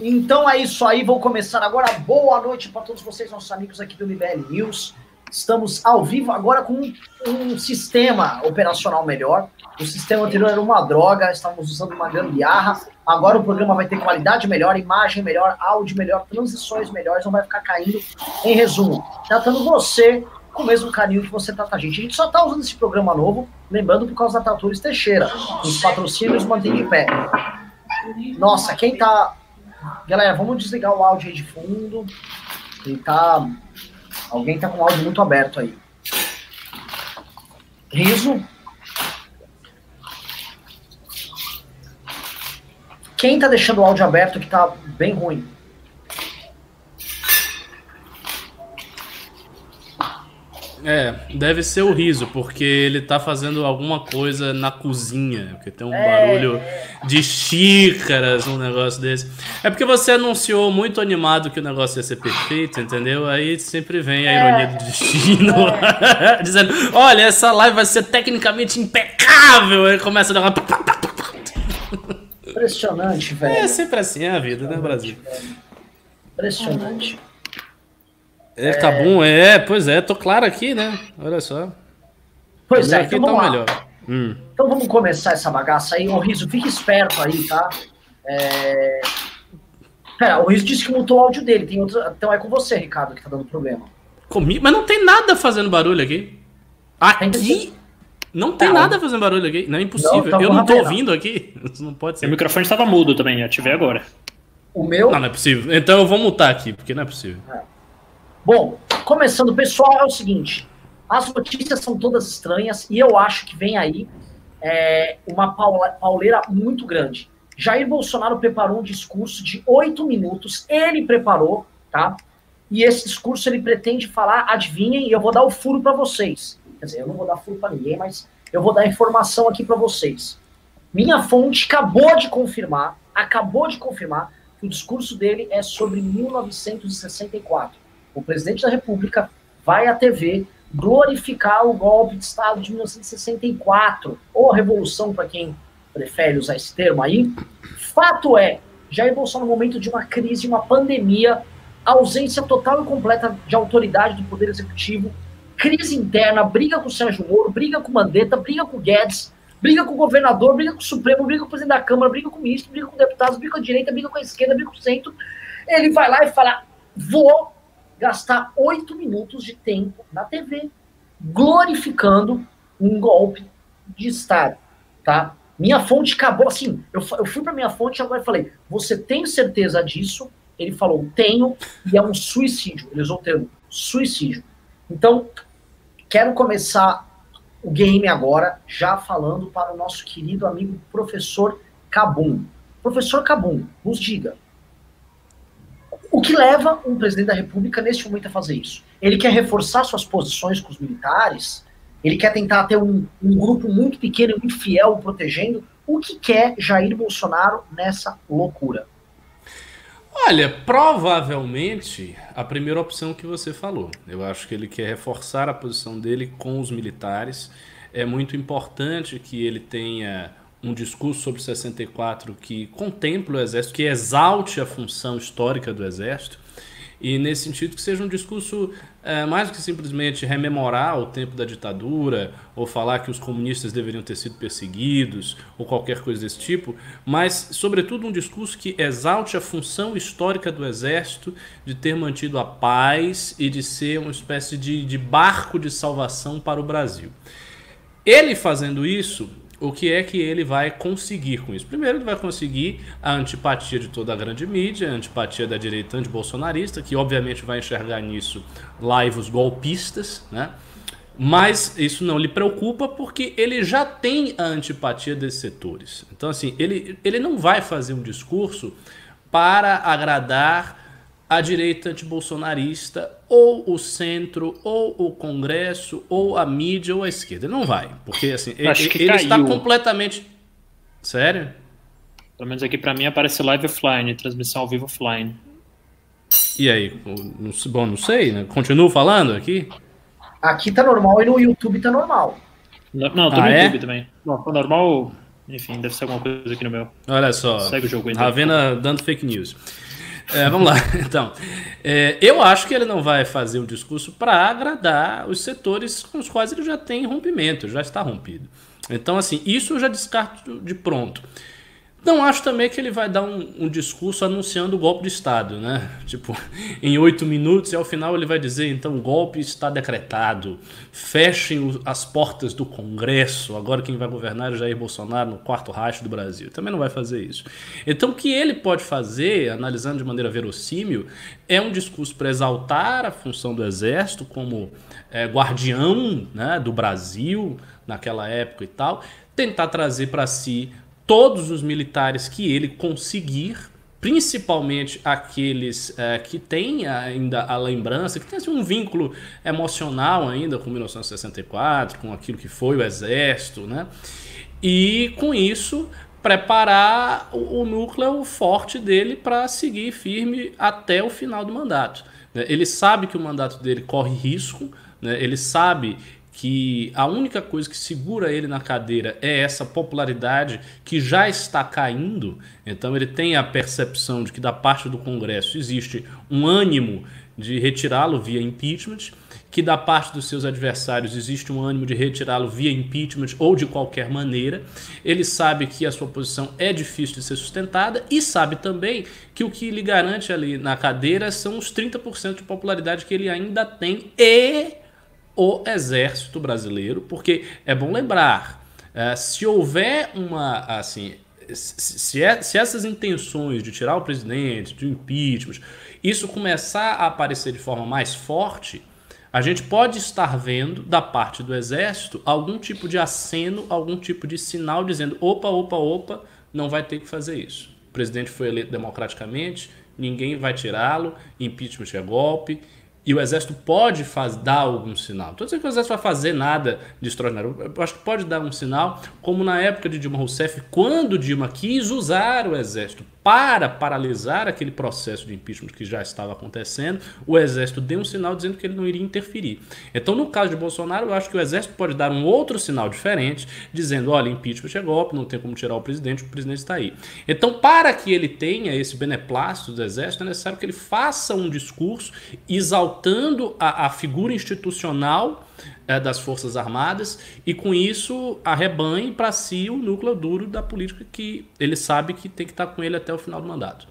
Então é isso aí, vou começar agora. Boa noite para todos vocês, nossos amigos aqui do MBL News. Estamos ao vivo agora com um, um sistema operacional melhor. O sistema anterior era uma droga, estávamos usando uma gambiarra. Agora o programa vai ter qualidade melhor, imagem melhor, áudio melhor, transições melhores, não vai ficar caindo. Em resumo, tratando você com o mesmo carinho que você trata a gente. A gente só está usando esse programa novo, lembrando por causa da Tratores Teixeira. Os patrocínios mantêm de pé. Nossa, quem tá. Galera, vamos desligar o áudio aí de fundo. Ele tá. Alguém tá com o áudio muito aberto aí. Riso. Quem tá deixando o áudio aberto que tá bem ruim? É, deve ser o riso, porque ele tá fazendo alguma coisa na cozinha, porque tem um é... barulho de xícaras, um negócio desse. É porque você anunciou muito animado que o negócio ia ser perfeito, entendeu? Aí sempre vem a é... ironia do destino, é... dizendo: olha, essa live vai ser tecnicamente impecável. Aí começa a dar uma. Impressionante, velho. É sempre assim a vida, né, Brasil? Impressionante. É, tá bom, é, pois é, tô claro aqui, né? Olha só. Pois é, aqui então tá melhor. Hum. Então vamos começar essa bagaça aí. O Riso, fique esperto aí, tá? É... Pera, o Riso disse que mutou o áudio dele. Tem outro... Então é com você, Ricardo, que tá dando problema. Comigo? Mas não tem nada fazendo barulho aqui. Aqui? Não tem tá, nada fazendo barulho aqui. Não é impossível. Não, tá eu não tô ouvindo aqui. Não pode ser. Meu microfone estava mudo também, ativei agora. O meu? Não, não é possível. Então eu vou mutar aqui, porque não é possível. É. Bom, começando, pessoal, é o seguinte: as notícias são todas estranhas e eu acho que vem aí é, uma pauleira muito grande. Jair Bolsonaro preparou um discurso de oito minutos, ele preparou, tá? E esse discurso ele pretende falar, adivinhem, e eu vou dar o furo para vocês. Quer dizer, eu não vou dar furo para ninguém, mas eu vou dar informação aqui para vocês. Minha fonte acabou de confirmar, acabou de confirmar que o discurso dele é sobre 1964 o presidente da República vai à TV glorificar o golpe de Estado de 1964, ou a Revolução, para quem prefere usar esse termo aí. Fato é, Jair Bolsonaro, no momento de uma crise, uma pandemia, ausência total e completa de autoridade do Poder Executivo, crise interna, briga com o Sérgio Moro, briga com o Mandetta, briga com o Guedes, briga com o governador, briga com o Supremo, briga com o presidente da Câmara, briga com o ministro, briga com deputados, briga com a direita, briga com a esquerda, briga com o centro. Ele vai lá e fala: vou gastar oito minutos de tempo na TV glorificando um golpe de Estado, tá? Minha fonte acabou assim. Eu, eu fui para minha fonte agora e falei: Você tem certeza disso? Ele falou: Tenho, e é um suicídio. Ele usou o termo suicídio. Então, quero começar o game agora, já falando para o nosso querido amigo professor Cabum. Professor Cabum, nos diga, o que leva um presidente da República neste momento a fazer isso? Ele quer reforçar suas posições com os militares? Ele quer tentar ter um, um grupo muito pequeno muito fiel protegendo? O que quer Jair Bolsonaro nessa loucura? Olha, provavelmente a primeira opção que você falou. Eu acho que ele quer reforçar a posição dele com os militares. É muito importante que ele tenha um discurso sobre 64 que contemple o Exército, que exalte a função histórica do Exército, e nesse sentido que seja um discurso é, mais do que simplesmente rememorar o tempo da ditadura, ou falar que os comunistas deveriam ter sido perseguidos, ou qualquer coisa desse tipo, mas, sobretudo, um discurso que exalte a função histórica do Exército de ter mantido a paz e de ser uma espécie de, de barco de salvação para o Brasil. Ele fazendo isso, o que é que ele vai conseguir com isso? Primeiro, ele vai conseguir a antipatia de toda a grande mídia, a antipatia da direita antibolsonarista, que obviamente vai enxergar nisso laivos golpistas, né? Mas isso não lhe preocupa porque ele já tem a antipatia desses setores. Então, assim, ele, ele não vai fazer um discurso para agradar a direita antibolsonarista, ou o centro, ou o Congresso, ou a mídia, ou a esquerda. Ele não vai, porque assim, ele, ele está completamente. Sério? Pelo menos aqui para mim aparece live offline, transmissão ao vivo offline. E aí? Bom, não sei, né? Continuo falando aqui? Aqui tá normal e no YouTube tá normal. Não, não tô ah, no é? YouTube também. Não, tá normal. Enfim, deve ser alguma coisa aqui no meu. Olha só. Segue o jogo ainda. Ravena dando fake news. É, vamos lá, então. É, eu acho que ele não vai fazer um discurso para agradar os setores com os quais ele já tem rompimento, já está rompido. Então, assim, isso eu já descarto de pronto. Não acho também que ele vai dar um, um, discurso anunciando o golpe de Estado, né? Tipo, em oito minutos e ao final ele vai dizer: então o golpe está decretado, fechem as portas do Congresso, agora quem vai governar é Jair Bolsonaro no quarto racho do Brasil. Também não vai fazer isso. Então o que ele pode fazer, analisando de maneira verossímil, é um discurso para exaltar a função do Exército como é, guardião né, do Brasil naquela época e tal, tentar trazer para si todos os militares que ele conseguir, principalmente aqueles é, que têm ainda a lembrança, que tem assim, um vínculo emocional ainda com 1964, com aquilo que foi o Exército, né? E com isso preparar o, o núcleo forte dele para seguir firme até o final do mandato. Né? Ele sabe que o mandato dele corre risco, né? ele sabe que a única coisa que segura ele na cadeira é essa popularidade que já está caindo. Então ele tem a percepção de que da parte do Congresso existe um ânimo de retirá-lo via impeachment, que da parte dos seus adversários existe um ânimo de retirá-lo via impeachment ou de qualquer maneira. Ele sabe que a sua posição é difícil de ser sustentada e sabe também que o que lhe garante ali na cadeira são os 30% de popularidade que ele ainda tem e o exército brasileiro, porque é bom lembrar, uh, se houver uma, assim, se, é, se essas intenções de tirar o presidente, de impeachment, isso começar a aparecer de forma mais forte, a gente pode estar vendo da parte do exército algum tipo de aceno, algum tipo de sinal dizendo: opa, opa, opa, não vai ter que fazer isso. O presidente foi eleito democraticamente, ninguém vai tirá-lo, impeachment é golpe, e o exército pode faz, dar algum sinal. Estou dizendo que o exército vai fazer nada de extraordinário. Eu acho que pode dar um sinal, como na época de Dilma Rousseff, quando Dilma quis usar o exército para paralisar aquele processo de impeachment que já estava acontecendo, o Exército deu um sinal dizendo que ele não iria interferir. Então, no caso de Bolsonaro, eu acho que o Exército pode dar um outro sinal diferente, dizendo: olha, impeachment é golpe, não tem como tirar o presidente, o presidente está aí. Então, para que ele tenha esse beneplácito do Exército, é necessário que ele faça um discurso exaltando a, a figura institucional é, das Forças Armadas e com isso arrebanhe para si o núcleo duro da política que ele sabe que tem que estar tá com ele até o final do mandato.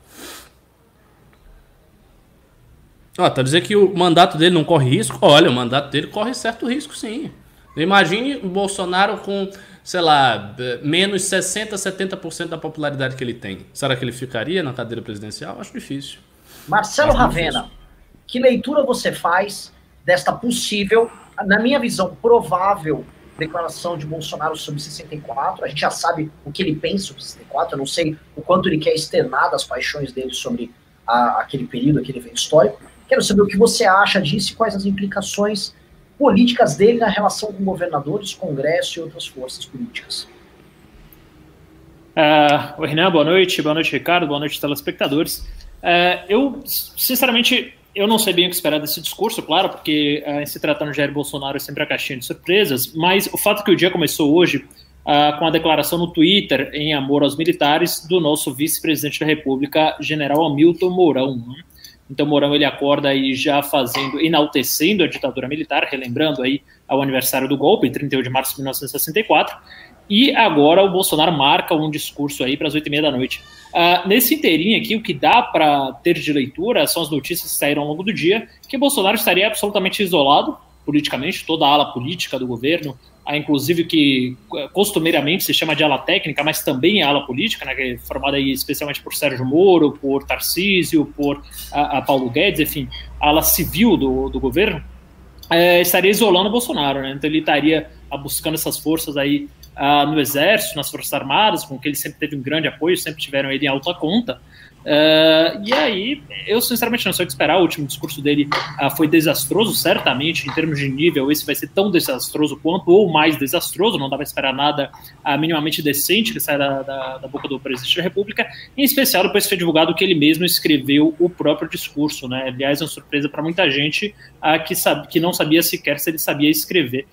Ó, tá dizendo que o mandato dele não corre risco? Olha, o mandato dele corre certo risco, sim. Imagine o Bolsonaro com, sei lá, menos 60, 70% da popularidade que ele tem. Será que ele ficaria na cadeira presidencial? Acho difícil. Marcelo Acho Ravena, difícil. Que leitura você faz desta possível na minha visão, provável declaração de Bolsonaro sobre 64. A gente já sabe o que ele pensa sobre 64. Eu não sei o quanto ele quer externar das paixões dele sobre a, aquele período, aquele evento histórico. Quero saber o que você acha disso e quais as implicações políticas dele na relação com governadores, Congresso e outras forças políticas. Uh, Renan, boa noite. Boa noite, Ricardo. Boa noite, telespectadores. Uh, eu, sinceramente, eu não sei bem o que esperar desse discurso, claro, porque uh, se tratando de Jair Bolsonaro é sempre a caixinha de surpresas, mas o fato que o dia começou hoje uh, com a declaração no Twitter em amor aos militares do nosso vice-presidente da República, general Hamilton Mourão. Né? Então Mourão ele acorda aí já fazendo, enaltecendo a ditadura militar, relembrando aí ao aniversário do golpe, 31 de março de 1964, e agora o Bolsonaro marca um discurso aí para as oito e meia da noite. Uh, nesse inteirinho aqui, o que dá para ter de leitura são as notícias que saíram ao longo do dia, que Bolsonaro estaria absolutamente isolado politicamente, toda a ala política do governo, a, inclusive que eh, costumeiramente se chama de ala técnica, mas também é ala política, né, é formada aí especialmente por Sérgio Moro, por Tarcísio, por a, a Paulo Guedes, enfim, a ala civil do, do governo, é, estaria isolando o Bolsonaro, né? Então ele estaria buscando essas forças aí no Exército, nas Forças Armadas, com que ele sempre teve um grande apoio, sempre tiveram ele em alta conta. Uh, e aí, eu sinceramente não sei o que esperar. O último discurso dele uh, foi desastroso, certamente, em termos de nível. Esse vai ser tão desastroso quanto, ou mais desastroso. Não dá para esperar nada uh, minimamente decente que saia da, da, da, boca do presidente da República. Em especial, depois foi divulgado que ele mesmo escreveu o próprio discurso. Né? Aliás, é uma surpresa para muita gente que, sabe, que não sabia sequer se ele sabia escrever.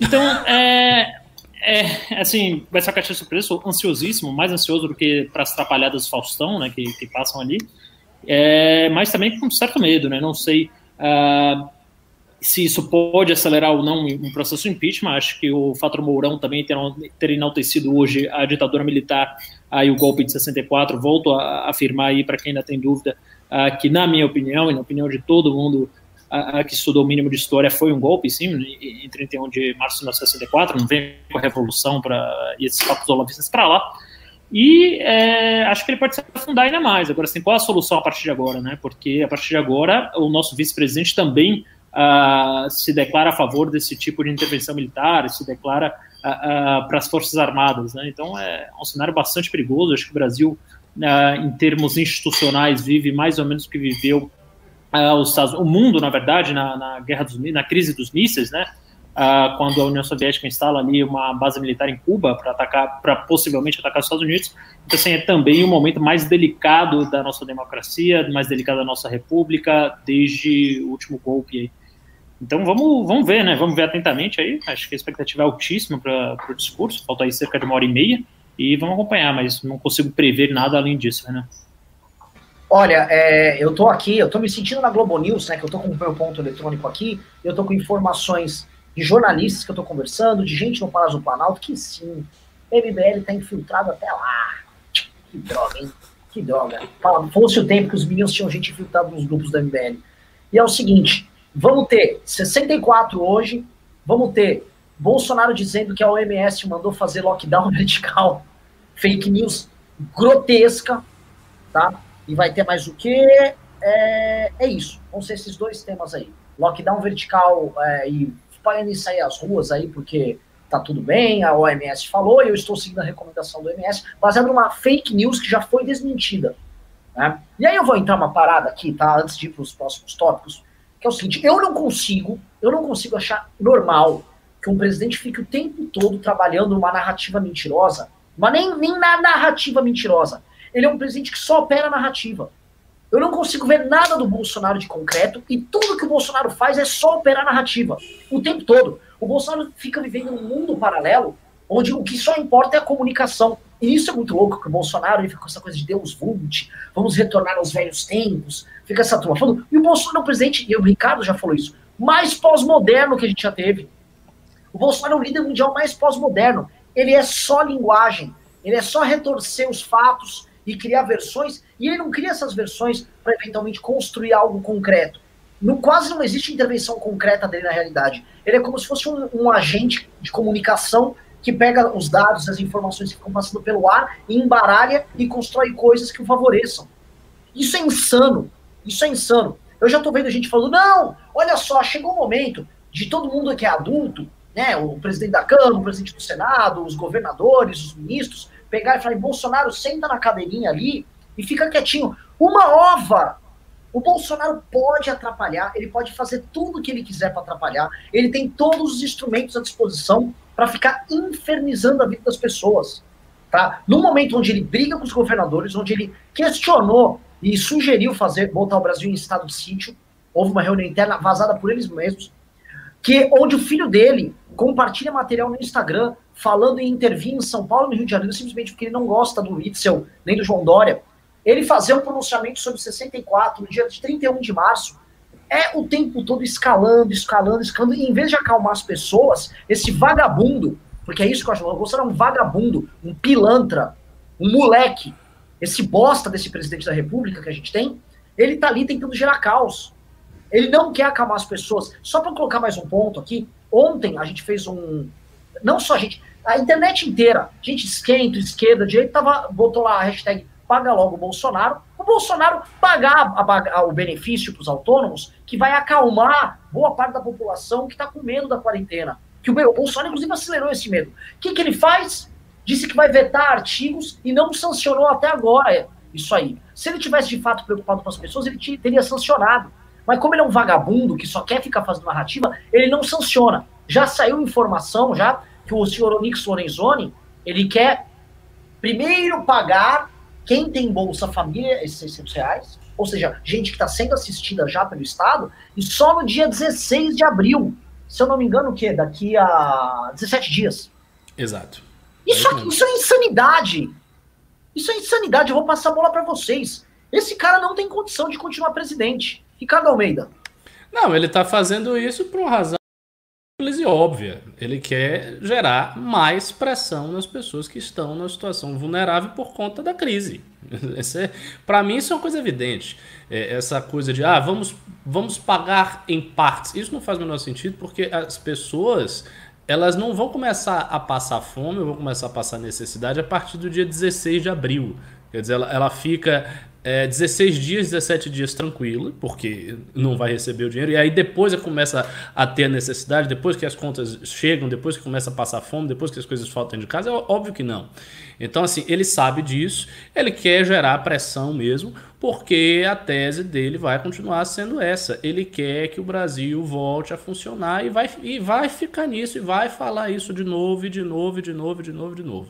Então, é, É, assim, vai ser caixinha de surpresa, sou ansiosíssimo, mais ansioso do que para as atrapalhadas do Faustão, né, que, que passam ali, é, mas também com certo medo, né, não sei uh, se isso pode acelerar ou não um processo de impeachment, acho que o fator Mourão também ter, ter enaltecido hoje a ditadura militar aí o golpe de 64, volto a afirmar aí para quem ainda tem dúvida, uh, que na minha opinião e na opinião de todo mundo uh, que estudou o mínimo de história, foi um golpe, sim, em 31 de março de 1964, não vem com a revolução para e esses papos olavistas para lá, e é, acho que ele pode se afundar ainda mais. Agora, assim, qual a solução a partir de agora, né? Porque a partir de agora o nosso vice-presidente também uh, se declara a favor desse tipo de intervenção militar, se declara uh, uh, para as Forças Armadas, né? Então é um cenário bastante perigoso. Acho que o Brasil, em termos institucionais, vive mais ou menos o que viveu Estados, o mundo, na verdade, na, na guerra dos na crise dos mísseis, né? uh, quando a União Soviética instala ali uma base militar em Cuba para atacar, para possivelmente atacar os Estados Unidos. Então, assim, é também um momento mais delicado da nossa democracia, mais delicado da nossa república, desde o último golpe aí. Então vamos, vamos ver, né? Vamos ver atentamente aí. Acho que a expectativa é altíssima para o discurso. Falta aí cerca de uma hora e meia e vamos acompanhar, mas não consigo prever nada além disso, né? Olha, é, eu tô aqui, eu tô me sentindo na Globo News, né? Que eu tô com o meu ponto eletrônico aqui, eu tô com informações de jornalistas que eu estou conversando, de gente no Palácio do Planalto, que sim, MBL está infiltrado até lá. Que droga, hein? Que droga. Fosse o tempo que os meninos tinham gente infiltrada nos grupos da MBL. E é o seguinte, vamos ter 64 hoje, vamos ter Bolsonaro dizendo que a OMS mandou fazer lockdown vertical, fake news grotesca, tá? E vai ter mais o quê? É, é isso. Vão ser esses dois temas aí. Lockdown vertical é, e podem sair às ruas aí porque tá tudo bem, a OMS falou e eu estou seguindo a recomendação do OMS, baseado numa fake news que já foi desmentida. Né? E aí eu vou entrar uma parada aqui, tá? Antes de ir para os próximos tópicos, que é o seguinte, eu não consigo, eu não consigo achar normal que um presidente fique o tempo todo trabalhando numa narrativa mentirosa, mas nem, nem na narrativa mentirosa. Ele é um presidente que só opera narrativa. Eu não consigo ver nada do Bolsonaro de concreto e tudo que o Bolsonaro faz é só operar narrativa o tempo todo. O Bolsonaro fica vivendo num mundo paralelo onde o que só importa é a comunicação. E isso é muito louco, que o Bolsonaro ele fica com essa coisa de Deus vult, vamos retornar aos velhos tempos, fica essa turma falando. E o Bolsonaro é um presidente, e o Ricardo já falou isso, mais pós-moderno que a gente já teve. O Bolsonaro é o líder mundial mais pós-moderno. Ele é só linguagem, ele é só retorcer os fatos e criar versões, e ele não cria essas versões para eventualmente construir algo concreto. No, quase não existe intervenção concreta dele na realidade. Ele é como se fosse um, um agente de comunicação que pega os dados, as informações que ficam passando pelo ar, e embaralha e constrói coisas que o favoreçam. Isso é insano. Isso é insano. Eu já estou vendo gente falando, não, olha só, chegou o momento de todo mundo que é adulto, né, o presidente da Câmara, o presidente do Senado, os governadores, os ministros, pegar e falar, Bolsonaro, senta na cadeirinha ali e fica quietinho. Uma ova! O Bolsonaro pode atrapalhar, ele pode fazer tudo o que ele quiser para atrapalhar, ele tem todos os instrumentos à disposição para ficar infernizando a vida das pessoas. Tá? No momento onde ele briga com os governadores, onde ele questionou e sugeriu fazer botar o Brasil em estado de sítio, houve uma reunião interna vazada por eles mesmos, que onde o filho dele compartilha material no Instagram falando em intervir em São Paulo e no Rio de Janeiro simplesmente porque ele não gosta do Witzel nem do João Dória. Ele fazer um pronunciamento sobre 64 no dia de 31 de março é o tempo todo escalando, escalando, escalando, e em vez de acalmar as pessoas, esse vagabundo, porque é isso que eu acho, o Bolsonaro é um vagabundo, um pilantra, um moleque, esse bosta desse presidente da república que a gente tem, ele tá ali tentando gerar caos. Ele não quer acalmar as pessoas. Só para colocar mais um ponto aqui, ontem a gente fez um. Não só a gente, a internet inteira, gente esquenta, esquerda, direita, tava, botou lá a hashtag paga logo o Bolsonaro. O Bolsonaro pagar a, a, o benefício para os autônomos, que vai acalmar boa parte da população que está com medo da quarentena. Que o, o Bolsonaro, inclusive, acelerou esse medo. O que, que ele faz? Disse que vai vetar artigos e não sancionou até agora isso aí. Se ele tivesse de fato preocupado com as pessoas, ele teria sancionado. Mas como ele é um vagabundo que só quer ficar fazendo narrativa, ele não sanciona. Já saiu informação já que o senhor Onix Lorenzoni, ele quer primeiro pagar quem tem Bolsa Família, esses 600 reais, ou seja, gente que está sendo assistida já pelo Estado, e só no dia 16 de abril, se eu não me engano, o quê? Daqui a 17 dias. Exato. Isso, é isso é insanidade. Isso é insanidade. Eu vou passar a bola para vocês. Esse cara não tem condição de continuar presidente. Ricardo Almeida. Não, ele está fazendo isso por uma razão simples e óbvia. Ele quer gerar mais pressão nas pessoas que estão numa situação vulnerável por conta da crise. É, Para mim, isso é uma coisa evidente. É, essa coisa de, ah, vamos, vamos pagar em partes. Isso não faz o menor sentido porque as pessoas elas não vão começar a passar fome, vão começar a passar necessidade a partir do dia 16 de abril. Quer dizer, ela, ela fica é, 16 dias, 17 dias tranquilo, porque não vai receber o dinheiro, e aí depois começa a ter a necessidade, depois que as contas chegam, depois que começa a passar fome, depois que as coisas faltam de casa, é óbvio que não. Então, assim, ele sabe disso, ele quer gerar pressão mesmo, porque a tese dele vai continuar sendo essa. Ele quer que o Brasil volte a funcionar e vai, e vai ficar nisso, e vai falar isso de novo, e de novo, e de novo, e de novo, e de novo.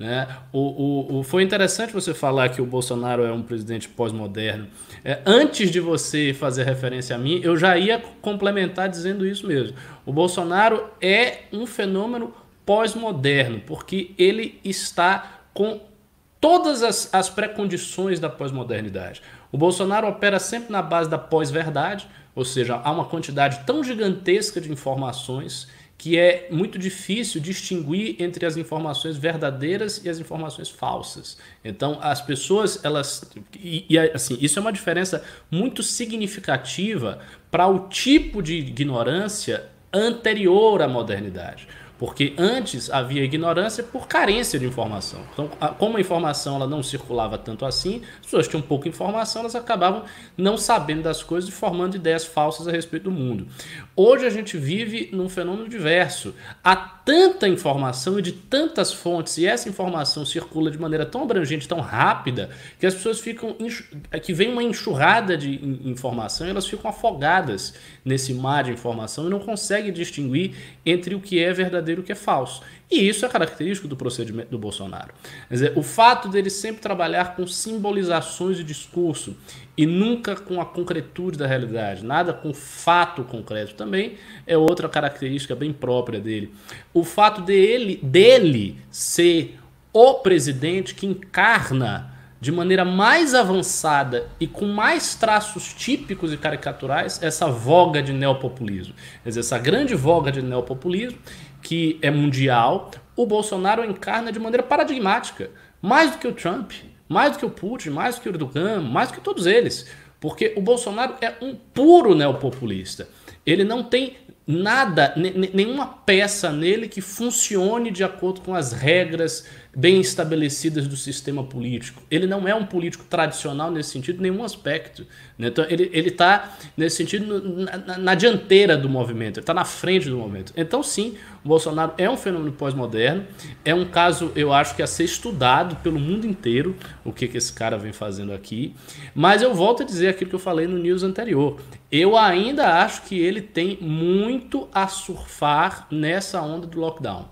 Né? O, o, o, foi interessante você falar que o Bolsonaro é um presidente pós-moderno. É, antes de você fazer referência a mim, eu já ia complementar dizendo isso mesmo. O Bolsonaro é um fenômeno pós-moderno, porque ele está com todas as, as pré-condições da pós-modernidade. O Bolsonaro opera sempre na base da pós-verdade, ou seja, há uma quantidade tão gigantesca de informações que é muito difícil distinguir entre as informações verdadeiras e as informações falsas. Então, as pessoas, elas. E, e assim, isso é uma diferença muito significativa para o tipo de ignorância anterior à modernidade. Porque antes havia ignorância por carência de informação. Então, como a informação ela não circulava tanto assim, as pessoas tinham pouca informação, elas acabavam não sabendo das coisas e formando ideias falsas a respeito do mundo. Hoje a gente vive num fenômeno diverso. Há tanta informação e de tantas fontes, e essa informação circula de maneira tão abrangente, tão rápida, que as pessoas ficam. que vem uma enxurrada de informação e elas ficam afogadas nesse mar de informação e não conseguem distinguir entre o que é verdadeiro e o que é falso. E isso é característico do procedimento do Bolsonaro. Quer dizer, o fato dele sempre trabalhar com simbolizações de discurso e nunca com a concretude da realidade, nada com fato concreto também é outra característica bem própria dele. O fato dele, dele ser o presidente que encarna de maneira mais avançada e com mais traços típicos e caricaturais essa voga de neopopulismo. Quer dizer, essa grande voga de neopopulismo que é mundial, o Bolsonaro encarna de maneira paradigmática, mais do que o Trump, mais do que o Putin, mais do que o Erdogan, mais do que todos eles. Porque o Bolsonaro é um puro neopopulista. Ele não tem nada, nenhuma peça nele que funcione de acordo com as regras bem estabelecidas do sistema político. Ele não é um político tradicional nesse sentido, nenhum aspecto. Né? Então, ele está, nesse sentido, na, na, dianteira do movimento, ele está na frente do movimento. Então, sim, o Bolsonaro é um fenômeno pós-moderno, é um caso, eu acho, que a ser estudado pelo mundo inteiro, o que, que esse cara vem fazendo aqui. Mas eu volto a dizer aquilo que eu falei no news anterior. Eu ainda acho que ele tem muito a surfar nessa onda do lockdown.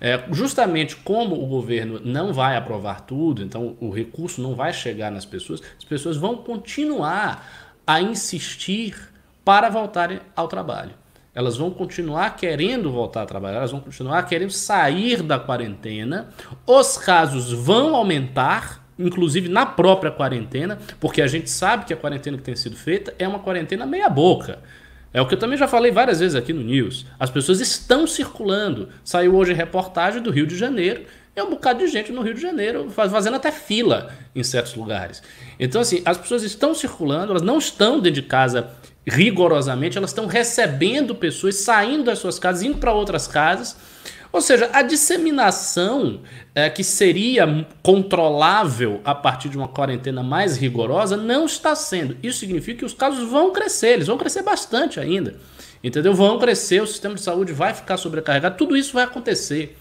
É, justamente como o governo não vai aprovar tudo, então o recurso não vai chegar nas pessoas, as pessoas vão continuar a insistir para voltarem ao trabalho. Elas vão continuar querendo voltar a trabalhar, elas vão continuar querendo sair da quarentena. Os casos vão aumentar, inclusive na própria quarentena, porque a gente sabe que a quarentena que tem sido feita é uma quarentena meia-boca. É o que eu também já falei várias vezes aqui no News. As pessoas estão circulando. Saiu hoje reportagem do Rio de Janeiro. É um bocado de gente no Rio de Janeiro fazendo até fila em certos lugares. Então, assim, as pessoas estão circulando, elas não estão dentro de casa rigorosamente, elas estão recebendo pessoas, saindo das suas casas, indo para outras casas ou seja, a disseminação é, que seria controlável a partir de uma quarentena mais rigorosa não está sendo. Isso significa que os casos vão crescer, eles vão crescer bastante ainda. Entendeu? Vão crescer, o sistema de saúde vai ficar sobrecarregado, tudo isso vai acontecer.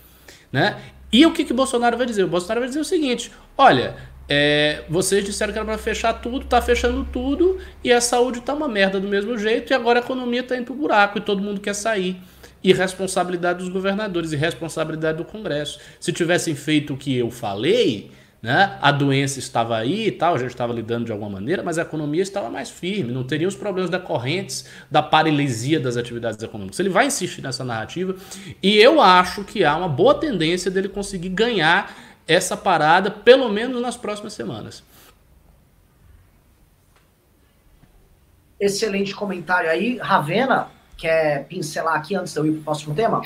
Né? E o que, que Bolsonaro vai dizer? O Bolsonaro vai dizer o seguinte: olha, é, vocês disseram que era para fechar tudo, tá fechando tudo, e a saúde tá uma merda do mesmo jeito, e agora a economia tá indo pro buraco e todo mundo quer sair e responsabilidade dos governadores e responsabilidade do Congresso. Se tivessem feito o que eu falei, Né? A doença estava aí e tal, a gente estava lidando de alguma maneira, mas a economia estava mais firme, não teria os problemas decorrentes da paralisia das atividades econômicas. Ele vai insistir nessa narrativa e eu acho que há uma boa tendência dele conseguir ganhar essa parada, pelo menos nas próximas semanas. Excelente comentário aí. Ravena, quer pincelar aqui antes de eu ir para o próximo tema?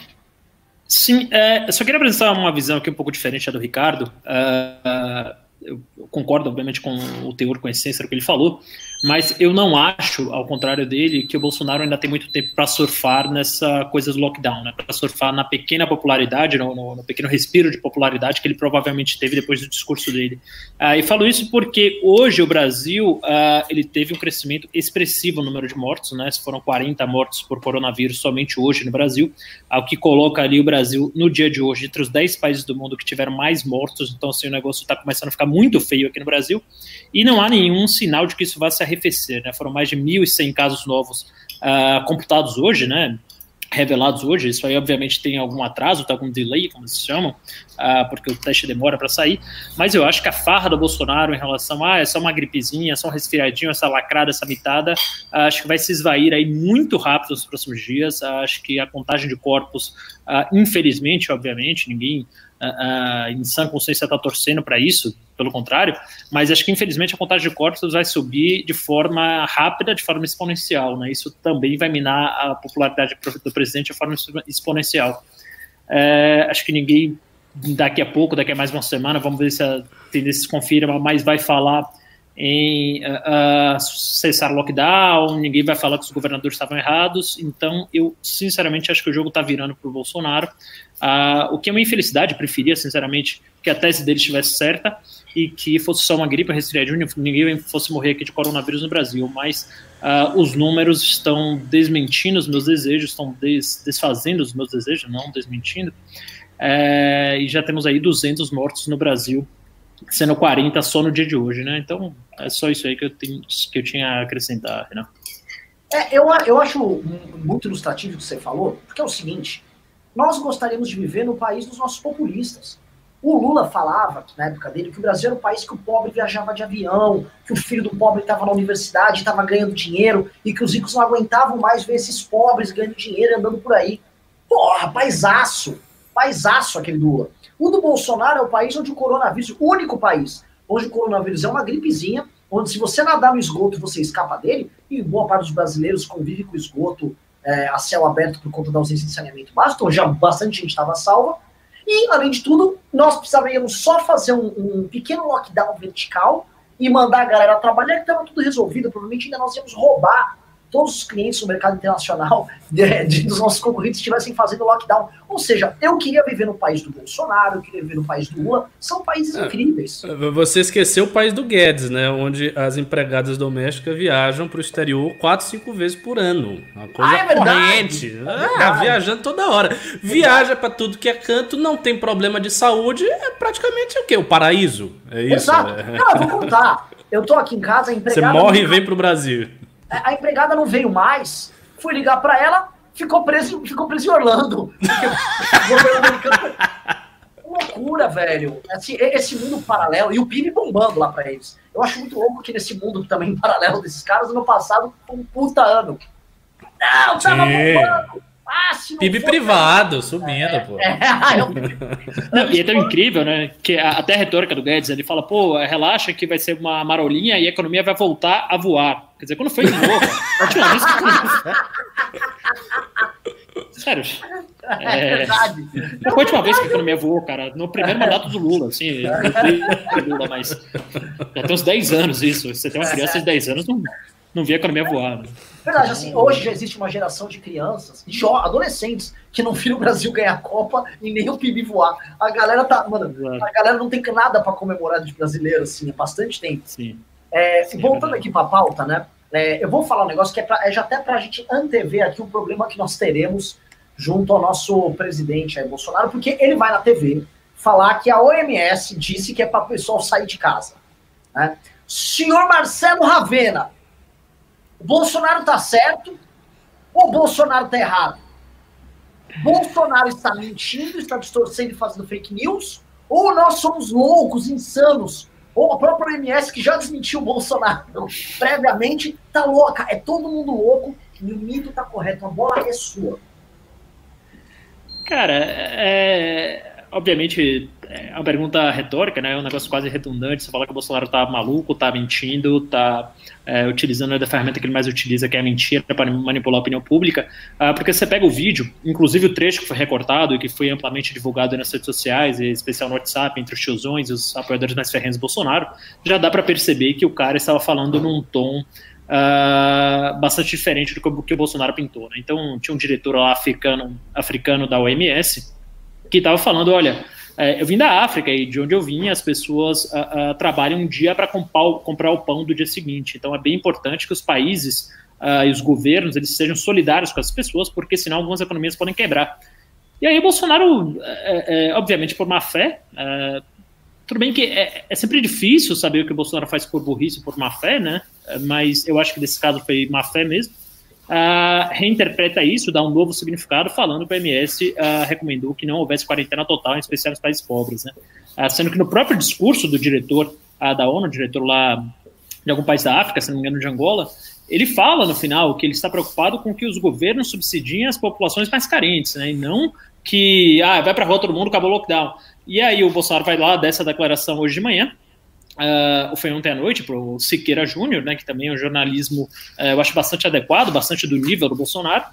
Sim, é, eu só queria apresentar uma visão aqui um pouco diferente da do Ricardo. Uh, eu concordo, obviamente, com o teor, com a essência do que ele falou, mas eu não acho, ao contrário dele, que o Bolsonaro ainda tem muito tempo para surfar nessa coisa do lockdown, né? para surfar na pequena popularidade, no, no, no, pequeno respiro de popularidade que ele provavelmente teve depois do discurso dele. Uh, e falo isso porque hoje o Brasil uh, ele teve um crescimento expressivo no número de mortos, né? foram 40 mortos por coronavírus somente hoje no Brasil, o que coloca ali o Brasil no dia de hoje entre os 10 países do mundo que tiveram mais mortos, então assim, o negócio está começando a ficar muito feio aqui no Brasil, e não há nenhum sinal de que isso vá se arrefecer. Né? Foram mais de 1.100 casos novos uh, computados hoje, né? revelados hoje. Isso aí, obviamente, tem algum atraso, tem algum delay, como se chamam, uh, porque o teste demora para sair. Mas eu acho que a farra do Bolsonaro em relação a ah, é só uma gripezinha, é só um resfriadinho, essa lacrada, essa mitada, uh, acho que vai se esvair aí muito rápido nos próximos dias. Uh, acho que a contagem de corpos, infelizmente, obviamente, ninguém uh, em sã consciência está torcendo para isso, pelo contrário, mas acho que infelizmente a contagem de corpos vai subir de forma rápida, de forma exponencial, né? Isso também vai minar a popularidade do presidente de forma exponencial. É, acho que ninguém daqui a pouco, daqui a mais uma semana, vamos ver se a tendência se confirma, mas vai falar em uh, cessar lockdown, ninguém vai falar que os governadores estavam errados, então eu sinceramente acho que o jogo está virando para o Bolsonaro, uh, o que é uma infelicidade, preferia sinceramente que a tese dele estivesse certa e que fosse só uma gripe, resfriadinho, ninguém fosse morrer aqui de coronavírus no Brasil, mas uh, os números estão desmentindo os meus desejos, estão des desfazendo os meus desejos, não desmentindo, é, e já temos aí 200 mortos no Brasil sendo 40 só no dia de hoje, né? Então é só isso aí que eu, tenho, que eu tinha a acrescentar, Renan. É, eu, eu acho muito ilustrativo o que você falou, porque é o seguinte: nós gostaríamos de viver no país dos nossos populistas. O Lula falava, na época dele, que o Brasil era um país que o pobre viajava de avião, que o filho do pobre estava na universidade, estava ganhando dinheiro, e que os ricos não aguentavam mais ver esses pobres ganhando dinheiro andando por aí. Porra, paisaço! Paisaço aquele Lula. O do Bolsonaro é o país onde o coronavírus, o único país onde o coronavírus é uma gripezinha, onde se você nadar no esgoto você escapa dele, e boa parte dos brasileiros convive com o esgoto é, a céu aberto por conta da ausência de saneamento básico, então já bastante gente estava salva. E, além de tudo, nós precisaríamos só fazer um, um pequeno lockdown vertical e mandar a galera trabalhar, que estava tudo resolvido. Provavelmente ainda nós íamos roubar todos os clientes do mercado internacional de, de, dos nossos concorrentes estivessem fazendo lockdown. Ou seja, eu queria viver no país do Bolsonaro, eu queria viver no país do Lula. São países é, incríveis. Você esqueceu o país do Guedes, né? Onde as empregadas domésticas viajam para o exterior quatro, cinco vezes por ano. Uma coisa ah, é corrente. É ah, viajando toda hora. Viaja para tudo que é canto, não tem problema de saúde, é praticamente o quê? O paraíso. É isso? Exato. É. Não, eu vou contar. Eu tô aqui em casa, empregada... Você morre e vem pro Brasil. A empregada não veio mais. Fui ligar para ela, ficou preso, ficou preso em Orlando. loucura, velho. Assim, esse mundo paralelo e o PIB bombando lá para eles. Eu acho muito louco que nesse mundo também paralelo desses caras, ano passado, um puta ano. Não, tava bombando. Ah, PIB privado, subindo, é, pô. É, eu... não, e é tão incrível, né? Que até a retórica do Guedes, ele fala, pô, relaxa que vai ser uma marolinha e a economia vai voltar a voar. Quer dizer, quando foi de novo, a última vez que... Sério. É, é verdade. Foi a última vez que a economia voou, cara. No primeiro mandato do Lula, assim. Lula, mas já tem uns 10 anos isso. Você tem uma criança de 10 anos, não, não via a economia voar. Né? Verdade, assim, hoje já existe uma geração de crianças, de adolescentes, que não viram o Brasil ganhar a Copa e nem o PIB voar. A galera tá. Mano, a galera não tem nada para comemorar de brasileiro, assim, há bastante tempo. Sim. É, Sim, voltando é aqui para a pauta, né? É, eu vou falar um negócio que é, pra, é já até para a gente antever aqui o problema que nós teremos junto ao nosso presidente aí, Bolsonaro, porque ele vai na TV falar que a OMS disse que é para o pessoal sair de casa. Né? Senhor Marcelo Ravena, o Bolsonaro está certo ou o Bolsonaro está errado? Bolsonaro está mentindo, está distorcendo e fazendo fake news, Ou nós somos loucos, insanos, ou a própria MS que já desmentiu o Bolsonaro previamente, tá louca. É todo mundo louco e o mito tá correto. A bola é sua. Cara, é, obviamente, é uma pergunta retórica, né? É um negócio quase redundante. Você fala que o Bolsonaro tá maluco, tá mentindo, tá é, utilizando a ferramenta que ele mais utiliza, que é a mentira, para manipular a opinião pública. Ah, porque você pega o vídeo, inclusive o trecho que foi recortado e que foi amplamente divulgado nas redes sociais, em especial no WhatsApp, entre os tiozões e os apoiadores mais ferrenhos do Bolsonaro, já dá para perceber que o cara estava falando num tom Uh, bastante diferente do que, o, Bolsonaro pintou. Né? Então, tinha um diretor lá africano, africano da OMS que estava falando: olha, é, eu vim da África e de onde eu vim, as pessoas trabalham um dia para comprar o pão do dia seguinte. Então, é bem importante que os países e os governos eles sejam solidários com as pessoas, porque senão algumas economias podem quebrar. E aí, o Bolsonaro, é, é, obviamente, por má fé, tudo bem que é, é, sempre difícil saber o que o Bolsonaro faz por burrice, por má fé, né? Mas eu acho que nesse caso foi má fé mesmo. Uh, reinterpreta isso, dá um novo significado, falando que o MS uh, recomendou que não houvesse quarentena total, em especial nos países pobres. Né? Uh, sendo que no próprio discurso do diretor da ONU, diretor lá de algum país da África, se não me engano de Angola, ele fala no final que ele está preocupado com que os governos subsidiem as populações mais carentes, né? e não que ah, vai para a rua todo mundo, acabou o lockdown. E aí o Bolsonaro vai lá dessa declaração hoje de manhã, uh, foi ontem à noite, para o Siqueira Júnior, né, que também é um jornalismo, uh, eu acho bastante adequado, bastante do nível do Bolsonaro,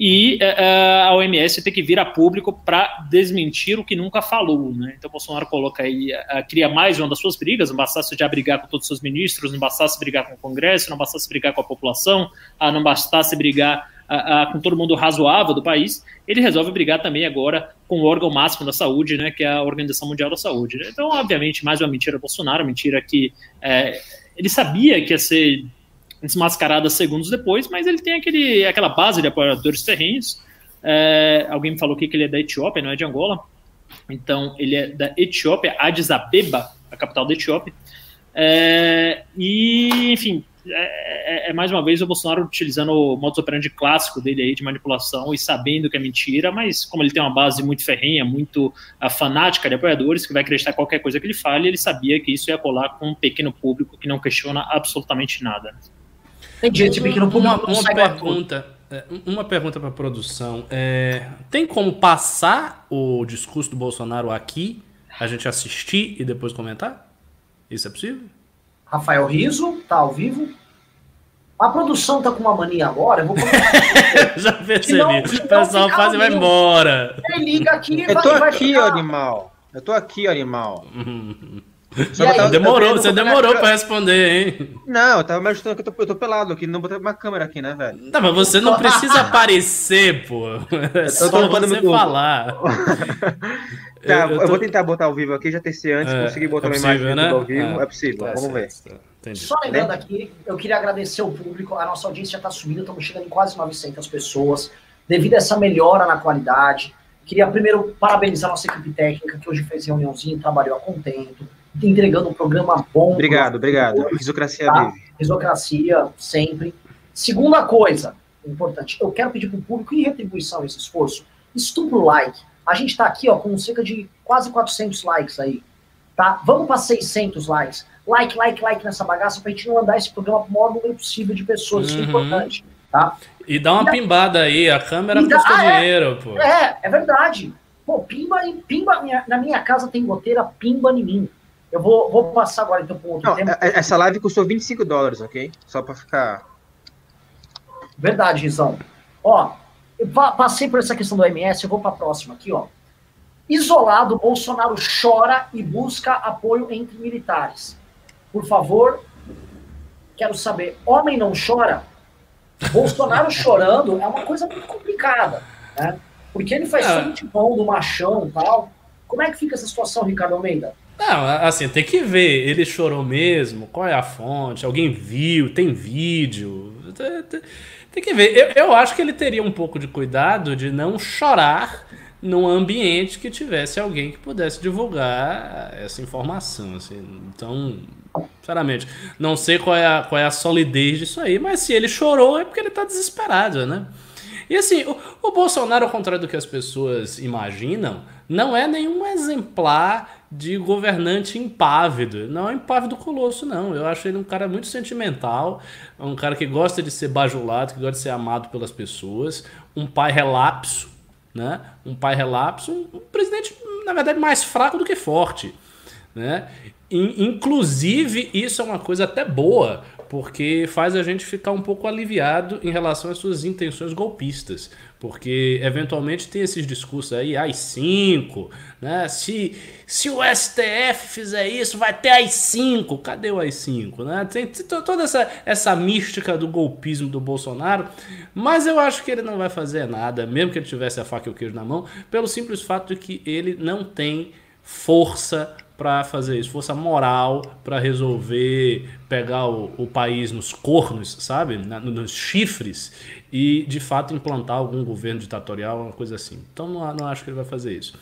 e uh, a OMS tem que vir a público para desmentir o que nunca falou. Né? Então, Bolsonaro coloca aí, cria mais uma das suas brigas, não bastasse já brigar com todos os seus ministros, não bastasse brigar com o Congresso, não bastasse brigar com a população, uh, não bastasse brigar a, a, com todo mundo razoável do país, ele resolve brigar também agora com o órgão máximo da saúde, né, que é a Organização Mundial da Saúde. Né? Então, obviamente, mais uma mentira Bolsonaro, mentira que é, ele sabia que ia ser desmascarada segundos depois, mas ele tem aquele, aquela base de apoiadores ferrenhos. É, alguém me falou aqui que ele é da Etiópia, não é de Angola. Então, ele é da Etiópia, Addis Abeba, a capital da Etiópia. É, e, enfim, é, é, é, mais uma vez o Bolsonaro utilizando o modus operandi clássico dele aí de manipulação e sabendo que é mentira, mas como ele tem uma base muito ferrenha, muito uh, fanática de apoiadores, que vai acreditar qualquer coisa que ele fale, ele sabia que isso ia colar com um pequeno público que não questiona absolutamente nada. Esse pequeno público uma, uma pergunta. É, uma pergunta para a produção. É, tem como passar o discurso do Bolsonaro aqui, a gente assistir e depois comentar? Isso é possível? Rafael Riso, tá ao vivo. A produção tá com uma mania agora, eu vou Já percebi. o pessoal faz e vai embora. Ele liga aqui e Eu tô vai, aqui, vai animal. Eu tô aqui, animal. Aí, demorou, você demorou pra responder, hein? Não, eu tava me ajudando que eu tô, eu tô pelado aqui, não botei uma câmera aqui, né, velho? Não, mas você não precisa aparecer, pô. É só você falar. tá, eu, eu, tô... vou tentar botar ao vivo aqui, já testei antes, é, consegui botar é possível, uma imagem né? ao vivo, ah, é possível, tá vamos ver. Tá. Só lembrando aqui, eu queria agradecer o público, a nossa audiência já tá subindo, estamos chegando em quase 900 pessoas, devido a essa melhora na qualidade. Queria primeiro parabenizar a nossa equipe técnica, que hoje fez reuniãozinho, trabalhou a contento entregando um programa bom. Obrigado, obrigado. Risocracia tá? Risocracia, sempre. Segunda coisa, importante, eu quero pedir para o público, em retribuição a esse esforço, estupro like. A gente está aqui ó, com cerca de quase 400 likes aí. Tá? Vamos para 600 likes. Like, like, like nessa bagaça para a gente não mandar esse programa para o maior número possível de pessoas. Uhum. Isso é uhum. importante. Tá? E dá uma e pimbada aí, a câmera dá, custa ah, é, dinheiro, pô. É, é verdade. Pô, pimba, pimba minha, na minha casa tem goteira, pimba em mim. Eu vou, vou passar agora então para outro Não, tema. É, essa live custou 25 dólares, ok? Só para ficar. Verdade, Rizão. Ó, eu passei por essa questão do MS, eu vou para a próxima aqui, ó. Isolado, Bolsonaro chora e busca apoio entre militares. Por favor, quero saber, homem não chora? Bolsonaro chorando é uma coisa muito complicada, né? Porque ele faz é. de bom do machão e tal. Como é que fica essa situação, Ricardo Almeida? Não, assim, tem que ver. Ele chorou mesmo? Qual é a fonte? Alguém viu? Tem vídeo? Tem que ver. Eu, eu acho que ele teria um pouco de cuidado de não chorar num ambiente que tivesse alguém que pudesse divulgar essa informação. Assim. Então, sinceramente, não sei qual é, a, qual é a solidez disso aí, mas se ele chorou é porque ele está desesperado, né? E assim, o, o Bolsonaro, ao contrário do que as pessoas imaginam, não é nenhum exemplar de governante impávido. Não é impávido colosso, não. Eu acho ele um cara muito sentimental, um cara que gosta de ser bajulado, que gosta de ser amado pelas pessoas, um pai relapso, né? Um pai relapso, um presidente, na verdade, mais fraco do que forte, né? Inclusive, isso é uma coisa até boa, porque faz a gente ficar um pouco aliviado em relação às suas intenções golpistas. Porque eventualmente tem esses discursos aí, AI-5, né? Se, se o STF fizer isso, vai ter AI-5. Cadê o AI-5? Né? Tem, tem toda essa, essa mística do golpismo do Bolsonaro, mas eu acho que ele não vai fazer nada, mesmo que ele tivesse a faca e o queijo na mão, pelo simples fato de que ele não tem força para fazer isso, força moral para resolver pegar o, o, país nos cornos, sabe? Na, nos chifres e de fato implantar algum governo ditatorial, uma coisa assim. Então não, não acho que ele vai fazer isso.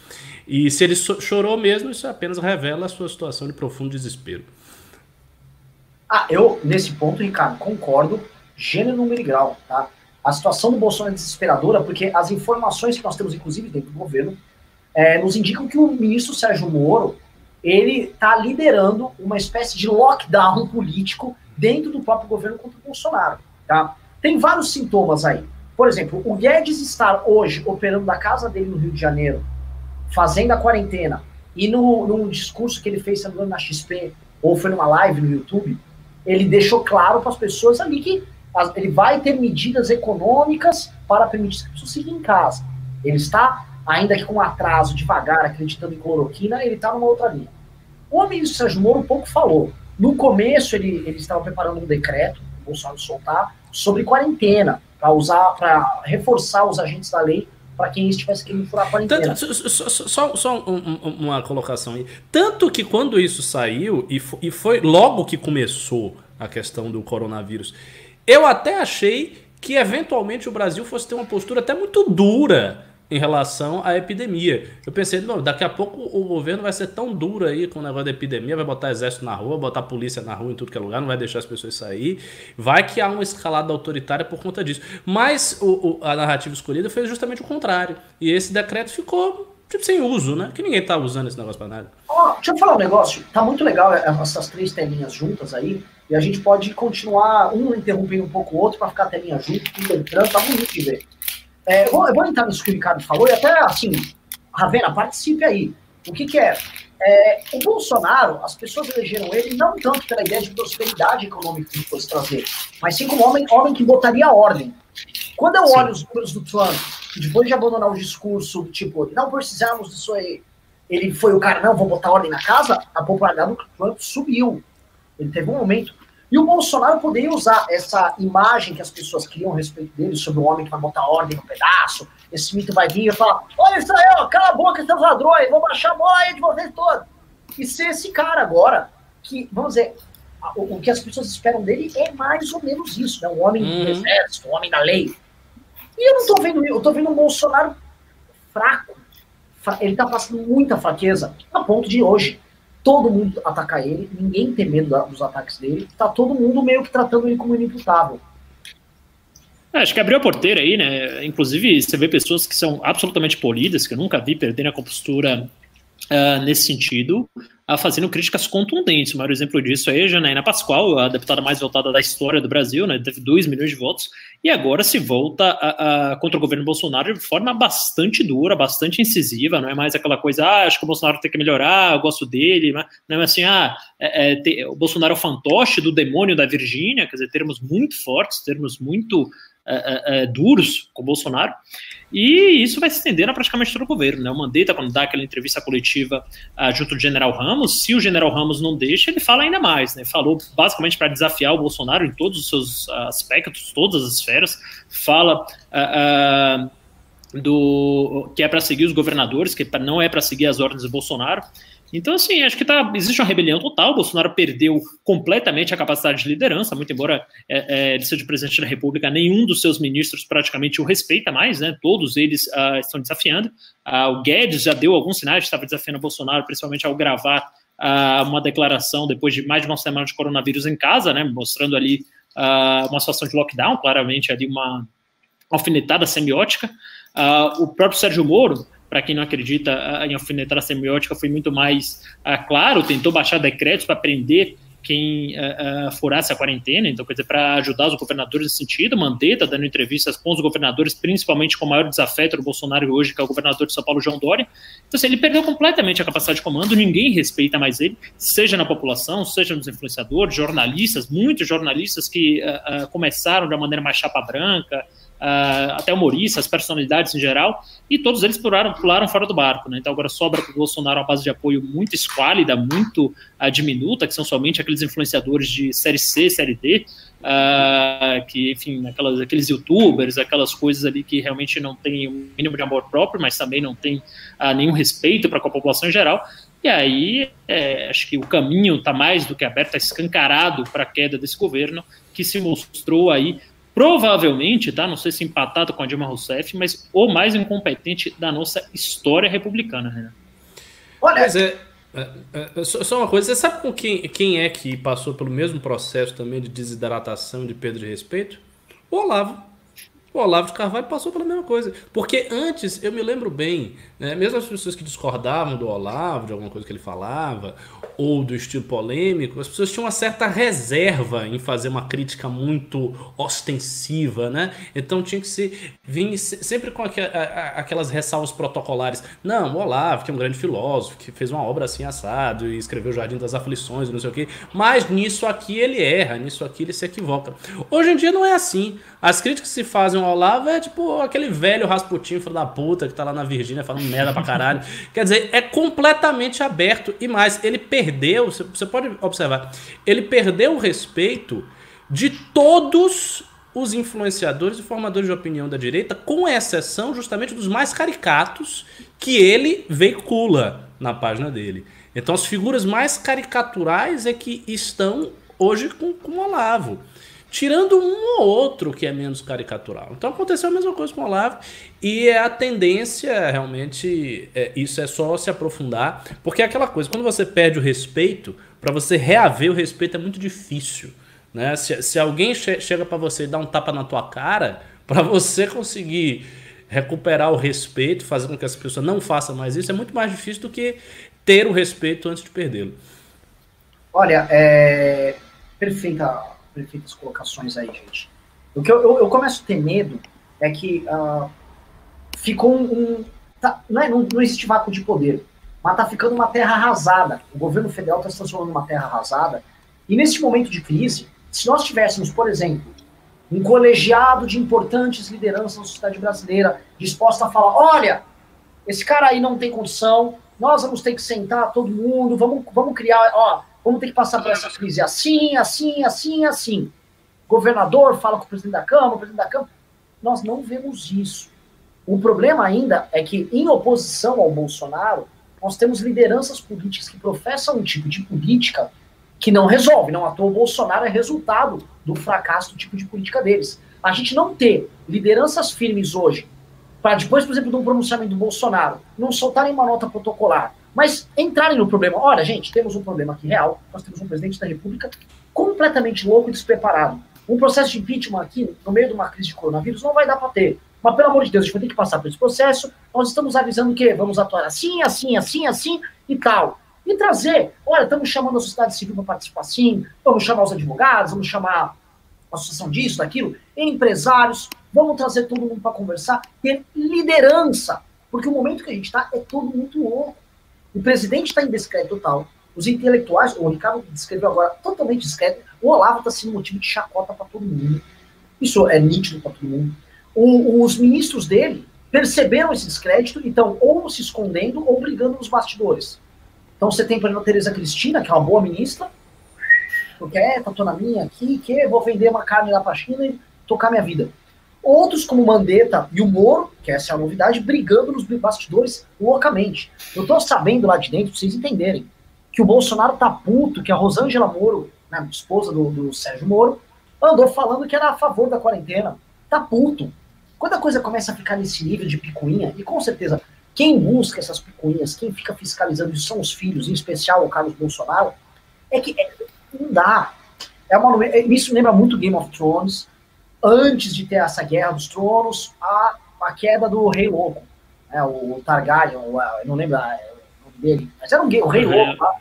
E se ele chorou mesmo, isso apenas revela a sua situação de profundo desespero. Ah, eu, nesse ponto, Ricardo, concordo, gênero, número e grau, tá? A situação do Bolsonaro é desesperadora porque as informações que nós temos, inclusive, dentro do governo, é, nos indicam que o ministro Sérgio Moro ele está liderando uma espécie de lockdown político dentro do próprio governo contra o Bolsonaro. Tá? Tem vários sintomas aí. Por exemplo, o Guedes estar hoje operando da casa dele no Rio de Janeiro, fazendo a quarentena, e no, no discurso que ele fez, na XP, ou foi numa live no YouTube, ele deixou claro para as pessoas ali que ele vai ter medidas econômicas para permitir que as pessoas fiquem em casa. Ele está, ainda que com atraso, devagar, acreditando em cloroquina, ele está numa outra linha. O ministro Sérgio Moro pouco falou. No começo, ele, ele estava preparando um decreto, Bolsonaro soltar, sobre quarentena, para usar, para reforçar os agentes da lei para quem estivesse querendo furar a quarentena. Tanto, só, só, só um, uma colocação aí. Tanto que quando isso saiu, e e foi logo que começou a questão do coronavírus, eu até achei que eventualmente o Brasil fosse ter uma postura até muito dura em relação à epidemia. Eu pensei, não, daqui a pouco o governo vai ser tão duro aí com o negócio da epidemia, vai botar exército na rua, botar polícia na rua em tudo que é lugar, não vai deixar as pessoas sair. Vai que há uma escalada autoritária por conta disso. Mas o, o, a narrativa escolhida fez justamente o contrário. E esse decreto ficou tipo sem uso, né? Que ninguém tá usando esse negócio para nada. Oh, deixa eu falar um negócio. Tá muito legal essas três telinhas juntas aí. E a gente pode continuar um interrompendo um pouco o outro para ficar a telinha junto, tudo entrando. Tá bonito de ver. É, eu, vou, vou, entrar nisso que o Ricardo falou, e até assim, Ravena, participe aí. O que, que é? é? O Bolsonaro, as pessoas elegeram ele não tanto pela ideia de prosperidade econômica que ele fosse trazer, mas sim como homem, homem que botaria ordem. Quando eu sim. olho os números do Trump, depois de abandonar o discurso, tipo, não precisamos disso aí, ele foi o cara, não, vou botar ordem na casa, a popularidade do Trump subiu. Ele teve um momento. E o Bolsonaro poderia usar essa imagem que as pessoas criam a respeito dele, sobre o homem que vai botar ordem no pedaço, esse mito vai vir e falar: Olha isso aí, ó, cala a boca, seus ladrões, vou baixar a bola aí de vocês todos. E ser esse cara agora, que, vamos dizer, o, o, que as pessoas esperam dele é mais ou menos isso, né? Um homem uhum. do exército, um homem da lei. E eu não tô vendo eu tô vendo um Bolsonaro fraco. Ele tá passando muita fraqueza, a ponto de hoje todo mundo atacar ele, ninguém tem medo dos ataques dele, tá todo mundo meio que tratando ele como inimputável. É, acho que abriu a porteira aí, né? Inclusive, você vê pessoas que são absolutamente polidas, que eu nunca vi perderem a compostura uh, nesse sentido, uh, fazendo críticas contundentes. O maior exemplo disso é a Janaína Pascoal, a deputada mais votada da história do Brasil, né? Teve 2 milhões de votos, e agora se volta a, a, contra o governo Bolsonaro de forma bastante dura, bastante incisiva, não é mais aquela coisa, ah, acho que o Bolsonaro tem que melhorar, eu gosto dele, não é assim, ah, é, é, o Bolsonaro é o fantoche do demônio da Virgínia, quer dizer, termos muito fortes, termos muito é, é, duros com o Bolsonaro, e isso vai se estender a praticamente todo o governo. Né? O Mandetta, quando dá aquela entrevista coletiva uh, junto do general Ramos, se o general Ramos não deixa, ele fala ainda mais. Né? Falou basicamente para desafiar o Bolsonaro em todos os seus aspectos, todas as esferas, fala. Uh, uh, do que é para seguir os governadores, que não é para seguir as ordens do Bolsonaro. Então, assim, acho que tá, existe uma rebelião total. O Bolsonaro perdeu completamente a capacidade de liderança, muito embora é, é, ele seja presidente da República, nenhum dos seus ministros praticamente o respeita mais, né? Todos eles uh, estão desafiando. Uh, o Guedes já deu alguns sinais de estar desafiando o Bolsonaro, principalmente ao gravar uh, uma declaração depois de mais de uma semana de coronavírus em casa, né? Mostrando ali uma situação de lockdown, claramente ali uma alfinetada semiótica. o próprio Sérgio Moro para quem não acredita em alfinetada semiótica, foi muito mais claro, tentou baixar decretos para prender quem uh, uh, furasse a quarentena, então, quer dizer, para ajudar os governadores nesse sentido, Mandetta dando entrevistas com os governadores, principalmente com o maior desafeto do Bolsonaro hoje, que é o governador de São Paulo, João Dória. Então, assim, ele perdeu completamente a capacidade de comando, ninguém respeita mais ele, seja na população, seja nos influenciadores, jornalistas, muitos jornalistas que uh, começaram de uma maneira mais chapa branca, uh, até humoristas, personalidades em geral, e todos eles pularam, pularam fora do barco. Né? Então agora sobra para o Bolsonaro uma base de apoio muito esquálida, muito uh, diminuta, que são somente aqueles influenciadores de série C, série D, uh, que, enfim, aquelas, aqueles youtubers, aquelas coisas ali que realmente não têm o um mínimo de amor próprio, mas também não têm nenhum respeito para com a população em geral. E aí, é, acho que o caminho está mais do que aberto, está escancarado para a queda desse governo, que se mostrou aí provavelmente, tá? Não sei se empatado com a Dilma Rousseff, mas o mais incompetente da nossa história republicana, Renan. Olha, mas é, é, é, só uma coisa, você sabe com quem, quem é que passou pelo mesmo processo também de desidratação, de perda de respeito? O Olavo. O Olavo de Carvalho passou pela mesma coisa. Porque antes, eu me lembro bem, né, mesmo as pessoas que discordavam do Olavo, de alguma coisa que ele falava, ou do estilo polêmico, as pessoas tinham uma certa reserva em fazer uma crítica muito ostensiva, né? Então tinha que se vir sempre com aquelas ressalvas protocolares. Não, o Olavo, que é um grande filósofo, que fez uma obra assim assado e escreveu o Jardim das Aflições e não sei o quê, mas nisso aqui ele erra, nisso aqui ele se equivoca. Hoje em dia não é assim. As críticas que se fazem ao Olavo é tipo aquele velho Rasputin, filho da puta, que tá lá na Virgínia falando merda pra caralho. Quer dizer, é completamente aberto e mais, ele perdeu, você pode observar, ele perdeu o respeito de todos os influenciadores e formadores de opinião da direita, com exceção justamente dos mais caricatos que ele veicula na página dele. Então as figuras mais caricaturais é que estão hoje com, com o Olavo tirando um ou outro que é menos caricatural. Então aconteceu a mesma coisa com o Olavo e é a tendência realmente, é, isso é só se aprofundar, porque é aquela coisa, quando você perde o respeito, para você reaver o respeito é muito difícil. Né? Se, se alguém che chega para você e dá um tapa na tua cara, para você conseguir recuperar o respeito, fazer com que essa pessoa não faça mais isso, é muito mais difícil do que ter o respeito antes de perdê-lo. Olha, é perfeita perfeitas colocações aí, gente. O que eu, eu, eu começo a ter medo é que uh, ficou um. um tá, não, é, não, não existe vácuo de poder, mas tá ficando uma terra arrasada. O governo federal está se transformando numa terra arrasada. E nesse momento de crise, se nós tivéssemos, por exemplo, um colegiado de importantes lideranças da sociedade brasileira disposta a falar: olha, esse cara aí não tem condição, nós vamos ter que sentar todo mundo, vamos, vamos criar, ó, Vamos ter que passar por essa crise assim, assim, assim, assim. governador fala com o presidente da Câmara, o presidente da Câmara. Nós não vemos isso. O problema ainda é que, em oposição ao Bolsonaro, nós temos lideranças políticas que professam um tipo de política que não resolve. Não à toa, o Bolsonaro é resultado do fracasso do tipo de política deles. A gente não ter lideranças firmes hoje, para depois, por exemplo, de um pronunciamento do Bolsonaro, não soltarem uma nota protocolar, mas entrarem no problema. Olha, gente, temos um problema aqui real. Nós temos um presidente da República completamente louco e despreparado. Um processo de impeachment aqui, no meio de uma crise de coronavírus, não vai dar para ter. Mas, pelo amor de Deus, a gente vai ter que passar por esse processo. Nós estamos avisando que vamos atuar assim, assim, assim, assim e tal. E trazer, olha, estamos chamando a sociedade civil para participar assim, vamos chamar os advogados, vamos chamar a associação disso, daquilo, empresários, vamos trazer todo mundo para conversar, ter liderança. Porque o momento que a gente está é todo muito louco. O presidente está em descrédito total. Os intelectuais, o Ricardo descreveu agora totalmente discreto. O Olavo está sendo motivo de chacota para todo mundo. Isso é nítido para todo mundo. O, os ministros dele perceberam esse descrédito e estão ou se escondendo ou brigando nos bastidores. Então você tem, por exemplo, a Tereza Cristina, que é uma boa ministra, porque é, tá, tô na minha aqui, que vou vender uma carne lá para China e tocar minha vida. Outros, como Mandetta e o Moro, que essa é a novidade, brigando nos bastidores loucamente. Eu tô sabendo lá de dentro, pra vocês entenderem, que o Bolsonaro tá puto, que a Rosângela Moro, né, esposa do, do Sérgio Moro, andou falando que era a favor da quarentena. Tá puto. Quando a coisa começa a ficar nesse nível de picuinha, e com certeza quem busca essas picuinhas, quem fica fiscalizando isso são os filhos, em especial o Carlos Bolsonaro, é que é, não dá. É uma, isso lembra muito Game of Thrones, antes de ter essa guerra dos tronos, a, a queda do rei louco. né, o Targaryen, o, eu não lembro o nome dele, mas era um, o rei louco, tá?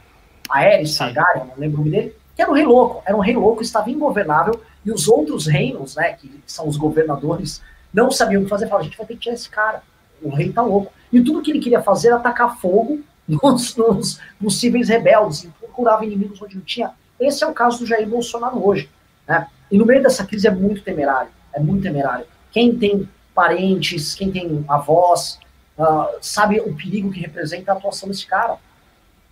Aerys Targaryen, não lembro o nome dele, que era um rei louco, era um rei louco, estava ingovernável, e os outros reinos, né, que são os governadores, não sabiam o que fazer, falaram, a gente vai ter que tirar esse cara, o rei tá louco. E tudo que ele queria fazer era atacar fogo nos, nos possíveis rebeldes, e procurava inimigos onde não tinha. Esse é o caso do Jair Bolsonaro hoje. Né? E no meio dessa crise é muito temerário, é muito temerário. Quem tem parentes, quem tem avós, uh, sabe o perigo que representa a atuação desse cara.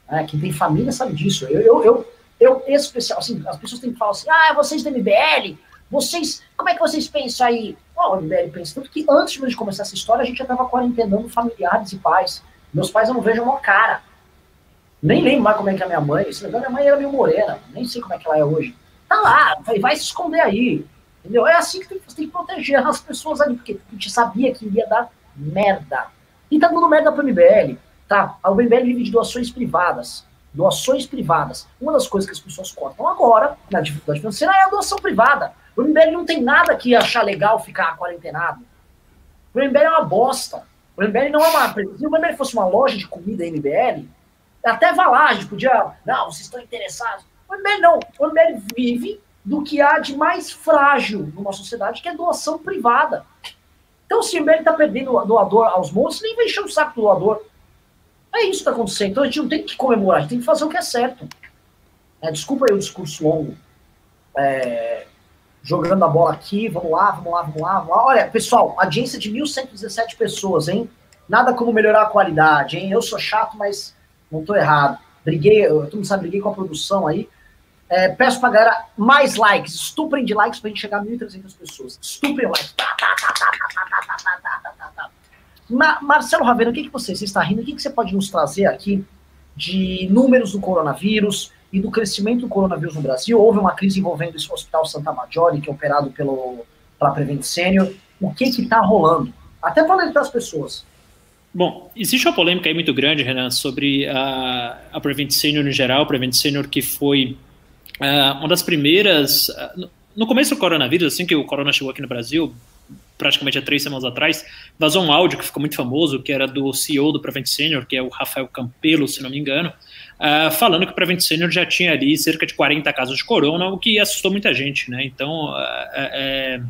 Né? Quem tem família sabe disso. Eu, eu, eu, eu especial, assim, as pessoas têm que falar assim, ah, vocês da MBL, vocês, como é que vocês pensam aí? Oh, o MBL pensa tanto que antes de começar essa história, a gente já estava quarentenando familiares e pais. Meus pais eu não vejo uma cara. Nem lembro mais como é que é a minha mãe. Se minha mãe era meio morena, nem sei como é que ela é hoje. Tá lá, vai, vai se esconder aí. Entendeu? É assim que tem, você tem que proteger as pessoas ali, porque a gente sabia que ia dar merda. E tá dando merda pro MBL. Tá? A MBL vive de doações privadas. Doações privadas. Uma das coisas que as pessoas cortam agora, na dificuldade financeira, é a doação privada. O MBL não tem nada que achar legal ficar quarentenado. O MBL é uma bosta. O MBL não é uma. Se o MBL fosse uma loja de comida MBL, até vai lá, a gente podia. Não, vocês estão interessados. O MBL não. O MBL vive do que há de mais frágil numa sociedade, que é doação privada. Então, se o MBL está perdendo doador aos montes, nem vai encher o saco do doador. É isso que está acontecendo. Então a gente não tem que comemorar, a gente tem que fazer o que é certo. É, desculpa aí o discurso longo. É, jogando a bola aqui, vamos lá, vamos lá, vamos lá, vamos lá. Olha, pessoal, audiência de 1.117 pessoas, hein? Nada como melhorar a qualidade, hein? Eu sou chato, mas não tô errado. Briguei, todo mundo sabe, briguei com a produção aí. É, peço pra galera mais likes, estuprem de likes pra gente chegar a 1.300 pessoas. Estuprem likes. Tá, tá, tá, Ma Marcelo Ravena, o que, que você, você está rindo? O que, que você pode nos trazer aqui de números do coronavírus? e do crescimento do coronavírus no Brasil. Houve uma crise envolvendo o Hospital Santa Maggiore, que é operado pelo, pela Prevent Senior. O que está rolando? Até para alertar as pessoas. Bom, existe uma polêmica aí muito grande, Renan, sobre a, a Prevent Senior em geral, Prevent Senior que foi uh, uma das primeiras... Uh, no começo do coronavírus, assim que o corona chegou aqui no Brasil, praticamente há três semanas atrás, vazou um áudio que ficou muito famoso, que era do CEO do Prevent Senior, que é o Rafael Campelo, se não me engano, uh, falando que o Prevent Senior já tinha ali cerca de 40 casos de corona, o que assustou muita gente, né? Então, é,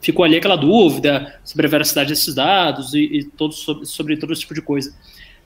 ficou ali aquela dúvida sobre a veracidade desses dados e, e todo, sobre, sobre, todo esse tipo de coisa.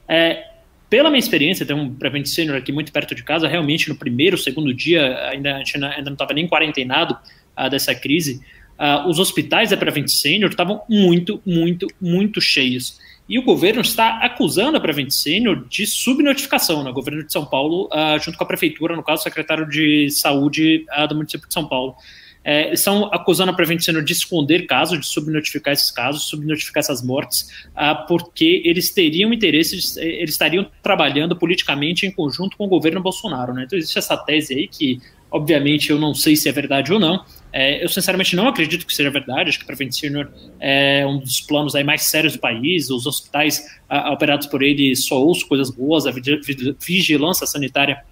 É, pela minha experiência, tem um Prevent Senior aqui muito perto de casa, realmente no primeiro, segundo dia, ainda, a gente ainda não estava nem quarentenado uh, dessa crise, uh, os hospitais da Prevent Senior estavam muito, muito, muito cheios. E o governo está acusando a Prevent Senior de subnotificação, né? o governo de São Paulo, uh, junto com a prefeitura, no caso, o secretário de saúde do município de São Paulo. É, estão acusando a Prevent Senior de esconder casos, de subnotificar esses casos, subnotificar essas mortes, uh, porque eles teriam interesse, de, eles estariam trabalhando politicamente em conjunto com o governo Bolsonaro. Né? Então existe essa tese aí que, obviamente, eu não sei se é verdade ou não, é, eu sinceramente não acredito que seja verdade. Acho que a Prevent Senior é um dos planos aí mais sérios do país. Os hospitais a, operados por ele só ouço coisas boas. A vigilância sanitária,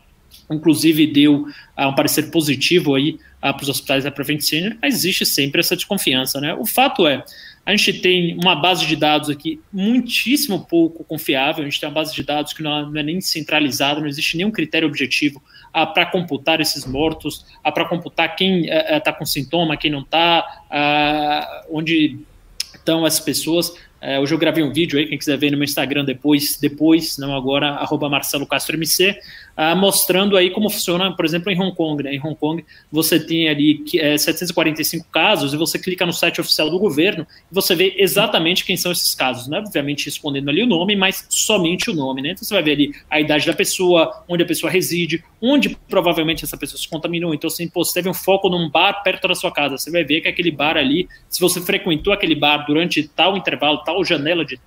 inclusive, deu a, um parecer positivo aí para os hospitais da Prevent Senior. Mas existe sempre essa desconfiança, né? O fato é, a gente tem uma base de dados aqui muitíssimo pouco confiável. A gente tem uma base de dados que não, não é nem centralizada, não existe nenhum critério objetivo para computar esses mortos, para computar quem está com sintoma, quem não está, onde estão as pessoas. É, hoje eu gravei um vídeo aí, quem quiser ver no meu Instagram depois, depois, não agora, arroba Marcelo Castro MC, ah, mostrando aí como funciona, por exemplo, em Hong Kong. Né? Em Hong Kong, você tem ali é, 745 casos e você clica no site oficial do governo e você vê exatamente quem são esses casos. Né? Obviamente respondendo ali o nome, mas somente o nome. Né? Então você vai ver ali a idade da pessoa, onde a pessoa reside, onde provavelmente essa pessoa se contaminou. Então, assim, pô, você teve um foco num bar perto da sua casa. Você vai ver que aquele bar ali, se você frequentou aquele bar durante tal intervalo, tal janela de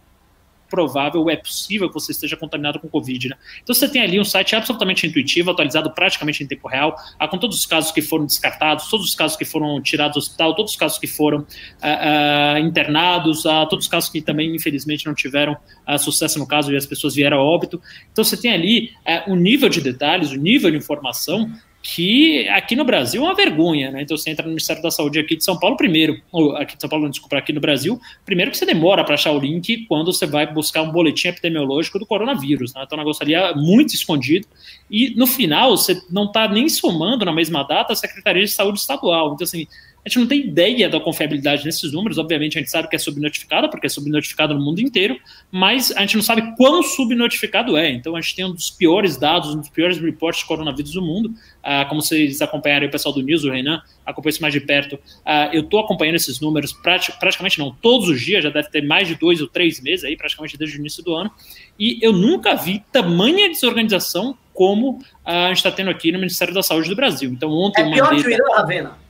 provável, é possível que você esteja contaminado com Covid. Né? Então você tem ali um site absolutamente intuitivo, atualizado praticamente em tempo real, ah, com todos os casos que foram descartados, todos os casos que foram tirados do hospital, todos os casos que foram ah, ah, internados, ah, todos os casos que também, infelizmente, não tiveram sucesso no caso e as pessoas vieram a óbito. Então você tem ali um nível de detalhes, um nível de informação que aqui no Brasil é uma vergonha, né? Então você entra no Ministério da Saúde aqui de São Paulo primeiro, ou aqui de São Paulo, desculpa, aqui no Brasil, primeiro que você demora para achar o link quando você vai buscar um boletim epidemiológico do coronavírus, né? Então o negócio ali é muito escondido e no final você não está nem somando na mesma data a Secretaria de Saúde Estadual. Então assim, a gente não tem ideia da confiabilidade nesses números, obviamente a gente sabe que é subnotificado, porque é subnotificado no mundo inteiro, mas a gente não sabe quão subnotificado é. Então a gente tem um dos piores dados, um dos piores reportes de coronavírus do mundo. Ah, como vocês acompanharam o pessoal do News, o Renan, acompanha isso mais de perto. Ah, eu estou acompanhando esses números praticamente não todos os dias, já deve ter mais de dois ou três meses aí, praticamente desde o início do ano, e eu nunca vi tamanha desorganização como ah, a gente está tendo aqui no Ministério da Saúde do Brasil. Então ontem é pior que o Irã, Ravena.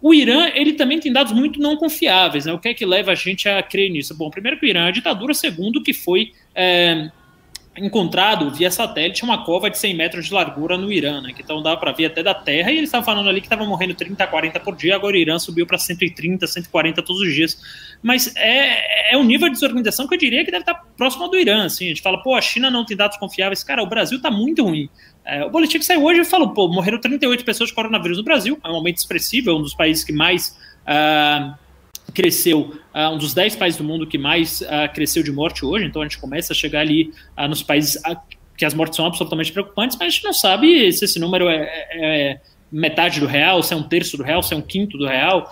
O Irã, ele também tem dados muito não confiáveis, né? O que é que leva a gente a crer nisso? Bom, primeiro que o Irã é a ditadura, segundo que foi é, encontrado via satélite uma cova de 100 metros de largura no Irã, né? Que então dava para ver até da Terra, e eles estavam falando ali que estavam morrendo 30, 40 por dia, agora o Irã subiu para 130, 140 todos os dias. Mas é, é um nível de desorganização que eu diria que deve estar próximo ao do Irã, assim. A gente fala, pô, a China não tem dados confiáveis. Cara, o Brasil está muito ruim. É, o boletim que saiu hoje falou, pô, morreram 38 pessoas de coronavírus no Brasil, é um aumento expressivo, é um dos países que mais uh, cresceu, uh, um dos 10 países do mundo que mais uh, cresceu de morte hoje, então a gente começa a chegar ali nos países que as mortes são absolutamente preocupantes, mas a gente não sabe se esse número é, é, é metade do real, se é um terço do real, se é um quinto do real,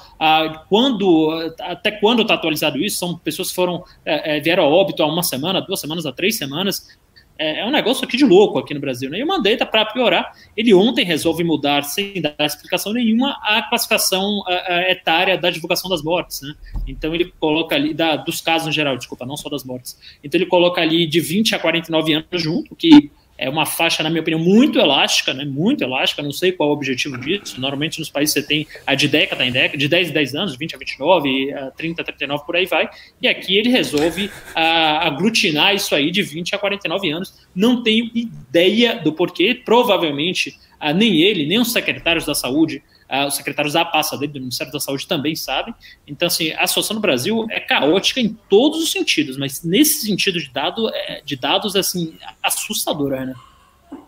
quando, até quando está atualizado isso? São pessoas que foram é, é, vieram a óbito há uma semana, duas semanas, há três semanas, é, é, um negócio aqui de louco aqui no Brasil. Né? E o Mandetta, para piorar, ele ontem resolve mudar, sem dar explicação nenhuma, a classificação a, a etária da divulgação das mortes. Né? Então ele coloca ali, da, dos casos em geral, desculpa, não só das mortes. Então ele coloca ali de 20 a 49 anos junto, que é uma faixa, na minha opinião, muito elástica, né? Muito elástica, não sei qual é o objetivo disso. Normalmente nos países você tem a de década em década, de 10 em 10 anos, 20 a 29, a 30 a 39, por aí vai. E aqui ele resolve a, aglutinar isso aí de 20 a 49 anos. Não tenho ideia do porquê, provavelmente a, nem ele, nem os secretários da saúde Os secretários da pasta dele, do Ministério da Saúde, também sabem. Então, assim, a situação no Brasil é caótica em todos os sentidos, mas nesse sentido de, dado, é, de dados, assim, assustadora, né?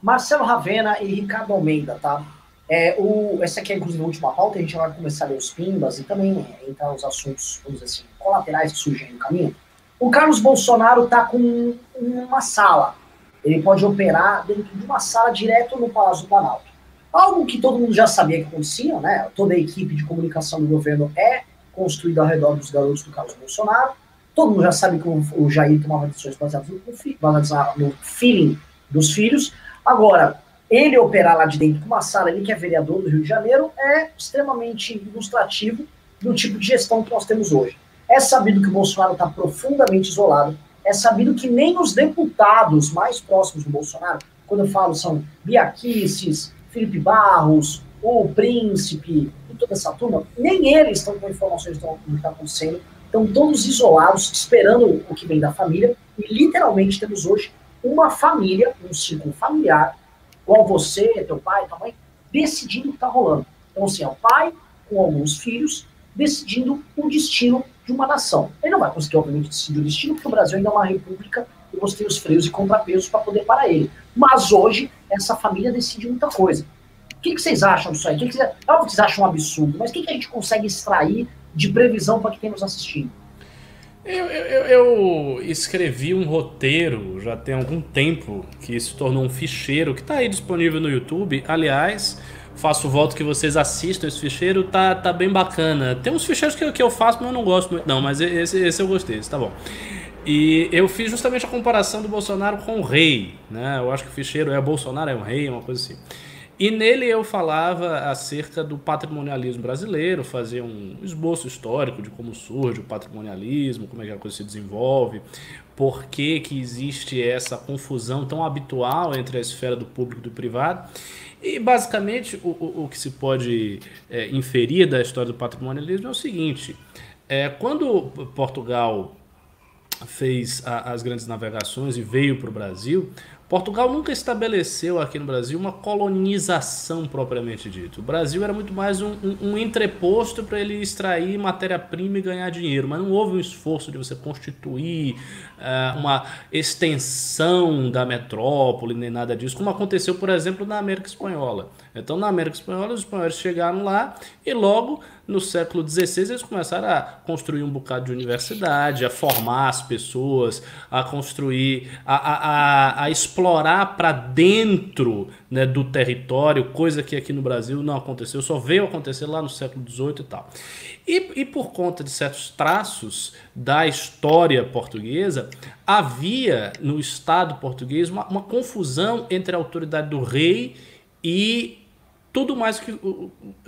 Marcelo Ravena e Ricardo Almeida, tá? É, o, essa aqui é, inclusive, a última pauta, a gente vai começar a ler os pimbas e também entrar nos assuntos, vamos dizer assim, colaterais que surgem no caminho. O Carlos Bolsonaro está com uma sala. Ele pode operar dentro de uma sala direto no Palácio do Planalto. Algo que todo mundo já sabia que acontecia, né? Toda a equipe de comunicação do governo é construída ao redor dos garotos do Carlos Bolsonaro. Todo mundo já sabe que o Jair tomava decisões baseadas no, baseadas no feeling dos filhos. Agora, ele operar lá de dentro com uma sala, ele que é vereador do Rio de Janeiro, é extremamente ilustrativo do tipo de gestão que nós temos hoje. É sabido que o Bolsonaro está profundamente isolado. É sabido que nem os deputados mais próximos do Bolsonaro, quando eu falo são Biaquices, Felipe Barros, o Príncipe e toda essa turma, nem eles estão com informações do que está acontecendo, estão todos isolados, esperando o que vem da família, e literalmente temos hoje uma família, um círculo familiar, igual você, teu pai, tua mãe, decidindo o que está rolando. Então, assim, é o pai com alguns filhos decidindo o destino de uma nação. Ele não vai conseguir, obviamente, decidir o destino, porque o Brasil ainda é uma república e você tem os freios e contrapesos para poder parar ele. Mas hoje, essa família decide muita coisa. O que, que vocês acham disso aí? O que, que vocês, é óbvio que vocês acham um absurdo, mas o que, que a gente consegue extrair de previsão para quem nos assistindo? Eu, eu, eu, escrevi um roteiro já tem algum tempo que se tornou um ficheiro que está aí disponível no YouTube. Aliás, faço voto que vocês assistam esse ficheiro, tá, tá bem bacana. Tem uns ficheiros que, que eu faço, mas eu não gosto muito. Não, mas esse, esse eu gostei, esse tá bom. E eu fiz justamente a comparação do Bolsonaro com o rei, né? Eu acho que o ficheiro é Bolsonaro é um rei, uma coisa assim. E nele eu falava acerca do patrimonialismo brasileiro, fazia um esboço histórico de como surge o patrimonialismo, como é que a coisa se desenvolve, por que, que existe essa confusão tão habitual entre a esfera do público e do privado. E basicamente o, o, o que se pode é, inferir da história do patrimonialismo é o seguinte: é, quando Portugal fez a, as grandes navegações e veio para o Brasil, Portugal nunca estabeleceu aqui no Brasil uma colonização propriamente dito. O Brasil era muito mais um, um, um entreposto para ele extrair matéria-prima e ganhar dinheiro, mas não houve um esforço de você constituir uh, uma extensão da metrópole, nem nada disso, como aconteceu, por exemplo, na América Espanhola. Então, na América Espanhola, os espanhóis chegaram lá e logo no século XVI, eles começaram a construir um bocado de universidade, a formar as pessoas, a construir, a, a, a, a explorar para dentro né, do território, coisa que aqui no Brasil não aconteceu, só veio acontecer lá no século XVIII e tal. E, e por conta de certos traços da história portuguesa, havia no Estado português uma, uma confusão entre a autoridade do rei e tudo mais que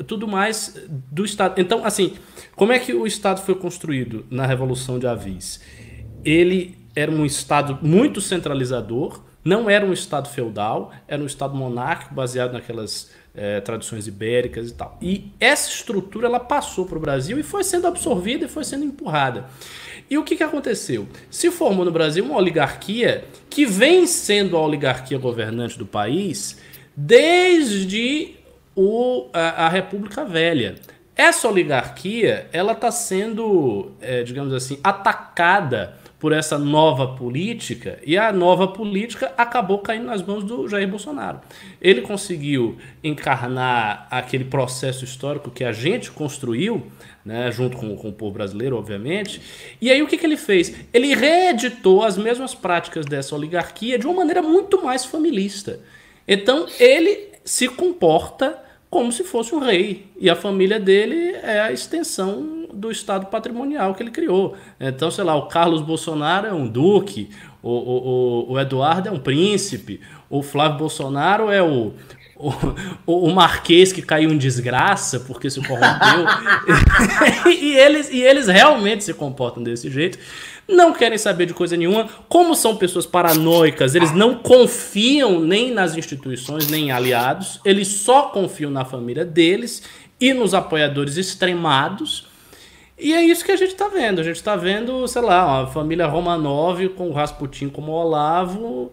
tudo mais do Estado. Então, assim, como é que o Estado foi construído na Revolução de Avis? Ele era um Estado muito centralizador, não era um Estado feudal, era um Estado monárquico baseado naquelas é, tradições ibéricas e tal. E essa estrutura ela passou para o Brasil e foi sendo absorvida e foi sendo empurrada. E o que, que aconteceu? Se formou no Brasil uma oligarquia que vem sendo a oligarquia governante do país desde o, a, a República Velha. Essa oligarquia ela está sendo, é, digamos assim, atacada por essa nova política e a nova política acabou caindo nas mãos do Jair Bolsonaro. Ele conseguiu encarnar aquele processo histórico que a gente construiu, né, junto com, com o povo brasileiro, obviamente. E aí o que, que ele fez? Ele reeditou as mesmas práticas dessa oligarquia de uma maneira muito mais familista. Então ele se comporta como se fosse um rei. E a família dele é a extensão do estado patrimonial que ele criou. Então, sei lá, o Carlos Bolsonaro é um duque, o, o, o Eduardo é um príncipe, o Flávio Bolsonaro é o, o, o Marquês que caiu em desgraça porque se corrompeu. e, eles, e eles realmente se comportam desse jeito não querem saber de coisa nenhuma. Como são pessoas paranoicas, eles não confiam nem nas instituições, nem em aliados, eles só confiam na família deles e nos apoiadores extremados. E é isso que a gente está vendo. A gente está vendo, sei lá, a família Romanov com o Rasputin como Olavo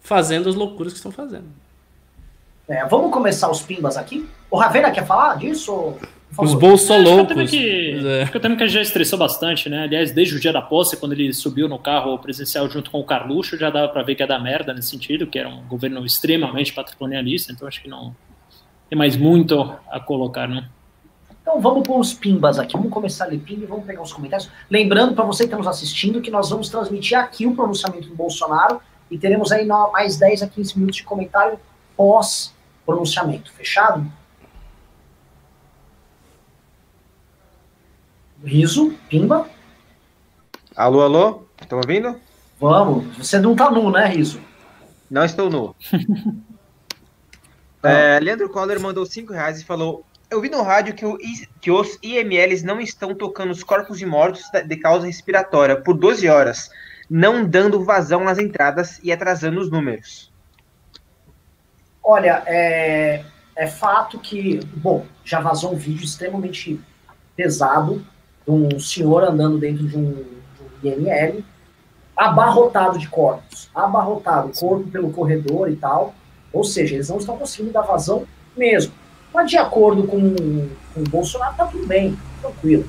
fazendo as loucuras que estão fazendo. É, vamos começar os pimbas aqui? O Ravena quer falar disso? Os bolsoloucos. É, acho que, é. acho que o tema que já estressou bastante, né? Aliás, desde o dia da posse, quando ele subiu no carro presidencial junto com o Carluxo, já dava para ver que ia dar merda nesse sentido, que era um governo extremamente patrimonialista, então acho que não tem mais muito a colocar, né? Então vamos pôr os pimbas aqui. Vamos começar a ler pimba e vamos pegar os comentários. Lembrando para você que está nos assistindo que nós vamos transmitir aqui o pronunciamento do Bolsonaro e teremos aí mais 10 a 15 minutos de comentário pós pronunciamento. Fechado? Riso, Pimba. Alô, alô? Estão ouvindo? Vamos. Você não tá nu, né, Riso? Não estou nu. é, Leandro Coller mandou 5 reais e falou: Eu vi no rádio que, o, que, os IMLs não estão tocando os corpos de mortos de causa respiratória por 12 horas, não dando vazão nas entradas e atrasando os números. Olha, é, é fato que, bom, já vazou um vídeo extremamente pesado um senhor andando dentro de um, de um IML, abarrotado de corpos, abarrotado, corpo pelo corredor e tal. Ou seja, eles não estão conseguindo dar vazão mesmo. Mas de acordo com, com o Bolsonaro, tá tudo bem, tranquilo.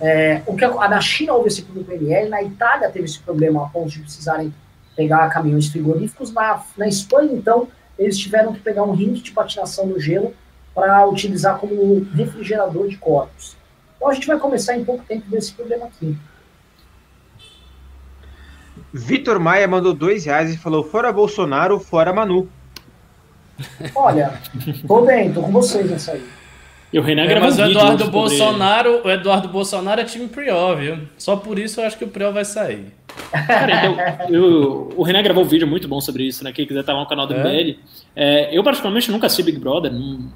É, o que a, na China houve esse problema com IML, na Itália teve esse problema a ponto de precisarem pegar caminhões frigoríficos, na, na Espanha, então, eles tiveram que pegar um rink de patinação no gelo para utilizar como refrigerador de corpos. Então a gente vai começar em pouco tempo desse problema aqui. Vitor Maia mandou dois reais e falou: fora Bolsonaro, fora Manu. Olha, tô bem, tô com vocês nessa aí. E o Renan é, mas o Eduardo Bolsonaro, o Eduardo Bolsonaro é time Priol, viu? Só por isso eu acho que o Priol vai sair. Cara, então, eu, o Renan gravou um vídeo muito bom sobre isso, né? Quem quiser estar lá no canal do é? MBL. É, eu, particularmente, nunca assisti Big Brother, não, não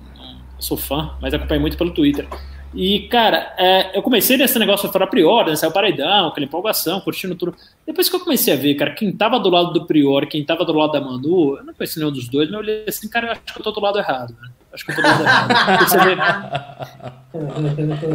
sou fã, mas acompanho muito pelo Twitter. E, cara, é, eu comecei nesse negócio fora Prior, né, saiu paredão, aquela empolgação, curtindo tudo. Depois que eu comecei a ver, cara, quem tava do lado do Prior, quem tava do lado da Manu, eu não conheci nenhum dos dois, mas eu olhei assim, cara, eu acho que eu tô do lado errado, né? Acho que eu tô do lado errado. Você vê,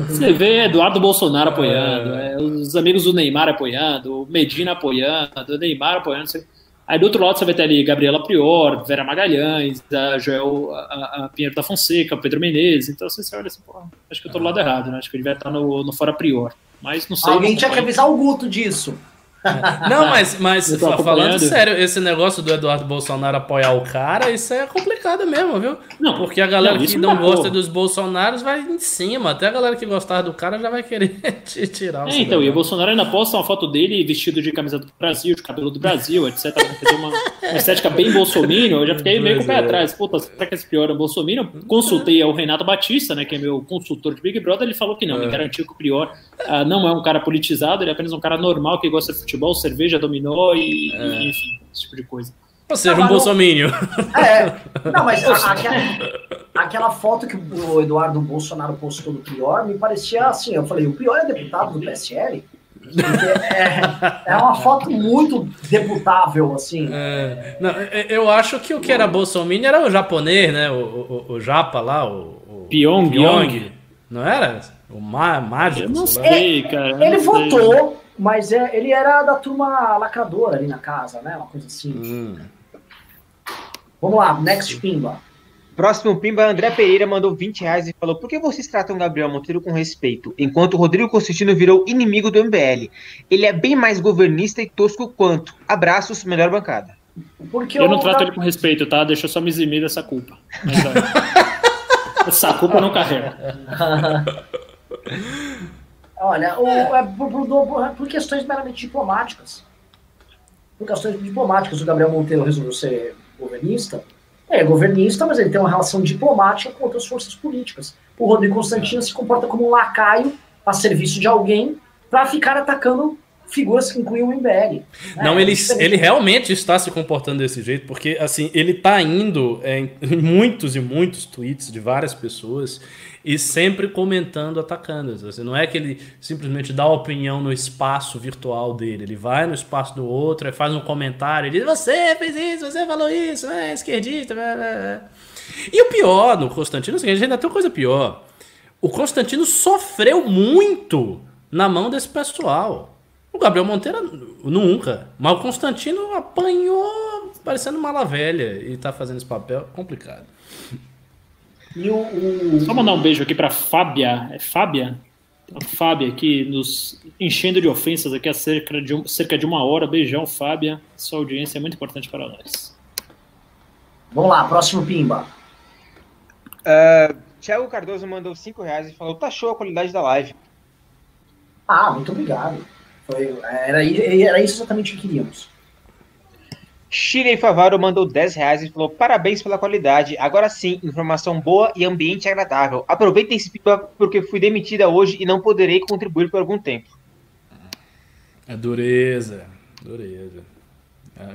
você vê Eduardo Bolsonaro apoiando, é. É, os amigos do Neymar apoiando, o Medina apoiando, o Neymar apoiando. Você... Aí do outro lado você vai ter ali Gabriela Prior, Vera Magalhães, a Joel a, a Pinheiro da Fonseca, Pedro Menezes. Então assim, você olha assim, pô, acho que eu tô do lado errado, né? Acho que ele vai estar no, no Fora Prior. Mas não sei. Alguém tinha que avisar o Guto disso. Não, mas, mas falando sério, esse negócio do Eduardo Bolsonaro apoiar o cara, isso é complicado mesmo, viu? Não, porque a galera não, que não gosta dos Bolsonaros vai em cima. Até a galera que gostava do cara já vai querer te tirar. É, então, e o Bolsonaro ainda posta uma foto dele vestido de camisa do Brasil, de cabelo do Brasil, etc. Uma, uma estética bem bolsominion. Eu já fiquei meio com o pé é. atrás. Puta, será que esse pior é bolsominion? Consultei o Renato Batista, né, que é meu consultor de Big Brother, ele falou que não, é. me garantiu que o Prior uh, não é um cara politizado, ele é apenas um cara normal que gosta de futebol, cerveja, dominó e, é. e enfim, esse tipo de coisa. Ou seja, um bolsomínio. É, não, mas a, aquela, aquela, foto que o Eduardo Bolsonaro postou do Prior me parecia assim, eu falei, o Prior é deputado do PSL? É, é, uma foto muito deputável, assim. É, não, eu acho que o que era Bolsonaro era o japonês, né? O, o, o Japa lá, o, o Pyong, Pyong. Não era? O má, mágico? Eu não sei, cara. Ele votou, mas é, ele era da turma lacradora ali na casa, né? Uma coisa assim. Hum. Vamos lá, next Pimba. Próximo Pimba, André Pereira mandou 20 reais e falou: Por que vocês tratam Gabriel Monteiro com respeito, enquanto Rodrigo Constantino virou inimigo do MBL? Ele é bem mais governista e tosco quanto. Abraços, melhor bancada. Porque eu, eu não trato ele com respeito, tá? Deixa eu só me eximir dessa culpa. Essa culpa eu não carrego. Olha, o, é, por, por, por, questões meramente diplomáticas. Por questões diplomáticas, o Gabriel Monteiro resolveu ser governista. É governista, mas ele tem uma relação diplomática com outras forças políticas. O Rodrigo Constantino se comporta como um lacaio a serviço de alguém para ficar atacando figuras que incluem o MBL. Não, é, ele, ele realmente está se comportando desse jeito, porque assim, ele está indo é, em muitos e muitos tweets de várias pessoas e sempre comentando, atacando. Assim, não é que ele simplesmente dá opinião no espaço virtual dele, ele vai no espaço do outro, faz um comentário, ele diz: Você fez isso, você falou isso, é esquerdista. Blá, blá. E o pior no Constantino, assim, a gente ainda tem uma coisa pior. O Constantino sofreu muito na mão desse pessoal. O Gabriel Monteiro nunca. Mas o Constantino apanhou parecendo mala velha e tá fazendo esse papel complicado. E o, o... Só mandar um beijo aqui para Fábia. É Fábia? A Fábia aqui nos enchendo de ofensas aqui há cerca de, um, cerca de uma hora. Beijão, Fábia. Sua audiência é muito importante para nós. Vamos lá, próximo Pimba. Uh, Thiago Cardoso mandou 5 reais e falou: tá show a qualidade da live. Ah, muito obrigado. Foi, era, era isso exatamente que queríamos. Shirei Favaro mandou 10 reais e falou: parabéns pela qualidade. Agora sim, informação boa e ambiente agradável. Aproveitem esse pipa porque fui demitida hoje e não poderei contribuir por algum tempo. É dureza, dureza. É.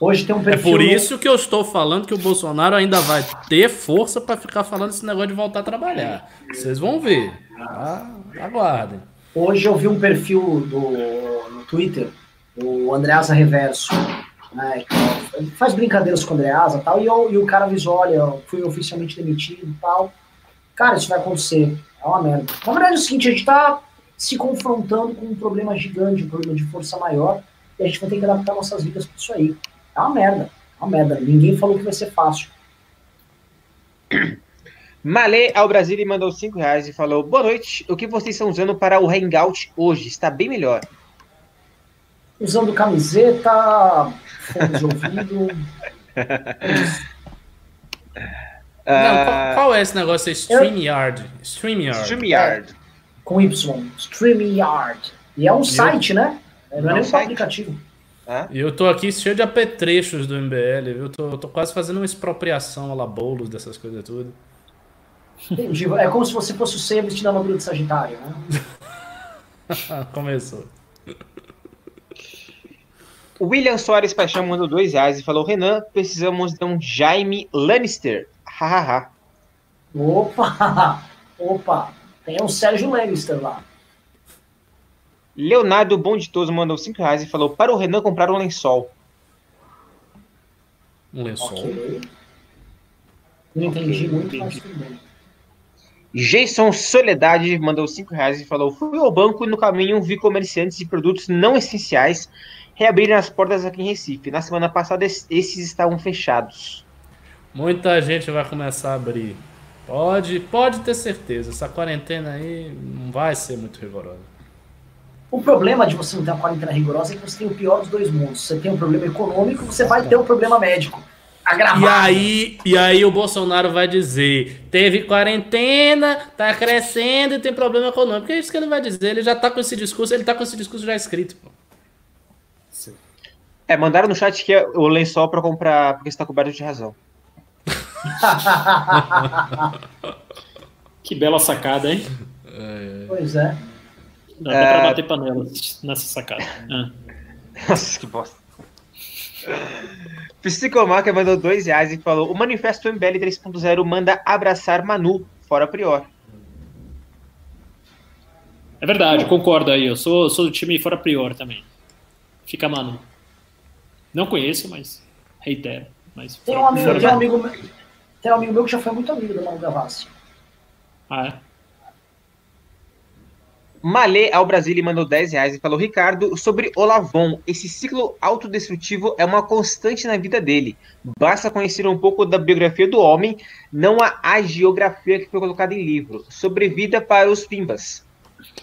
Hoje tem um perfil... É por isso que eu estou falando que o Bolsonaro ainda vai ter força para ficar falando esse negócio de voltar a trabalhar. Vocês vão ver. Tá? Aguardem. Hoje eu vi um perfil do, no Twitter, o Andreasa Reverso, né, faz brincadeiras com o Andreasa e tal, e, eu, e o cara avisou, olha, eu fui oficialmente demitido e tal. Cara, isso vai acontecer, é uma merda. Na verdade é o seguinte, a gente tá se confrontando com um problema gigante, um problema de força maior, e a gente vai ter que adaptar nossas vidas para isso aí. É uma merda, é uma merda. Ninguém falou que vai ser fácil. Malê ao Brasil e mandou 5 reais e falou: Boa noite, o que vocês estão usando para o Hangout hoje? Está bem melhor. Usando camiseta, fone de ouvido. Não, qual, qual, é esse negócio? StreamYard. StreamYard. StreamYard. Com Y. StreamYard. E é um site, né? Não é nem um aplicativo. E eu tô aqui cheio de apetrechos do MBL, viu? Tô, tô quase fazendo uma expropriação a la bolos dessas coisas tudo. Entendi. É como se você fosse o Senha vestido a armadura de Sagitário, né? Começou. O William Soares Paixão mandou dois reais e falou: Renan, precisamos de um Jaime Lannister. Hahaha. Opa! Opa! Tem um Sérgio Lannister lá. Leonardo Bonditoso mandou 5 reais e falou: para o Renan comprar um lençol. Um lençol? Okay. Não entendi muito, mas tudo bem. Jason Soledade mandou 5 reais e falou: Fui ao banco e no caminho vi comerciantes de produtos não essenciais reabriram as portas aqui em Recife. Na semana passada, esses estavam fechados. Muita gente vai começar a abrir. Pode, pode ter certeza. Essa quarentena aí não vai ser muito rigorosa. O problema de você não ter uma quarentena rigorosa é que você tem o pior dos dois mundos. Você tem um problema econômico, você vai ter um problema médico. Agravado. E aí, e aí o Bolsonaro vai dizer: teve quarentena, tá crescendo e tem problema econômico. É isso que ele vai dizer. Ele já tá com esse discurso, ele tá com esse discurso já escrito. Pô. É, mandaram no chat que é o lençol para comprar porque está coberto de razão. que bela sacada, hein? É... Pois é. Dá é... pra bater panelas nessa sacada. Ah. Nossa, que bosta. Psicomaca mandou dois reais e falou: O manifesto MBL 3.0 manda abraçar Manu, fora Prior. É verdade, concordo aí. Eu sou, sou do time fora Prior também. Fica Manu. Não conheço, mas reitero. Mas tem, um amigo, tem, um amigo, tem um amigo meu que já foi muito amigo do Manu Gavassi. Ah, é? Malê ao Brasil mandou 10 reais e falou: Ricardo, sobre Olavon, esse ciclo autodestrutivo é uma constante na vida dele. Basta conhecer um pouco da biografia do homem, não a agiografia que foi colocada em livro. Sobrevida para os pimbas.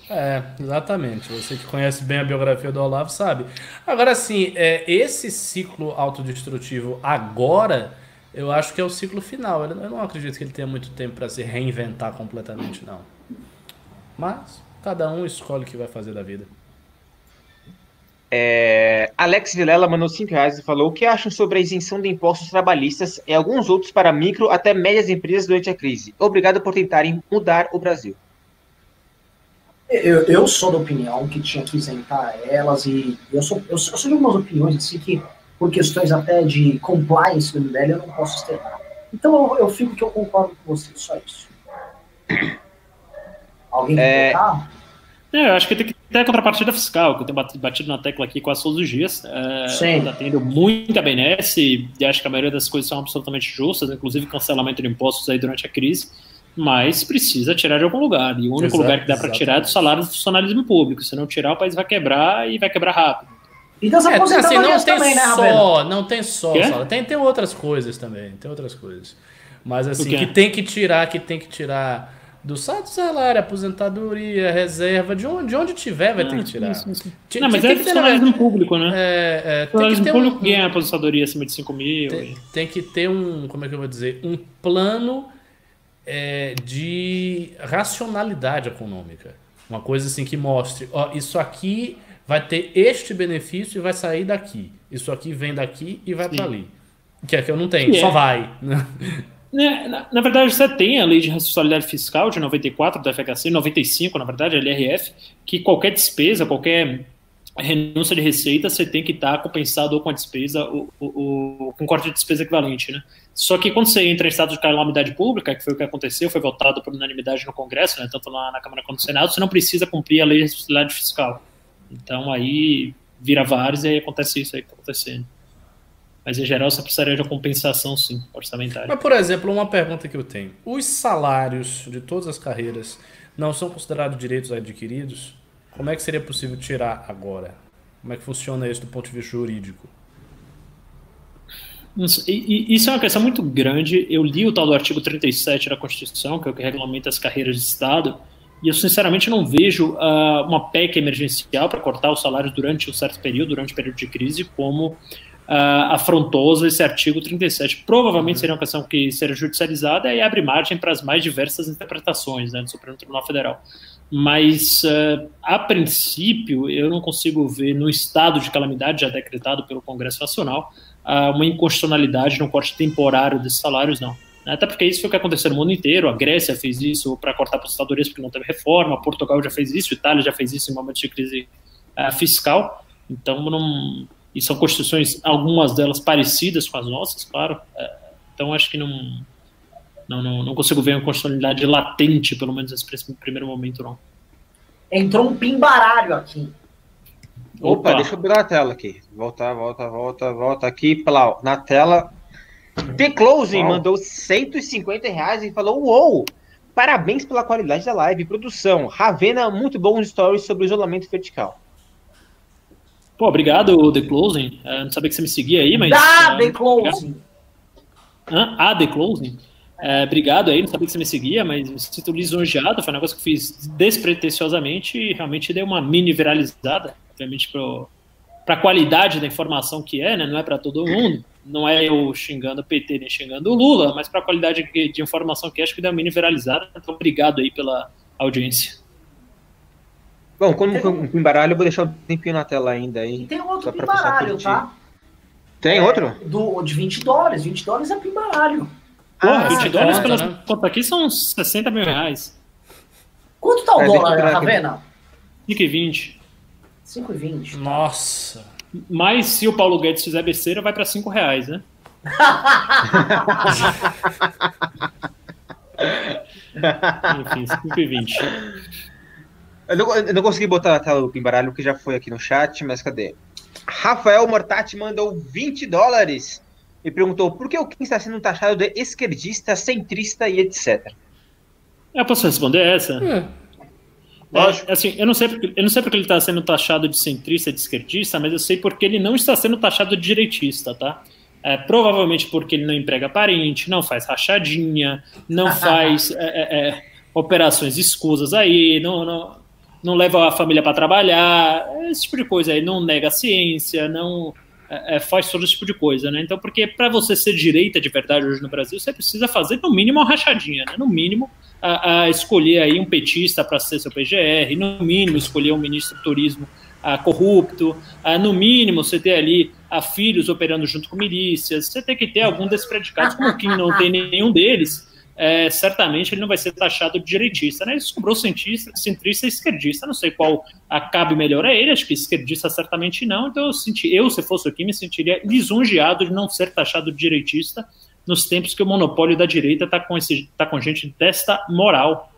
É, exatamente. Você que conhece bem a biografia do Olavo sabe. Agora, sim, é, esse ciclo autodestrutivo agora, eu acho que é o ciclo final. Eu não acredito que ele tenha muito tempo para se reinventar completamente, não. Mas Cada um escolhe o que vai fazer da vida. É, Alex Vilela mandou 5 reais e falou: O que acham sobre a isenção de impostos trabalhistas e alguns outros para micro até médias empresas durante a crise? Obrigado por tentarem mudar o Brasil. Eu, eu sou da opinião que tinha que isentar elas e eu sou, eu, sou, eu sou de algumas opiniões assim que, por questões até de compliance do MBL, eu não posso externar. Então eu, eu fico que eu concordo com você, só isso. Alguém quer é... É, eu acho que tem que ter a contrapartida fiscal, que eu tenho batido na tecla aqui quase todos os dias. É, Sim. Está tendo muita benesse e acho que a maioria das coisas são absolutamente justas, inclusive cancelamento de impostos aí durante a crise, mas precisa tirar de algum lugar. E o único Exato, lugar que dá para tirar é do salário do funcionalismo público. Se não tirar, o país vai quebrar e vai quebrar rápido. E das é, assim, não tem também, né, só, não tem só, só, tem, tem outras coisas também, tem outras coisas. Mas assim, que tem que tirar, que tem que tirar do saldo salário, aposentadoria, reserva, de onde, de onde tiver vai ah, ter que tirar. Sim, sim. Não, mas é funcionalismo público, né? É, é, tem que ter público um, ganha aposentadoria acima de 5 mil. Tem, tem, que ter um, como é que eu vou dizer, um plano é, de racionalidade econômica. Uma coisa assim que mostre, ó, isso aqui vai ter este benefício e vai sair daqui. Isso aqui vem daqui e vai para ali. Que é que eu não tenho, só é. vai. É, na, na, verdade, você tem a lei de responsabilidade fiscal de 94 da FHC, 95, na verdade, a LRF, que qualquer despesa, qualquer renúncia de receita, você tem que estar compensado ou com a despesa, ou, ou, com corte de despesa equivalente, né? Só que quando você entra em estado de calamidade pública, que foi o que aconteceu, foi votado por unanimidade no Congresso, né, tanto lá na Câmara quanto no Senado, você não precisa cumprir a lei de responsabilidade fiscal. Então aí vira vários e aí acontece isso aí que está acontecendo. Mas em geral você precisaria de uma compensação, sim, orçamentária. Mas, por exemplo, uma pergunta que eu tenho: os salários de todas as carreiras não são considerados direitos adquiridos? Como é que seria possível tirar agora? Como é que funciona isso do ponto de vista jurídico? Isso é uma questão muito grande. Eu li o tal do artigo 37 da Constituição, que é o que regulamenta as carreiras de Estado, e eu sinceramente não vejo uh, uma PEC emergencial para cortar os salários durante um certo período, durante o período de crise, como uh, afrontoso esse artigo 37. Provavelmente uhum. seria uma questão que seria judicializada e abre margem para as mais diversas interpretações né, do Supremo Tribunal Federal. Mas, uh, a princípio, eu não consigo ver no estado de calamidade já decretado pelo Congresso Nacional uh, uma inconstitucionalidade no corte temporário desses salários, não. Até porque isso foi o que aconteceu no mundo inteiro. A Grécia fez isso para cortar aposentadorias porque não teve reforma, Portugal já fez isso, Itália já fez isso em momentos de crise uh, fiscal. Então, não, e são constituições, algumas delas parecidas com as nossas, claro. É, então acho que não, não, não, não consigo ver uma constitucionalidade latente, pelo menos nesse primeiro momento, não. Entrou um pimbaralho aqui. Opa, Opa, deixa eu virar a tela aqui. Volta, volta, volta, volta aqui pela, na tela. The Closing Uau. mandou 150 reais e falou: Uou! Parabéns pela qualidade da live. Produção. Ravena, muito bons stories sobre isolamento vertical. Pô, obrigado, The Closing. Uh, não sabia que você me seguia aí, mas. Dá, uh, The Closing! Hã? Ah, The Closing? É, obrigado aí, não sabia que você me seguia, mas me sinto lisonjeado. Foi um negócio que fiz despretensiosamente e realmente deu uma mini viralizada, obviamente, para a qualidade da informação que é, né? Não é para todo mundo. Não é eu xingando o PT nem xingando o Lula, mas para a qualidade de informação que é, acho que deu uma mini viralizada. Então, obrigado aí pela audiência. Bom, como tem um pimbaralho, eu vou deixar um tempinho na tela ainda aí. E tem outro pimbaralho, tá? Tem é, outro? Do, de 20 dólares. 20 dólares é pimbaralho. Porra, ah, 20 dólares pelas né? contas aqui são 60 mil reais. Quanto tá o é, dólar, Ravena? 5,20. 5,20. Nossa. Mas se o Paulo Guedes fizer besteira, vai para 5 reais, né? Enfim, 5,20. Eu não, eu não consegui botar a tela do Pimbaralho, que já foi aqui no chat, mas cadê? Rafael Mortati mandou 20 dólares e perguntou por que o Kim está sendo taxado de esquerdista, centrista e etc. Eu posso responder essa? Hum. É, assim, eu não sei porque, eu não sei porque ele está sendo taxado de centrista, de esquerdista, mas eu sei porque ele não está sendo taxado de direitista, tá? É, provavelmente porque ele não emprega parente, não faz rachadinha, não faz é, é, é, operações escusas aí, não, não, não leva a família para trabalhar, esse tipo de coisa aí, não nega a ciência, não é, é, faz todo esse tipo de coisa, né? Então, porque para você ser direita de verdade hoje no Brasil, você precisa fazer no mínimo uma rachadinha, né? No mínimo, a, a escolher aí um petista para ser seu PGR, no mínimo escolher um ministro do turismo a, corrupto, a, no mínimo você ter ali a filhos operando junto com milícias, você tem que ter algum desses predicados, como quem não tem nenhum deles, é, certamente ele não vai ser taxado de direitista, né? Ele sobrou centrista, centrista e esquerdista, não sei qual acabe melhor a ele, acho que esquerdista certamente não, então eu, senti, eu se fosse aqui, me sentiria lisonjeado de não ser taxado de direitista nos tempos que o monopólio da direita está com, esse, tá com gente desta moral.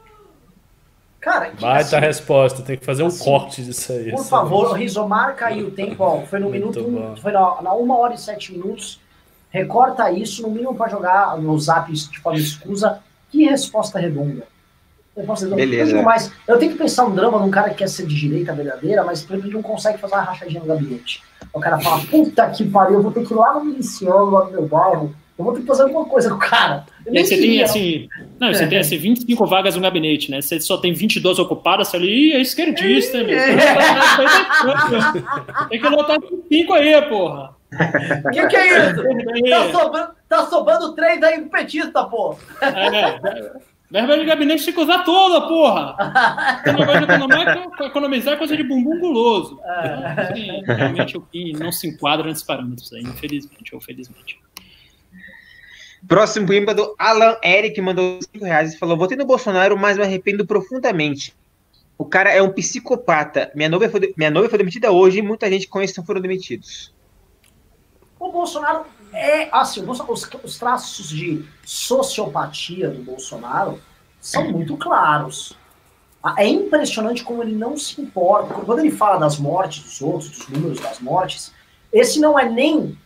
Cara, Baita assim, resposta, tem que fazer um assim, corte disso aí. Por favor, Riso, marca aí o tempo, ó, foi no Muito minuto, bom. foi na, na 1 hora e 7 minutos, recorta isso, no mínimo para jogar no zap de forma escusa. Que resposta redonda. Resposta redonda. Beleza. Eu, mais, eu tenho que pensar um drama de um cara que quer ser de direita verdadeira, mas por exemplo, não consegue fazer uma rachadinha no gabinete. O cara fala, puta que pariu, eu vou ter que ir lá no miliciano, lá no meu bairro, eu vou ter que fazer alguma coisa com o cara. E você tem assim. Não, você é. tem assim, 25 vagas no gabinete, né? Você só tem 22 ocupadas, você ali é esquerdista, é. Tem que lotar 5 aí, porra. O que, que é isso? tá, sobrando, tá sobrando três aí do petista, pô. É, verba de gabinete tem que usar toda, porra. Esse negócio de economizar, economizar é coisa de bumbum guloso. É. Assim, realmente o que não se enquadra nesses parâmetros aí, infelizmente ou felizmente. Próximo poema do Alan Eric mandou 5 reais e falou: Votei no Bolsonaro, mas me arrependo profundamente. O cara é um psicopata. Minha noiva foi, minha noiva foi demitida hoje e muita gente conhece foram demitidos. O Bolsonaro é assim, os, os traços de sociopatia do Bolsonaro são muito claros. É impressionante como ele não se importa. Quando ele fala das mortes dos outros, dos números das mortes, esse não é nem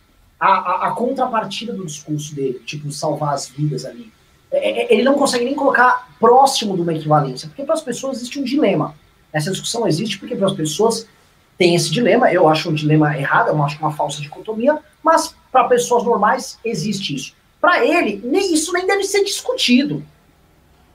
a, a, a contrapartida do discurso dele, tipo, salvar as vidas ali. É, é, ele não consegue nem colocar próximo de uma equivalência, porque para as pessoas existe um dilema. Essa discussão existe porque para as pessoas tem esse dilema, eu acho um dilema errado, eu acho uma falsa dicotomia, mas para pessoas normais existe isso. Para ele, nem, isso nem deve ser discutido.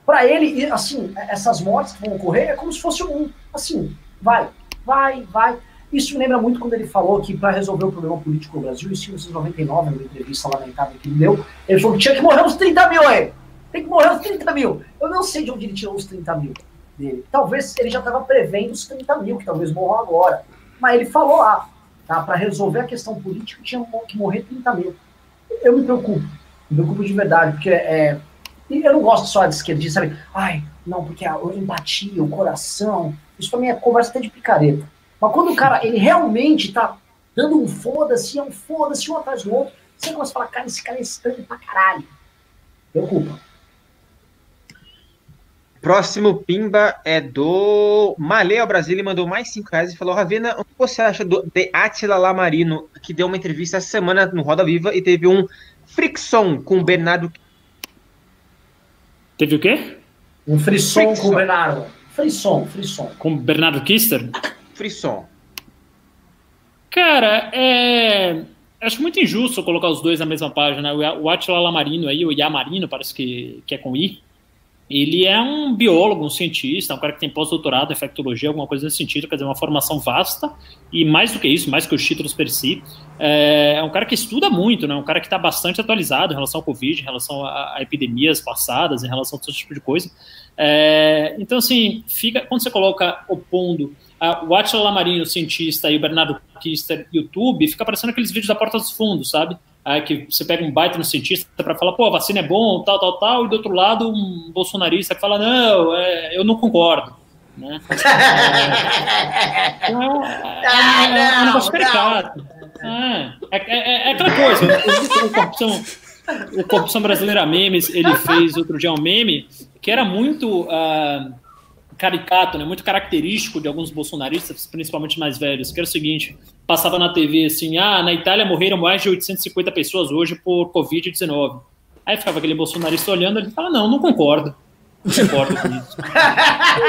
Para ele, assim, essas mortes que vão ocorrer é como se fosse um, assim, vai, vai, vai. Isso me lembra muito quando ele falou que para resolver o problema político no Brasil, em 1999, numa entrevista lamentável que ele deu, ele falou que tinha que morrer uns 30 mil aí. Tem que morrer uns 30 mil. Eu não sei de onde ele tirou os 30 mil dele. Talvez ele já estava prevendo os 30 mil, que talvez morram agora. Mas ele falou lá, tá? Para resolver a questão política tinha que morrer 30 mil. Eu me preocupo, me preocupo de verdade, porque é, eu não gosto só de esquerdista, sabe? Ai, não, porque a empatia, o coração, isso para mim é conversa até de picareta. Mas quando o cara, ele realmente tá dando um foda-se, é um foda-se um atrás do outro, você começa a falar, cara, esse cara é estranho pra caralho. Preocupa. Próximo Pimba é do Malê ao Brasil, ele mandou mais 5 reais e falou: Ravena, o que você acha do, de Atila Lamarino, que deu uma entrevista essa semana no Roda Viva e teve um fricção com o Bernardo. Teve o quê? Um frisson com o Bernardo. Frisson, frisson. Com o Bernardo Kister? Frisson. Cara, é... acho muito injusto colocar os dois na mesma página. O Atila Lamarino aí, o Yamarino, parece que, que é com I, ele é um biólogo, um cientista, um cara que tem pós-doutorado em infectologia, alguma coisa nesse sentido, quer dizer, uma formação vasta, e mais do que isso, mais que os títulos per si, é, é um cara que estuda muito, né, um cara que está bastante atualizado em relação ao Covid, em relação a, a, epidemias passadas, em relação a todo tipo de coisa. É, então, assim, fica, quando você coloca opondo a, o Atila Lamarino, cientista, e o Bernardo Kister, YouTube, fica parecendo aqueles vídeos da Porta dos Fundos, sabe? Aí que você pega um baita no cientista para falar, pô, a vacina é bom, tal, tal, tal, e do outro lado um bolsonarista que fala, não, é, eu não concordo. Né? É, então, é, é, é um negócio caricato. É, é, é, aquela coisa, Corrupção, o Corrupção Brasileira Memes, ele fez outro dia um meme que era muito... Uh, caricato, né, muito característico de alguns bolsonaristas, principalmente mais velhos, que era o seguinte, passava na TV assim, ah, na Itália morreram mais de 850 pessoas hoje por Covid-19. Aí ficava aquele bolsonarista olhando, ele fala, não, não concordo. Não concordo com isso.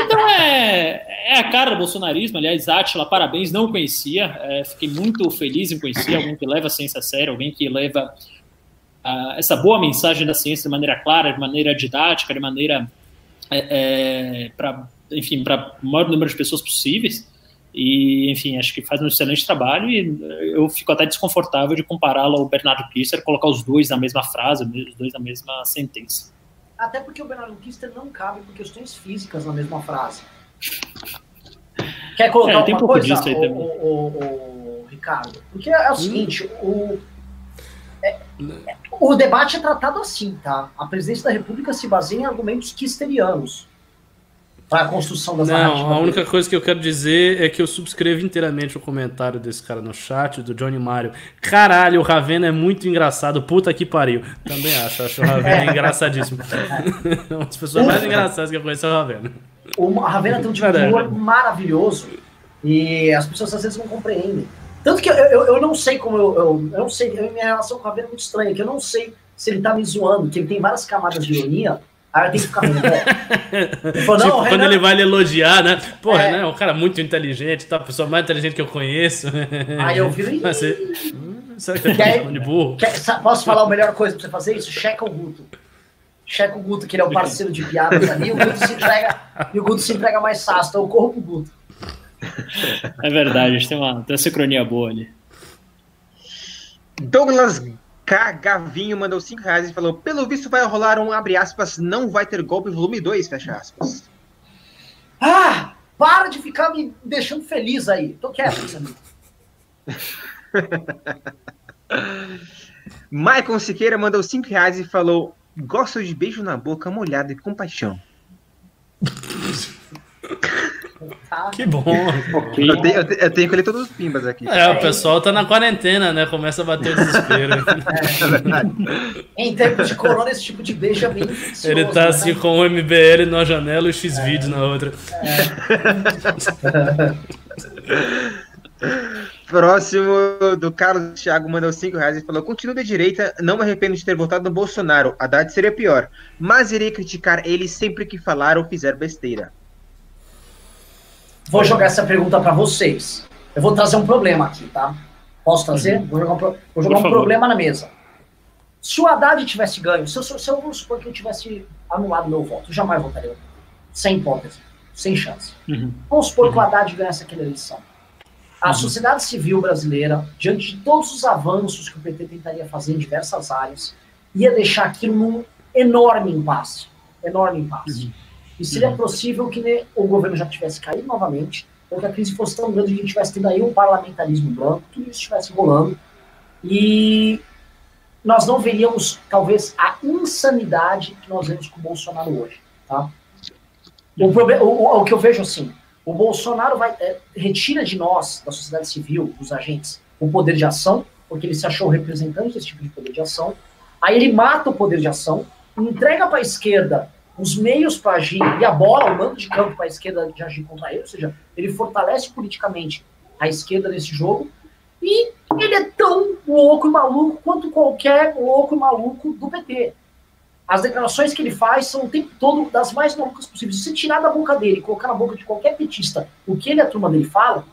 então é, é a cara do bolsonarismo, aliás, Átila, parabéns, não conhecia, é, fiquei muito feliz em conhecer alguém que leva a ciência a sério, alguém que leva essa boa mensagem da ciência de maneira clara, de maneira didática, de maneira é, é, para enfim, para o maior número de pessoas possíveis. E, enfim, acho que faz um excelente trabalho e eu fico até desconfortável de compará-lo ao Bernardo Kister, colocar os dois na mesma frase, os dois na mesma sentença. Até porque o Bernardo Kister não cabe por questões físicas na mesma frase. Quer colocar é, uma coisa, o, o, o, Ricardo? Porque é o seguinte, hum. o, é, o debate é tratado assim, tá? A presidência da República se baseia em argumentos kisterianos para a construção das Não, a única coisa que eu quero dizer é que eu subscrevo inteiramente o comentário desse cara no chat, do Johnny Mario. Caralho, o Ravena é muito engraçado, puta que pariu. Também acho, acho o Ravena é. engraçadíssimo. Uma das pessoas mais engraçadas que eu conheço é o Ravena. O Ravena tem um tipo de humor maravilhoso e as pessoas às vezes não compreendem. Tanto que eu, eu, eu não sei como eu, eu, eu não sei, minha relação com o Ravena é muito estranha, que eu não sei se ele tá me zoando, que ele tem várias camadas de ironia, Aí eu tenho que ficar vendo, tipo, quando ele vai lhe elogiar, né? Porra, é... né? Um cara muito inteligente, tá? A pessoa mais inteligente que eu conheço. Aí eu viro. Você... Será que tá de burro? Quer... Posso falar a melhor coisa pra você fazer isso? Checa o Guto. Checa o Guto, que ele é o parceiro de piadas ali, e o Guto se entrega, e o Guto se entrega mais fácil, então eu corro pro Guto. É verdade, a gente tem uma, tem uma sincronia boa ali. Douglas K. Gavinho mandou 5 reais e falou: pelo visto vai rolar um abre aspas, não vai ter golpe volume 2, fecha aspas. Ah! Para de ficar me deixando feliz aí. Tô quieto, Samir. Maicon Siqueira mandou 5 reais e falou: Gosto de beijo na boca molhado e com paixão. Tá. Que bom. Eu tenho, eu, tenho, eu tenho que ler todos os pimbas aqui. É, o pessoal tá na quarentena, né? Começa a bater o desespero. É, em tempos de corona, esse tipo de beijo é bem Ele tá assim né? com o MBL numa janela e o X-Vídeos é. na outra. É. Próximo do Carlos Thiago mandou 5 reais e falou: Continuo de direita, não me arrependo de ter votado no Bolsonaro. A Haddad seria pior, mas irei criticar ele sempre que falar ou fizer besteira. Vou jogar essa pergunta para vocês. Eu vou trazer um problema aqui, tá? Posso trazer? Uhum. Vou jogar, um, vou jogar um problema na mesa. Se o Haddad tivesse ganho, se eu, se eu vamos supor que eu tivesse anulado meu voto, eu jamais votaria. Sem hipótese, sem chance. Uhum. Vamos supor uhum. que o uhum. Haddad ganhasse aquela eleição. A uhum. sociedade civil brasileira, diante de todos os avanços que o PT tentaria fazer em diversas áreas, ia deixar aquilo num enorme impasse. Enorme impasse. E seria uhum. possível que o governo já tivesse caído novamente, ou que a crise fosse tão grande que a gente tivesse tendo aí um parlamentarismo branco, tudo isso estivesse rolando. E nós não veríamos, talvez, a insanidade que nós vemos com o Bolsonaro hoje. Tá? O, problema, o, o que eu vejo assim, o Bolsonaro vai, é, retira de nós, da sociedade civil, dos agentes, o poder de ação, porque ele se achou representante desse tipo de poder de ação. Aí ele mata o poder de ação, entrega para a esquerda os meios para agir e a bola, o mando de campo para a esquerda de agir contra ele, ou seja, ele fortalece politicamente a esquerda nesse jogo e ele é tão louco e maluco quanto qualquer louco e maluco do PT. As declarações que ele faz são o tempo todo das mais malucas possíveis. Se você tirar da boca dele e colocar na boca de qualquer petista o que ele e a turma dele fala,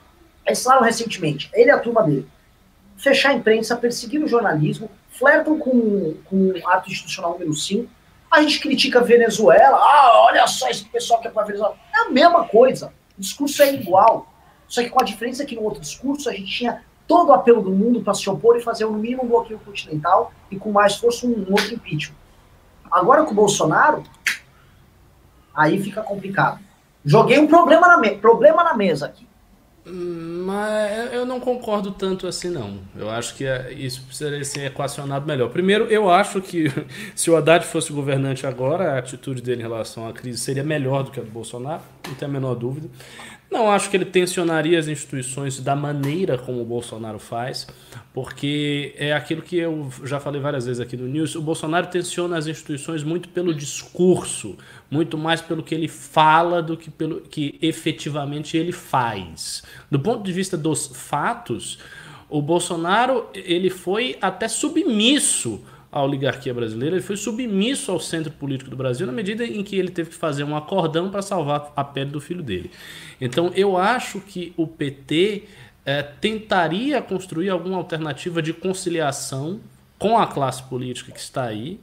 eles falaram recentemente, ele e a turma dele, fechar a imprensa, perseguir o jornalismo, flertam com, com o ato institucional número 5, a gente critica a Venezuela, ah, olha só esse pessoal que é para Venezuela. É a mesma coisa, o discurso é igual. Só que com a diferença que no outro discurso a gente tinha todo o apelo do mundo para se opor e fazer no mínimo bloqueio continental e com mais força um, outro impeachment. Agora com o Bolsonaro, aí fica complicado. Joguei um problema na, problema na mesa aqui. Mas eu não concordo tanto assim, não. Eu acho que é, isso precisaria ser equacionado melhor. Primeiro, eu acho que se o Haddad fosse governante agora, a atitude dele em relação à crise seria melhor do que a do Bolsonaro, não tem a menor dúvida. Não acho que ele tensionaria as instituições da maneira como o Bolsonaro faz, porque é aquilo que eu já falei várias vezes aqui no News. O Bolsonaro tensiona as instituições muito pelo discurso, muito mais pelo que ele fala do que pelo que efetivamente ele faz. Do ponto de vista dos fatos, o Bolsonaro ele foi até submisso à oligarquia brasileira, ele foi submisso ao centro político do Brasil na medida em que ele teve que fazer um acordão para salvar a pele do filho dele. Então eu acho que o PT é, tentaria construir alguma alternativa de conciliação com a classe política que está aí,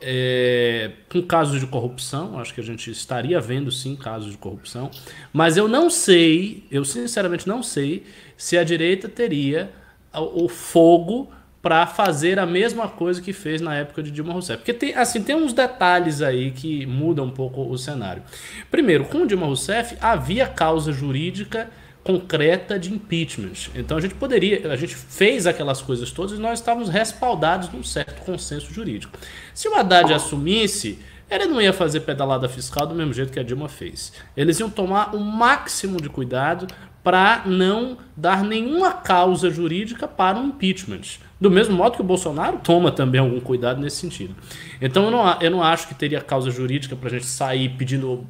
é, com casos de corrupção, acho que a gente estaria vendo sim casos de corrupção, mas eu não sei, eu sinceramente não sei se a direita teria o fogo para fazer a mesma coisa que fez na época de Dilma Rousseff. Porque tem, assim, tem uns detalhes aí que mudam um pouco o cenário. Primeiro, com Dilma Rousseff havia causa jurídica concreta de impeachment. Então a gente poderia, a gente fez aquelas coisas todas e nós estávamos respaldados num certo consenso jurídico. Se o Haddad assumisse, ele não ia fazer pedalada fiscal do mesmo jeito que a Dilma fez. Eles iam tomar o máximo de cuidado para não dar nenhuma causa jurídica para um impeachment. Do mesmo modo que o Bolsonaro toma também algum cuidado nesse sentido. Então eu não, eu não acho que teria causa jurídica para a gente sair pedindo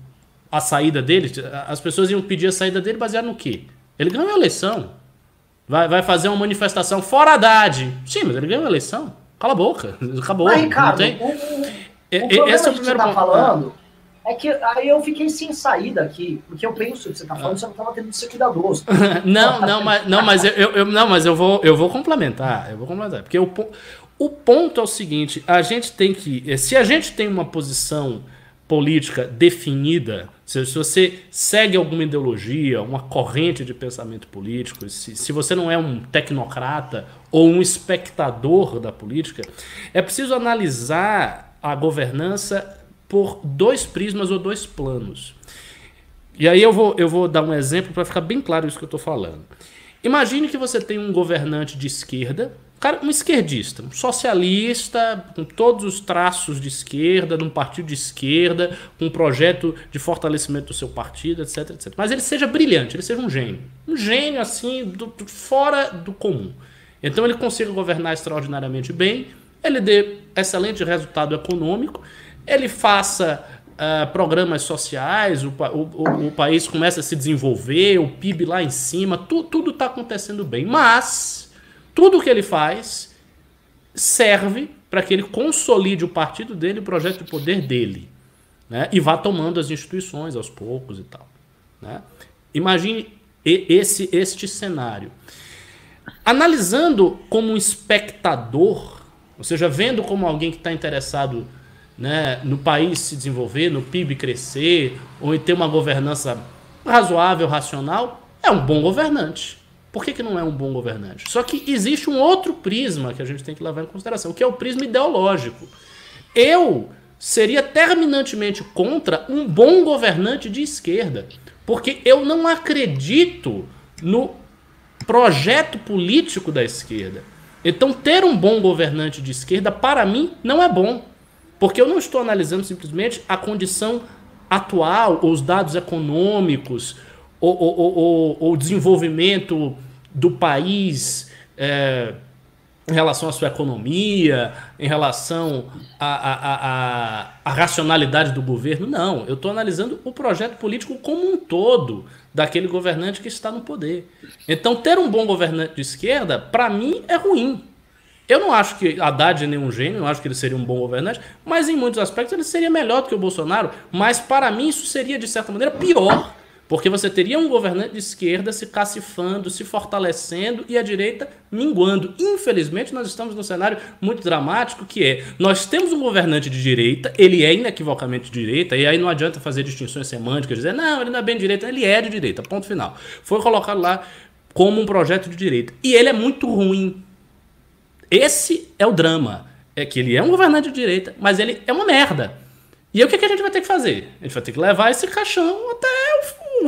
a saída dele. As pessoas iam pedir a saída dele baseado no quê? Ele ganhou a eleição. Vai, vai fazer uma manifestação fora Haddad. Sim, mas ele ganhou a eleição. Cala a boca. Acabou. Mas, Ricardo, o, o, o Esse é o primeiro que você tá falando é que aí eu fiquei sem saída aqui, porque eu penso que você está falando, você não estava tendo que ser cuidadoso. não, não, mas, não, mas eu, eu, não, mas eu vou, eu vou complementar, eu vou complementar, porque o, o ponto é o seguinte, a gente tem que, se a gente tem uma posição política definida, se, se você segue alguma ideologia, uma corrente de pensamento político, se, se você não é um tecnocrata ou um espectador da política, é preciso analisar a governança por dois prismas ou dois planos. E aí eu vou, eu vou dar um exemplo para ficar bem claro isso que eu estou falando. Imagine que você tem um governante de esquerda, cara, um esquerdista, um socialista, com todos os traços de esquerda, de um partido de esquerda, com um projeto de fortalecimento do seu partido, etc, etc. Mas ele seja brilhante, ele seja um gênio. Um gênio, assim, do, do, fora do comum. Então ele consiga governar extraordinariamente bem, ele dê excelente resultado econômico ele faça uh, programas sociais, o, o, o, país começa a se desenvolver, o PIB lá em cima, tu, tudo está acontecendo bem. Mas tudo que ele faz serve para que ele consolide o partido dele, o projeto de poder dele. Né? E vá tomando as instituições aos poucos e tal. Né? Imagine esse este cenário. Analisando como um espectador, ou seja, vendo como alguém que está interessado né, no país se desenvolver, no PIB crescer, ou em ter uma governança razoável, racional, é um bom governante. Por que, que não é um bom governante? Só que existe um outro prisma que a gente tem que levar em consideração, que é o prisma ideológico. Eu seria terminantemente contra um bom governante de esquerda, porque eu não acredito no projeto político da esquerda. Então, ter um bom governante de esquerda, para mim, não é bom. Porque eu não estou analisando simplesmente a condição atual, ou os dados econômicos, ou o desenvolvimento do país é, em relação à sua economia, em relação à, à, à, racionalidade do governo. Não, eu estou analisando o projeto político como um todo daquele governante que está no poder. Então, ter um bom governante de esquerda, para mim, é ruim. Eu não acho que Haddad é nenhum gênio, não acho que ele seria um bom governante, mas em muitos aspectos ele seria melhor do que o Bolsonaro. Mas para mim isso seria, de certa maneira, pior. Porque você teria um governante de esquerda se cacifando, se fortalecendo e a direita minguando. Infelizmente, nós estamos num cenário muito dramático que é: nós temos um governante de direita, ele é inequivocamente de direita, e aí não adianta fazer distinções semânticas, dizer, não, ele não é bem de direita, ele é de direita, ponto final. Foi colocado lá como um projeto de direita. E ele é muito ruim. Esse é o drama. É que ele é um governante de direita, mas ele é uma merda. E aí o que, que a gente vai ter que fazer? A gente vai ter que levar esse caixão até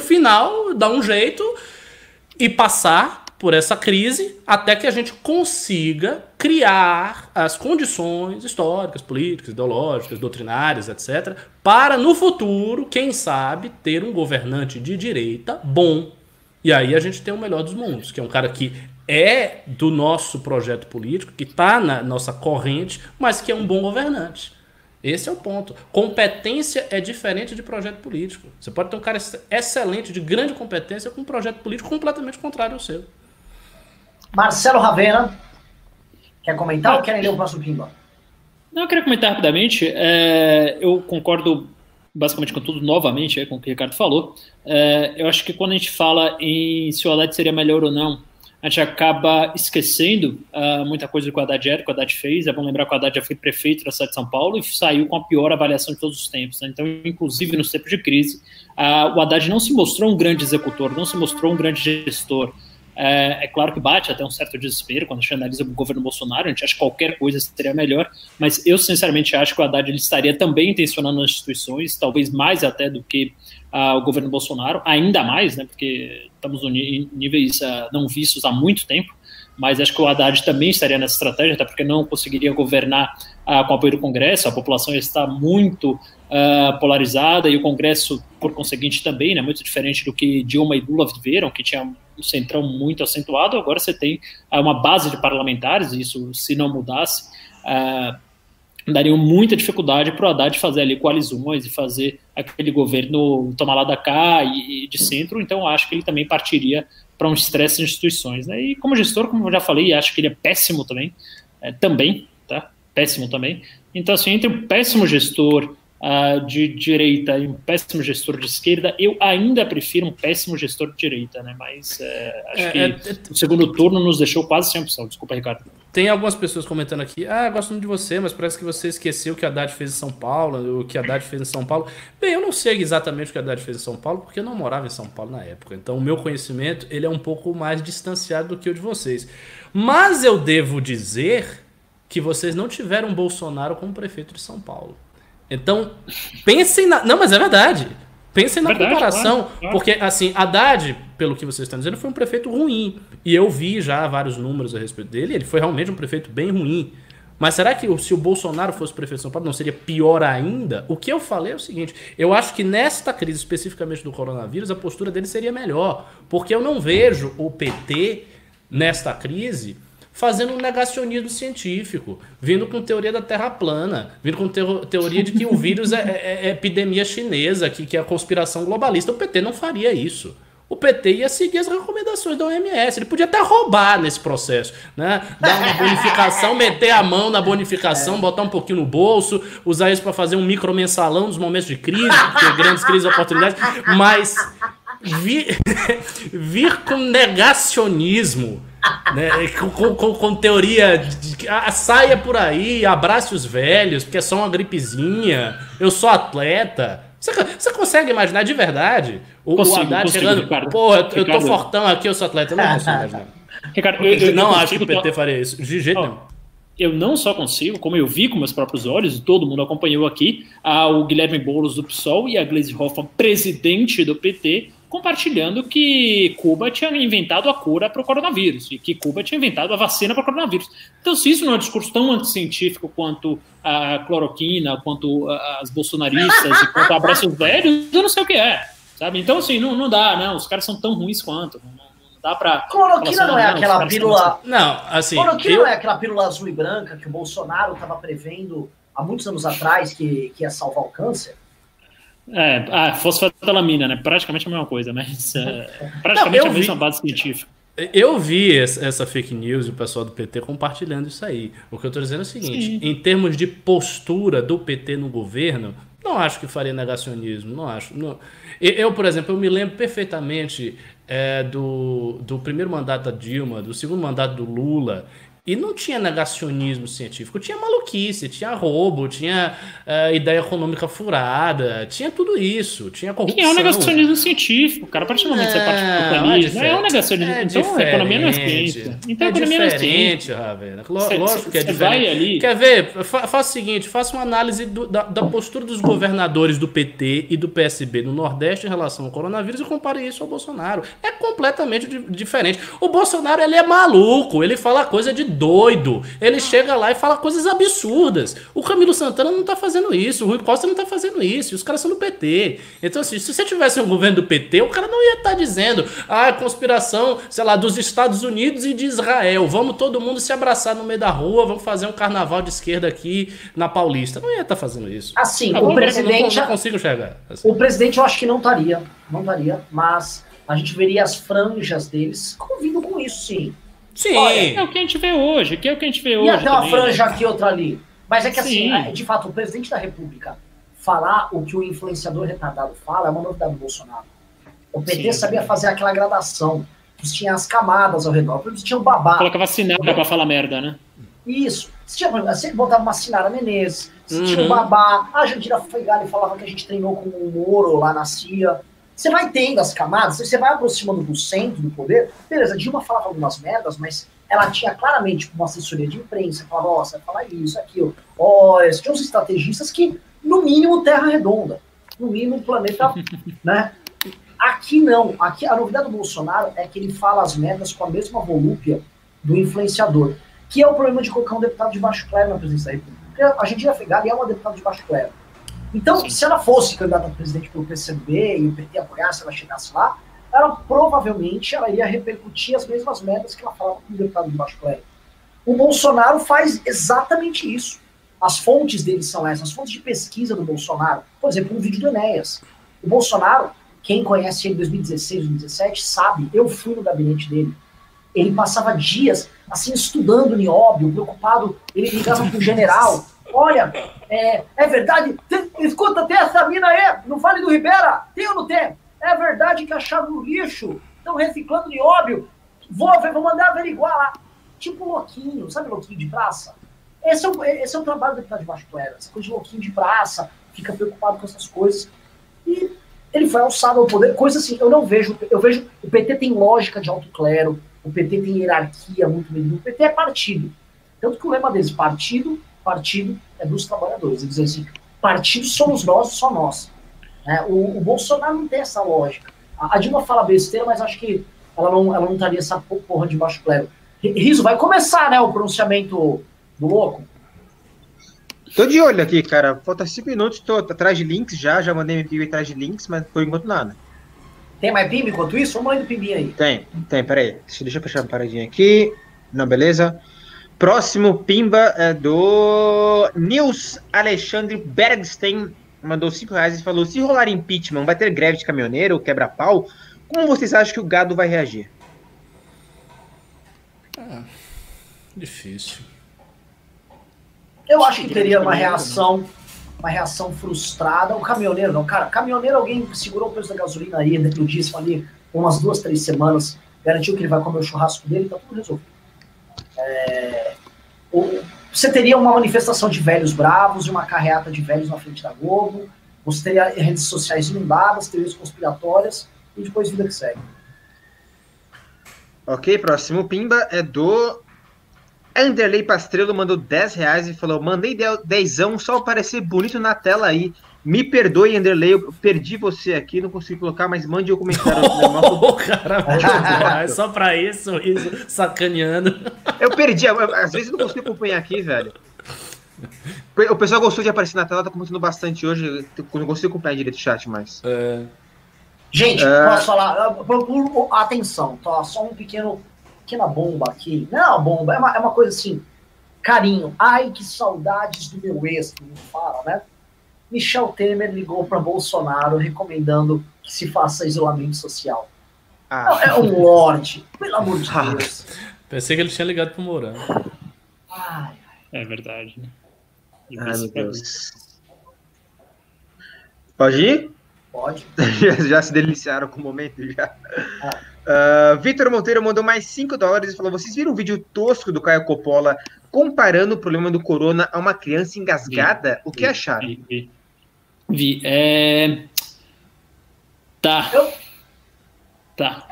final, dar um jeito e passar por essa crise até que a gente consiga criar as condições históricas, políticas, ideológicas, doutrinárias, etc., para no futuro, quem sabe, ter um governante de direita bom. E aí a gente tem o melhor dos mundos, que é um cara que é do nosso projeto político, que está na nossa corrente, mas que é um bom governante. Esse é o ponto. Competência é diferente de projeto político. Você pode ter um cara excelente, de grande competência, com um projeto político completamente contrário ao seu. Marcelo Ravena, quer comentar ou quer ler o próximo pimba? Não, eu queria comentar rapidamente. É, eu concordo basicamente com tudo, novamente, é, com o que o Ricardo falou. É, eu acho que quando a gente fala em se o Haddad seria melhor ou não, a gente acaba esquecendo uh, muita coisa que o Haddad era, que o Haddad fez. É bom lembrar que o Haddad já foi prefeito da cidade de São Paulo e saiu com a pior avaliação de todos os tempos. Né? Então, inclusive nos tempos de crise, uh, o Haddad não se mostrou um grande executor, não se mostrou um grande gestor. É, é, claro que bate até um certo desespero quando a gente analisa o governo Bolsonaro, a gente acha que qualquer coisa seria melhor, mas eu sinceramente acho que o Haddad ele estaria também intencionando as instituições, talvez mais até do que uh, o governo Bolsonaro, ainda mais, né, porque estamos em níveis uh, não vistos há muito tempo, mas acho que o Haddad também estaria nessa estratégia, até porque não conseguiria governar uh, com apoio do Congresso, a população está muito uh, polarizada e o Congresso, por conseguinte, também, né, muito diferente do que Dilma e Lula viveram, que tinha um centrão muito acentuado, agora você tem uma base de parlamentares, isso se não mudasse, daria muita dificuldade para o Haddad fazer ali coalizões e fazer aquele governo tomar lá da cá e, e de centro, então acho que ele também partiria para um estresse de instituições. Né? E como gestor, como eu já falei, acho que ele é péssimo também, é, também, tá? Péssimo também. Então, assim, entre um péssimo gestor uh, de direita e um péssimo gestor de esquerda, eu ainda prefiro um péssimo gestor de direita, né? Mas é, acho é, que é, o segundo turno nos deixou quase sem opção. Desculpa, Ricardo. Tem algumas pessoas comentando aqui, ah, gosto muito de você, mas parece que você esqueceu o que a Haddad fez em São Paulo, o que a Haddad fez em São Paulo. Bem, eu não sei exatamente o que a Haddad fez em São Paulo, porque eu não morava em São Paulo na época. Então, o meu conhecimento, ele é um pouco mais distanciado do que o de vocês. Mas eu devo dizer que vocês não tiveram Bolsonaro como prefeito de São Paulo. Então, pensem na. Não, mas é verdade. Pensem na verdade, comparação. Claro, claro. Porque, assim, Haddad, pelo que vocês estão dizendo, foi um prefeito ruim. E eu vi já vários números a respeito dele. Ele foi realmente um prefeito bem ruim. Mas será que se o Bolsonaro fosse prefeito de São Paulo não seria pior ainda? O que eu falei é o seguinte: eu acho que nesta crise, especificamente do coronavírus, a postura dele seria melhor. Porque eu não vejo o PT nesta crise fazendo um negacionismo científico, vindo com teoria da Terra plana, vindo com teoria de que o vírus é, é, é, epidemia chinesa, que, que é a conspiração globalista. O PT não faria isso. O PT ia seguir as recomendações da OMS. Ele podia até roubar nesse processo, né? Dar uma bonificação, meter a mão na bonificação, é. botar um pouquinho no bolso, usar isso para fazer um micro mensalão nos momentos de crise, porque grandes crises e oportunidades. Mas vir, vir com negacionismo né? Com, com, com, teoria de que ah, saia por aí, abrace os velhos, porque é só uma gripezinha, eu sou atleta. Você, você consegue imaginar de verdade o, consigo, o Haddad chegando, Ricardo. porra, eu, eu tô fortão aqui, eu sou atleta. Eu não consigo imaginar. Ricardo, eu, eu, não acho que o PT faria isso, de jeito nenhum. Eu não só consigo, como eu vi com meus próprios olhos, e todo mundo acompanhou aqui, o Guilherme Boulos do PSOL e a Gleisi Hoffmann, presidente do PT, compartilhando que Cuba tinha inventado a cura para o coronavírus e que Cuba tinha inventado a vacina para o coronavírus. Então, se isso não é um discurso tão anticientífico quanto a cloroquina, quanto as bolsonaristas e quanto abraços velhos, eu não sei o que é, sabe? Então, assim, não, não dá, não. Os caras são tão ruins quanto. Não, não dá para. Cloroquina não é aquela pílula. Não, assim. Cloroquina eu... não é aquela pílula azul e branca que o Bolsonaro estava prevendo há muitos anos atrás que, que ia salvar o câncer? É, ah, fosfatalamina, né? Praticamente a mesma coisa, mas é, praticamente Não, a mesma vi, base científica. Eu vi essa fake news e o pessoal do PT compartilhando isso aí. O que eu estou dizendo é o seguinte: Sim. em termos de postura do PT no governo, Não acho que faria negacionismo, não acho. Não. Eu, por exemplo, eu me lembro perfeitamente é, do, do primeiro mandato da Dilma, do segundo mandato do Lula, e não tinha negacionismo científico, tinha maluquice, tinha roubo, tinha uh, ideia econômica furada, tinha tudo isso, tinha corrupção. Que é um negacionismo científico, cara. A partir do momento que você parte do populismo, é, é um negacionismo. É então a economia não é ciência. Então a é economia não é ciência. Ravena. Lógico que é diferente. Quer ver? Fa faça o seguinte, faça uma análise do, da, da, postura dos governadores do PT e do PSB no Nordeste em relação ao coronavírus e compare isso ao Bolsonaro. É completamente diferente. O Bolsonaro, ele é maluco, ele fala coisa de doido. Ele chega lá e fala coisas absurdas. O Camilo Santana não tá fazendo isso, o Rui Costa não tá fazendo isso, os caras são do PT. Então, assim, se você tivesse um governo do PT, o cara não ia estar tá dizendo, ah, conspiração, sei lá, dos Estados Unidos e de Israel. Vamos todo mundo se abraçar no meio da rua, vamos fazer um carnaval de esquerda aqui na Paulista. Não ia estar tá fazendo isso. Assim, tá o presidente. Não, não consigo enxergar. Assim. O presidente eu acho que não estaria. Não estaria, mas a gente veria as franjas deles convindo com isso, sim. Sim. Olha, é o que a gente vê hoje, que é o que a gente vê hoje. E até uma franja aqui, outra ali. Mas é que assim, é, de fato, o presidente da República falar o que o influenciador retardado fala é uma novidade do Bolsonaro. O PT Sim. sabia fazer aquela gradação. Tinha as camadas ao redor. Eles tinham babá. Colocava Sinara pra falar merda, né? Isso. Você, tinha, você botava uma Sinara Menezes, você uhum. tinha o babá. A Jandira Fegali falava que a gente treinou com o Moro lá na CIA. Você vai tendo as camadas, você vai aproximando do centro do poder. Beleza, Dilma falava algumas merdas, mas ela tinha claramente uma assessoria de imprensa, falava, ó, oh, você vai falar isso, aquilo. Ó, oh, tinha uns estrategistas que, no mínimo, terra redonda. No mínimo, planeta, né? Aqui não. Aqui a novidade do Bolsonaro é que ele fala as merdas com a mesma volúpia do influenciador. Que é o problema de colocar um deputado de baixo clero na presidência da República. Porque a Argentina Fegali é uma deputada de baixo clero. Então, Sim. se ela fosse candidata a presidente pelo PCB e o PT apoiasse, ela chegasse lá, ela provavelmente ela iria repercutir as mesmas metas que ela falava com o deputado de baixo clero. O Bolsonaro faz exatamente isso. As fontes dele são essas, as fontes de pesquisa do Bolsonaro. Por exemplo, um vídeo do Enéas. O Bolsonaro, quem conhece ele em 2016, 2017, sabe, eu fui no gabinete dele. Ele passava dias, assim, estudando nióbio, preocupado, ele ligava para o general, Olha, é, é verdade. Escuta, tem essa mina aí, no Vale do Ribeira. Tem ou não tem? É verdade que acharam no lixo. Estão reciclando nióbio. Vou, vou mandar averiguar lá. Tipo louquinho, sabe louquinho de praça? Esse é o, esse é o trabalho do deputado de Baixo Clero. Essa coisa de louquinho de praça, fica preocupado com essas coisas. E ele foi alçado ao poder. Coisa assim, eu não vejo. Eu vejo. O PT tem lógica de alto clero. O PT tem hierarquia muito medida. O PT é partido. Tanto que o lema deles, partido partido é dos trabalhadores. Eles dizem assim, partido somos nós, só nós. É, o, o, Bolsonaro não tem essa lógica. A, a, Dilma fala besteira, mas acho que ela não, ela não estaria essa porra de baixo clero. Riso, vai começar, né, o pronunciamento do louco? Tô de olho aqui, cara. Falta cinco minutos, tô atrás de links já, já mandei meu pimba atrás de links, mas por enquanto nada. Tem mais pimba enquanto isso? Vamos lá do pimbinha aí. Tem, tem, peraí. Deixa eu fechar uma paradinha aqui. Não, beleza. Próximo Pimba é do Nils Alexandre Bergstein. Mandou 5 reais e falou: se rolar impeachment, vai ter greve de caminhoneiro ou quebra-pau? Como vocês acham que o gado vai reagir? Ah, difícil. Eu acho que teria uma reação, uma reação frustrada. O caminhoneiro não, cara. Caminhoneiro, alguém segurou o preço da gasolina aí, né, que eu disse ali, umas duas, três semanas, garantiu que ele vai comer o churrasco dele, tá tudo resolvido. É, você teria uma manifestação de velhos bravos e uma carreata de velhos na frente da Globo, você teria redes sociais inundadas, teorias conspiratórias, e depois vida que segue. Ok, próximo Pimba é do Anderley Pastrello, mandou 10 reais e falou: mandei dezão só para parecer bonito na tela aí. Me perdoe, Anderley, eu perdi você aqui, não consegui colocar, mas mande o um comentário. oh, cara, é só pra isso, isso, sacaneando. Eu perdi, às vezes eu não consigo acompanhar aqui, velho. O pessoal gostou de aparecer na tela, tá comentando bastante hoje, eu não consigo acompanhar direito o chat mais. É... Gente, é... posso falar? Atenção, tá? Só um pequeno, pequena bomba aqui. Não é uma bomba, é uma, é uma coisa assim, carinho. Ai, que saudades do meu ex, que me fala, né? Michel Temer ligou para Bolsonaro recomendando que se faça isolamento social. Ah. É um lorde, pelo amor de ah. Deus. Pensei que ele tinha ligado pro Mourão. Ai, É verdade, né? Ai, meu Deus. Pode ir? Pode. já, já se deliciaram com o momento já. Uh, Vitor Monteiro mandou mais 5 dólares e falou: Vocês viram o vídeo tosco do Caio Coppola comparando o problema do corona a uma criança engasgada? Vi, o que vi, acharam? Vi, vi. É... Tá. Eu- Tá.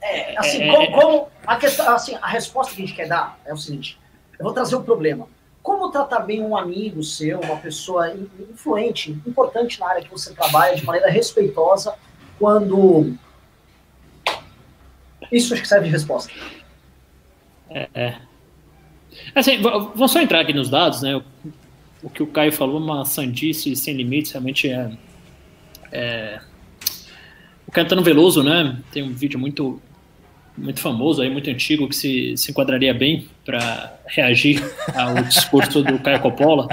É, assim, É, como, é, como a questão, assim, a resposta que a gente quer dar é o seguinte: eu vou trazer o problema. Como tratar bem um amigo seu, uma pessoa in- influente, importante na área que você trabalha, de maneira respeitosa, quando. Isso acho que serve de resposta. Assim, v- vamos só entrar aqui nos dados, né? O, o que o Caio falou, uma sandice sem limites, realmente é. é... O Caetano Veloso, né? Tem um vídeo muito, muito famoso aí, muito antigo, que se, se enquadraria bem para reagir ao discurso do Caio Coppola.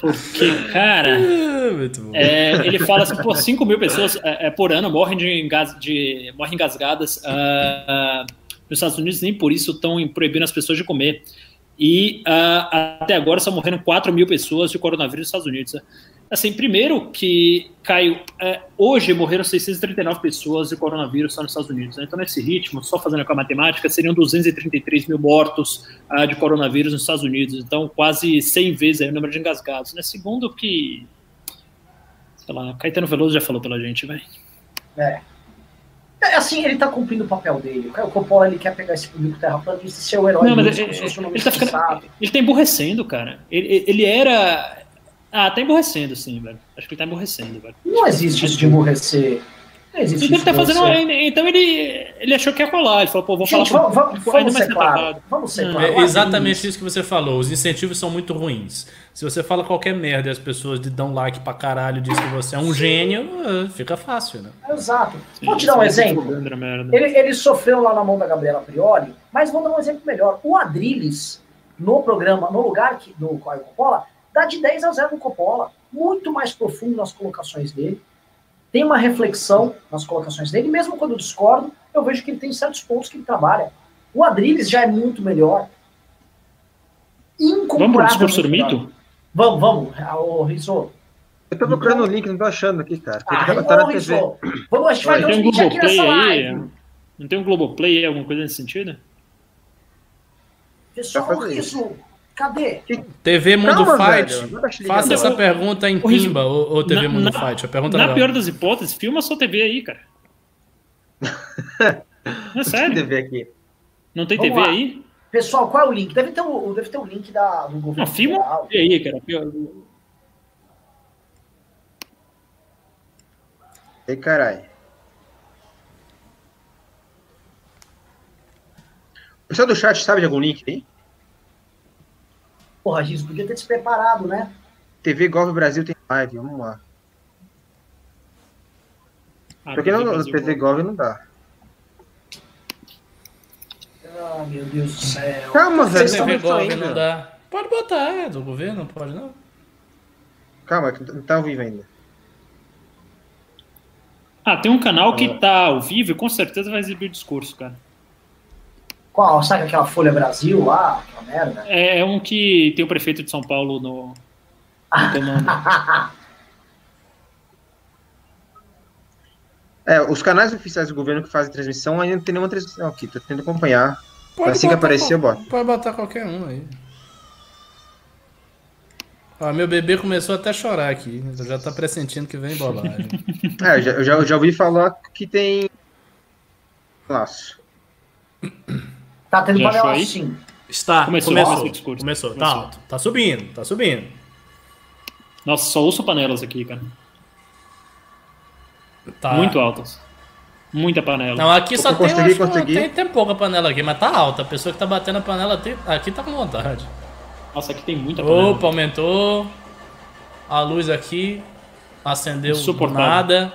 Porque, cara. Ah. É, ele fala assim, pô, 5 mil pessoas é, é, por ano morrem, de, engas, de, morrem engasgadas ah, ah, nos Estados Unidos, nem por isso estão proibindo as pessoas de comer. E ah, até agora só morreram 4 mil pessoas de coronavírus nos Estados Unidos. Assim, primeiro que, Caio, é, hoje morreram 639 pessoas de coronavírus só nos Estados Unidos. né? Então, nesse ritmo, só fazendo com a matemática, seriam 233 mil mortos ah, de coronavírus nos Estados Unidos. Então, quase 100 vezes o número de engasgados. Né? Segundo que sei lá, Caetano Veloso já falou pela gente, velho. É, assim, ele tá cumprindo o papel dele. O Coppola ele quer pegar esse público terraplanista e ser o herói Não, mas ele- nome ele tá ficando-. Ele tá emborrecendo, cara. Ele, ele era. Ah, tá emborrecendo, sim, velho. Acho que ele tá emborrecendo, velho. Não existe isso de emborrecer. Não existe Então ele tá fazendo. emborrecer. Então ele, ele achou que ia colar. Ele falou, pô, vou Gente, falar vamos, com vamos, vamos mais ser claro. Vamos ser Hum. claro. É exatamente isso que você falou. Os incentivos são muito ruins. Se você fala qualquer merda e as pessoas dão like pra caralho e diz que você é um gênio, eh, fica fácil, né? Exato. Vou te dar um exemplo. Ele, ele sofreu lá na mão da Gabriela Prioli, mas vou dar um exemplo melhor. O Adrilles, no programa, no lugar que, do Caio Coppola, dá de 10 a 0 no Coppola. Muito mais profundo nas colocações dele. Tem uma reflexão nas colocações dele. Mesmo quando eu discordo, eu vejo que ele tem certos pontos que ele trabalha. O Adrilles já é muito melhor. Vamos pro Incomparável. discurso do mito? Vamos, vamos. Ah, Ô, Rizzo. Eu tô procurando o link, não tô achando aqui, cara. Ah, tá, tá na TV. Vamos, a gente vai dar um Globoplay nessa aí? live. Não tem um Globoplay aí, alguma coisa nesse sentido? Pessoal, Rizzo, cadê? TV Mundo Calma, Fight. velho, não ligar, Faça não. essa pergunta em Pimba ou, ou TV na- Mundo na- Fight. A pergunta Na legal. pior das hipóteses, filma sua TV aí, cara. É Deixa eu sério? ver aqui. Não tem Vamos TV lá. aí? Pessoal, qual é o link? Deve ter o, deve ter o link da, do governo Não, filma federal. TV aí, cara. Pior- Ei, caralho. O pessoal do chat sabe de algum link aí? Porra, Giz, podia ter se preparado, né? TV Golf Brasil tem live, vamos lá. Ah, Porque não, no Brasil. TV Golf não dá. Ah, meu Deus do céu. Calma, velho. Vocês TV Gov não dá. Pode botar, é do governo, não pode não. Calma, que não tá ao vivo ainda. Ah, tem um canal que tá ao vivo e com certeza vai exibir o discurso, cara. Qual? Sabe aquela Folha Brasil lá? Aquela merda? É, é um que tem o prefeito de São Paulo no, no. É, os canais oficiais do governo que fazem transmissão ainda não tem nenhuma transmissão aqui, tô tentando acompanhar. Pode assim que botar aparecer, eu boto. Pode botar qualquer um aí. Ó, meu bebê começou até a chorar aqui. Já tá pressentindo que vem bobagem. É, eu já, eu já, eu já ouvi falar que tem laço. Tá tendo panela aí? sim. Está. Começou, Começou. começou discurso. Começou. Tá Começou. alto. Tá subindo. Tá subindo. Nossa, só ouço panelas aqui, cara. Tá. Muito altas. Muita panela. Não, aqui só Eu tem, consegui, consegui. tem, tem pouca panela aqui, mas tá alta. A pessoa que tá batendo a panela tem- aqui tá com vontade. Nossa, aqui tem muita panela. Opa, aumentou. A luz aqui acendeu nada.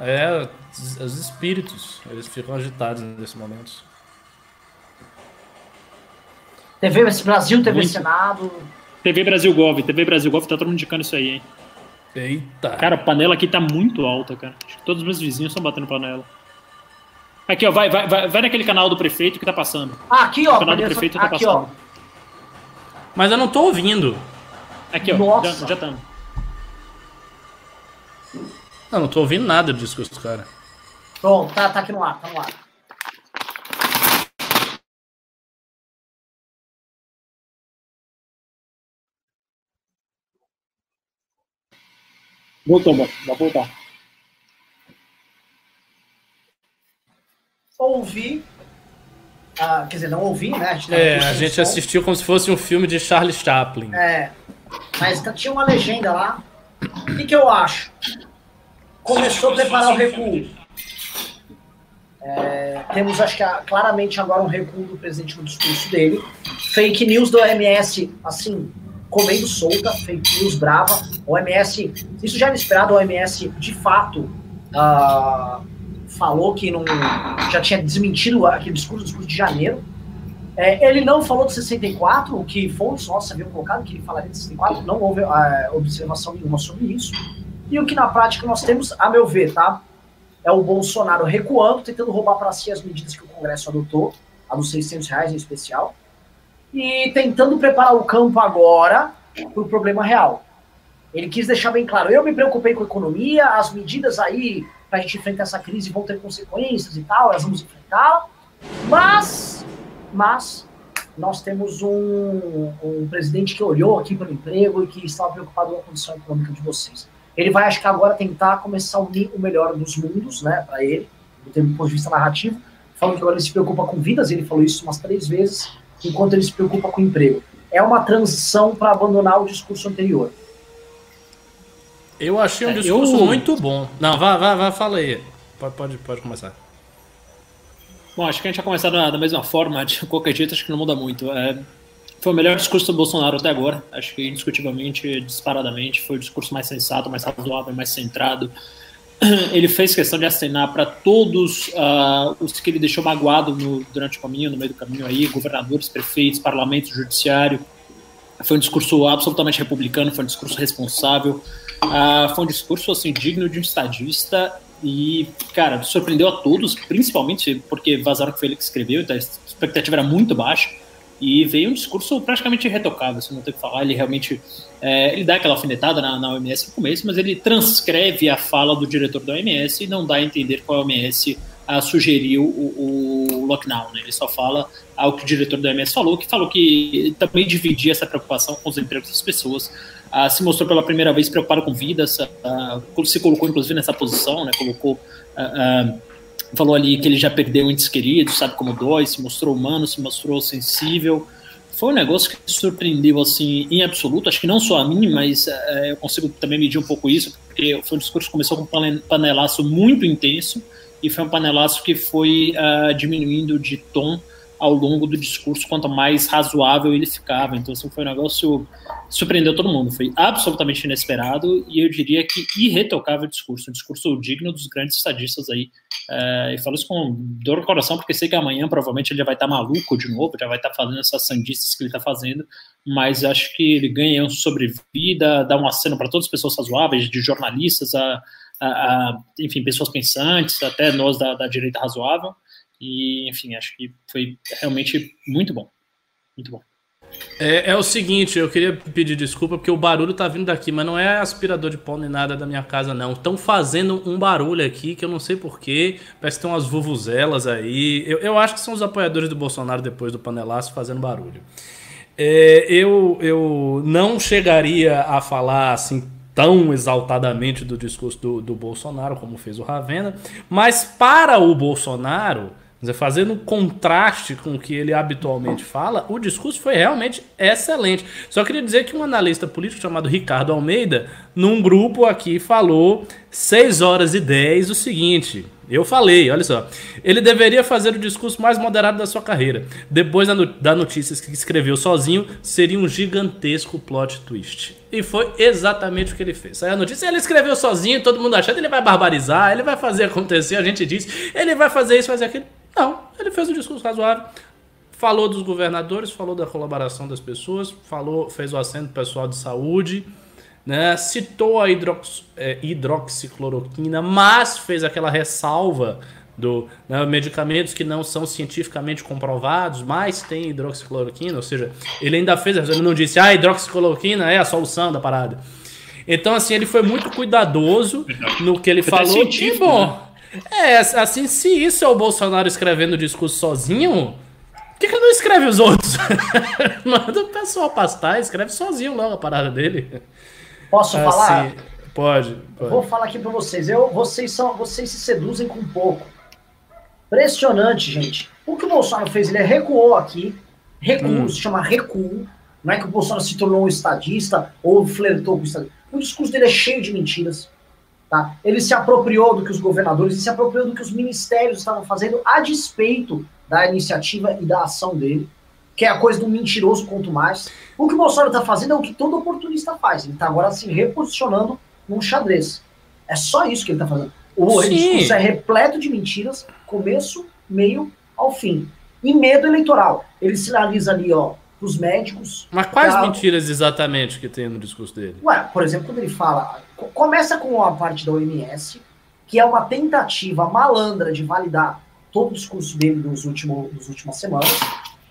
É, os os espíritos, eles ficam agitados nesse momento. TV Brasil, TV Muito. Senado. TV Brasil Gov, TV Brasil Gov, tá todo mundo indicando isso aí, hein? Eita. Cara, a panela aqui tá muito alta, cara. Acho que todos os meus vizinhos estão batendo panela. Aqui, ó, vai, vai, vai, vai naquele canal do prefeito que tá passando. Ah, aqui, ó. O canal do prefeito tá aqui, ó. passando. Mas eu não tô ouvindo. Aqui, ó. Nossa. Já estamos. Não, não tô ouvindo nada do discurso do cara. Pronto, tá, tá aqui no ar, tá no ar. Voltou, vai voltar. Ouvi. Ah, quer dizer, não ouvi, né? A gente, é, a gente assistiu como se fosse um filme de Charles Chaplin. É. Mas tinha uma legenda lá. O que, que eu acho? Começou a preparar o recuo. É, temos, acho que, claramente agora um recuo do presidente no discurso dele. Fake news do OMS, assim, comendo solta, fake news brava. OMS, isso já era esperado, OMS de fato uh, falou que não, já tinha desmentido aquele discurso, discurso de janeiro. É, ele não falou de 64, o que fontes nossas haviam colocado, que ele falaria de 64, não houve uh, observação nenhuma sobre isso. E o que na prática nós temos, a meu ver, tá? É o Bolsonaro recuando, tentando roubar para si as medidas que o Congresso adotou, a dos 600 reais em especial, e tentando preparar o campo agora para o problema real. Ele quis deixar bem claro: eu me preocupei com a economia, as medidas aí para a gente enfrentar essa crise vão ter consequências e tal, nós vamos enfrentá-la, mas, mas nós temos um, um presidente que olhou aqui para o emprego e que estava preocupado com a condição econômica de vocês. Ele vai, acho que agora, tentar começar a unir o melhor dos mundos, né, para ele, do ponto de vista narrativo, falando que agora ele se preocupa com vidas, ele falou isso umas três vezes, enquanto ele se preocupa com emprego. É uma transição para abandonar o discurso anterior. Eu achei um é, discurso eu... muito bom. Não, vá, vá, vá, fala aí. Pode, pode, pode começar. Bom, acho que a gente vai começar da, da mesma forma, de qualquer jeito, acho que não muda muito. É, foi o melhor discurso do Bolsonaro até agora. Acho que indiscutivelmente, disparadamente, foi o discurso mais sensato, mais razoável, mais centrado. Ele fez questão de acenar para todos uh, os que ele deixou magoado no, durante o caminho, no meio do caminho aí, governadores, prefeitos, parlamento, judiciário. Foi um discurso absolutamente republicano, foi um discurso responsável, uh, foi um discurso assim digno de um estadista e, cara, surpreendeu a todos, principalmente porque vazaram que foi ele que escreveu, então a expectativa era muito baixa. E veio um discurso praticamente irretocável, se não tem o que falar. Ele realmente é, ele dá aquela alfinetada na, na, OMS no começo, mas ele transcreve a fala do diretor da OMS e não dá a entender qual a OMS a, sugeriu o, o lockdown. Né? Ele só fala ao que o diretor da OMS falou, que falou que também dividia essa preocupação com os empregos das pessoas. Ah, se mostrou pela primeira vez preocupado com vidas, ah, se colocou inclusive nessa posição, né? colocou ah, falou ali que ele já perdeu entes queridos, sabe como dói, se mostrou humano, se mostrou sensível. Foi um negócio que surpreendeu, assim, em absoluto. Acho que não só a mim, mas é, eu consigo também medir um pouco isso, porque foi um discurso que começou com um panelaço muito intenso e foi um panelaço que foi uh, diminuindo de tom ao longo do discurso, quanto mais razoável ele ficava. Então, assim, foi um negócio surpreendeu todo mundo. Foi absolutamente inesperado e eu diria que irretocável discurso, um discurso digno dos grandes estadistas aí. É, e falo isso com dor no coração, porque sei que amanhã provavelmente ele já vai estar tá maluco de novo, já vai estar tá fazendo essas sandices que ele está fazendo, mas acho que ele ganha sobrevida, dá um aceno para todas as pessoas razoáveis, de jornalistas a, a, a, enfim, pessoas pensantes, até nós da, da direita razoável. E, enfim, acho que foi realmente muito bom. Muito bom. É, é, o seguinte, eu queria pedir desculpa porque o barulho tá vindo daqui, mas não é aspirador de pó nem nada da minha casa, não. Estão fazendo um barulho aqui que eu não sei porquê. Parece que tem umas vuvuzelas aí. Eu, eu acho que são os apoiadores do Bolsonaro depois do panelaço fazendo barulho. É, eu, eu não chegaria a falar assim tão exaltadamente do discurso do, do Bolsonaro como fez o Ravena, mas para o Bolsonaro dizer, fazendo um contraste com o que ele habitualmente fala, o discurso foi realmente excelente. Só queria dizer que um analista político chamado Ricardo Almeida, num grupo aqui, falou 6 horas e 10 o seguinte. Eu falei, olha só. Ele deveria fazer o discurso mais moderado da sua carreira. Depois da notícia que escreveu sozinho, seria um gigantesco plot twist. E foi exatamente o que ele fez. Aí a notícia, ele escreveu sozinho, todo mundo achando, ele vai barbarizar, ele vai fazer acontecer, a gente disse, ele vai fazer isso, fazer aquilo. Não, ele fez um discurso razoável, falou dos governadores, falou da colaboração das pessoas, falou, fez o acento pessoal de saúde, né, citou a hidrox, é, hidroxicloroquina, mas fez aquela ressalva do né, medicamentos que não são cientificamente comprovados, mas tem hidroxicloroquina, ou seja, ele ainda fez, ele não disse, ah, hidroxicloroquina é a solução da parada. Então, assim, ele foi muito cuidadoso no que ele falou. E, bom, né? É, assim, se isso é o Bolsonaro escrevendo o discurso sozinho, por que, que não escreve os outros? Manda o pessoal pastar, escreve sozinho logo a parada dele. Posso assim, falar? Pode, pode. Vou falar aqui para vocês. Eu, vocês, são, vocês se seduzem com pouco. Impressionante, gente. O que o Bolsonaro fez, ele recuou aqui. Recuo, hum. se chama recuo. Não é que o Bolsonaro se tornou um estadista ou flertou com o estadista. O discurso dele é cheio de mentiras. Tá? Ele se apropriou do que os governadores, ele se apropriou do que os ministérios estavam fazendo a despeito da iniciativa e da ação dele, que é a coisa do mentiroso quanto mais. O que o Bolsonaro está fazendo é o que todo oportunista faz. Ele está agora se reposicionando num xadrez. É só isso que ele está fazendo. O discurso é repleto de mentiras, começo, meio ao fim. E medo eleitoral. Ele sinaliza ali, ó, os médicos. Mas quais mentiras exatamente que tem no discurso dele? Ué, por exemplo, quando ele fala. Começa com a parte da OMS, que é uma tentativa malandra de validar todo o discurso dele nos últimos, nas últimas semanas,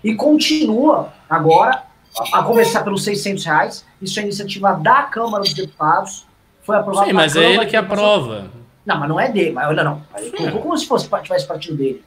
e continua agora, a, a começar pelos 600 reais. Isso é iniciativa da Câmara dos Deputados. Foi aprovado Sim, mas é ele que aprova. Não, mas não é dele. Mas, olha, não. Ele colocou como se fosse tivesse partido dele.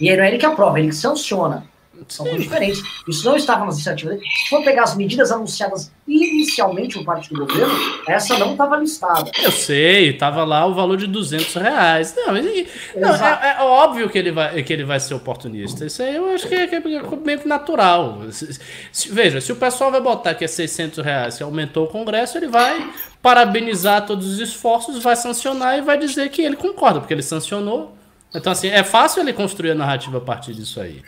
E aí não é ele que aprova, é ele que sanciona. São coisas diferentes. Isso não estava nas iniciativas dele. Se for pegar as medidas anunciadas inicialmente por parte do governo, essa não estava listada. Eu sei, estava lá o valor de 200 reais. Não, não é, é, óbvio que ele, vai, que ele vai ser oportunista. Isso aí eu acho que é, que é meio que natural. Se, se, veja, se o pessoal vai botar que é 600 reais, que aumentou o Congresso, ele vai parabenizar todos os esforços, vai sancionar e vai dizer que ele concorda, porque ele sancionou. Então, assim, é fácil ele construir a narrativa a partir disso aí.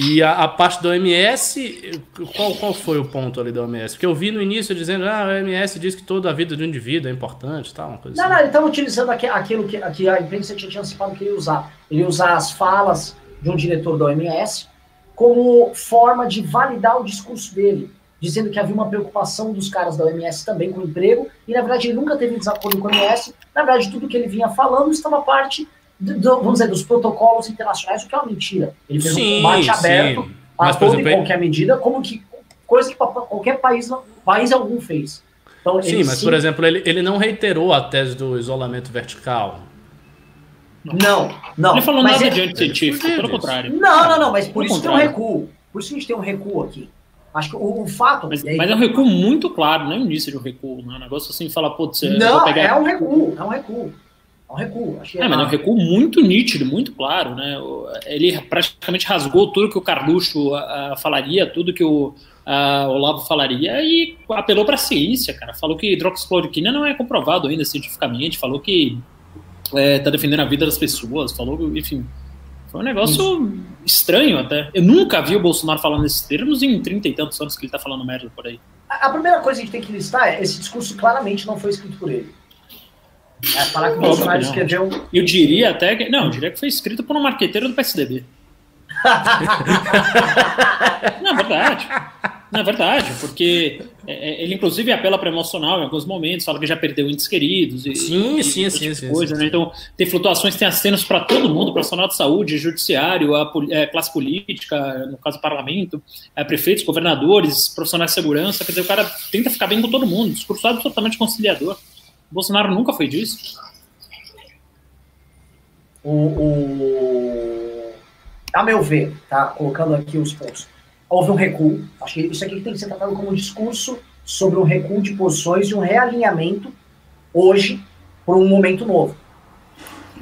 E a, a, parte da OMS, qual, qual foi o ponto ali da OMS? Porque eu vi no início dizendo, ah, a OMS diz que toda a vida de um indivíduo é importante, tal, uma coisa Não, assim. não, ele estava utilizando aquilo que, que a imprensa tinha antecipado que ele ia usar. Ele ia usar as falas de um diretor da OMS como forma de validar o discurso dele, dizendo que havia uma preocupação dos caras da OMS também com o emprego, e na verdade ele nunca teve desacordo com a OMS, na verdade tudo que ele vinha falando estava parte do, vamos dizer, dos protocolos internacionais, o que é uma mentira. Ele fez sim, um combate aberto sim. a Mas, toda exemplo, e qualquer medida, como que coisa que qualquer país, país algum fez. Então, sim, mas sim, por exemplo, ele, ele não reiterou a tese do isolamento vertical. Não, não. Ele falou nada de anticientífico, pelo contrário. Não, não, não, mas por isso contrário. tem um recuo. Por isso a gente tem um recuo aqui. Acho que o, o fato. Mas, aí, mas, é um recuo muito claro, não é o início de um recuo, não é um negócio assim, falar, putz, não, pegar... é um recuo, é um recuo um recuo. Achei é, mas é um recuo muito nítido, muito claro, né? Ele praticamente rasgou tudo que o Carluxo uh, falaria, tudo que o uh, Olavo falaria e apelou para a ciência, cara. Falou que hidroxicloroquina não é comprovado ainda cientificamente, falou que está é, defendendo a vida das pessoas, falou, enfim. Foi um negócio Isso. estranho até. Eu nunca vi o Bolsonaro falando nesses termos em 30 e tantos anos que ele está falando merda por aí. A, a primeira coisa que a gente tem que listar é esse discurso claramente não foi escrito por ele. É, falar que o Bolsonaro escreveu. Eu diria até que. Não, eu diria que foi escrito por um marqueteiro do PSDB. não, é verdade. Não, é verdade, porque é, é, ele inclusive apela para emocional em alguns momentos, fala que já perdeu entes queridos. E, sim, e, sim, sim, sim, coisa, sim, né? Então, tem flutuações, tem acenos para todo mundo, profissional de saúde, judiciário, a, a classe política, no caso, parlamento, prefeitos, governadores, profissionais de segurança. Quer dizer, o cara tenta ficar bem com todo mundo, discurso absolutamente conciliador. Bolsonaro nunca foi disso. O, o, a meu ver, tá? Colocando aqui os pontos. Houve um recuo. Acho que isso aqui tem que ser tratado como um discurso sobre um recuo de posições e um realinhamento hoje por um momento novo.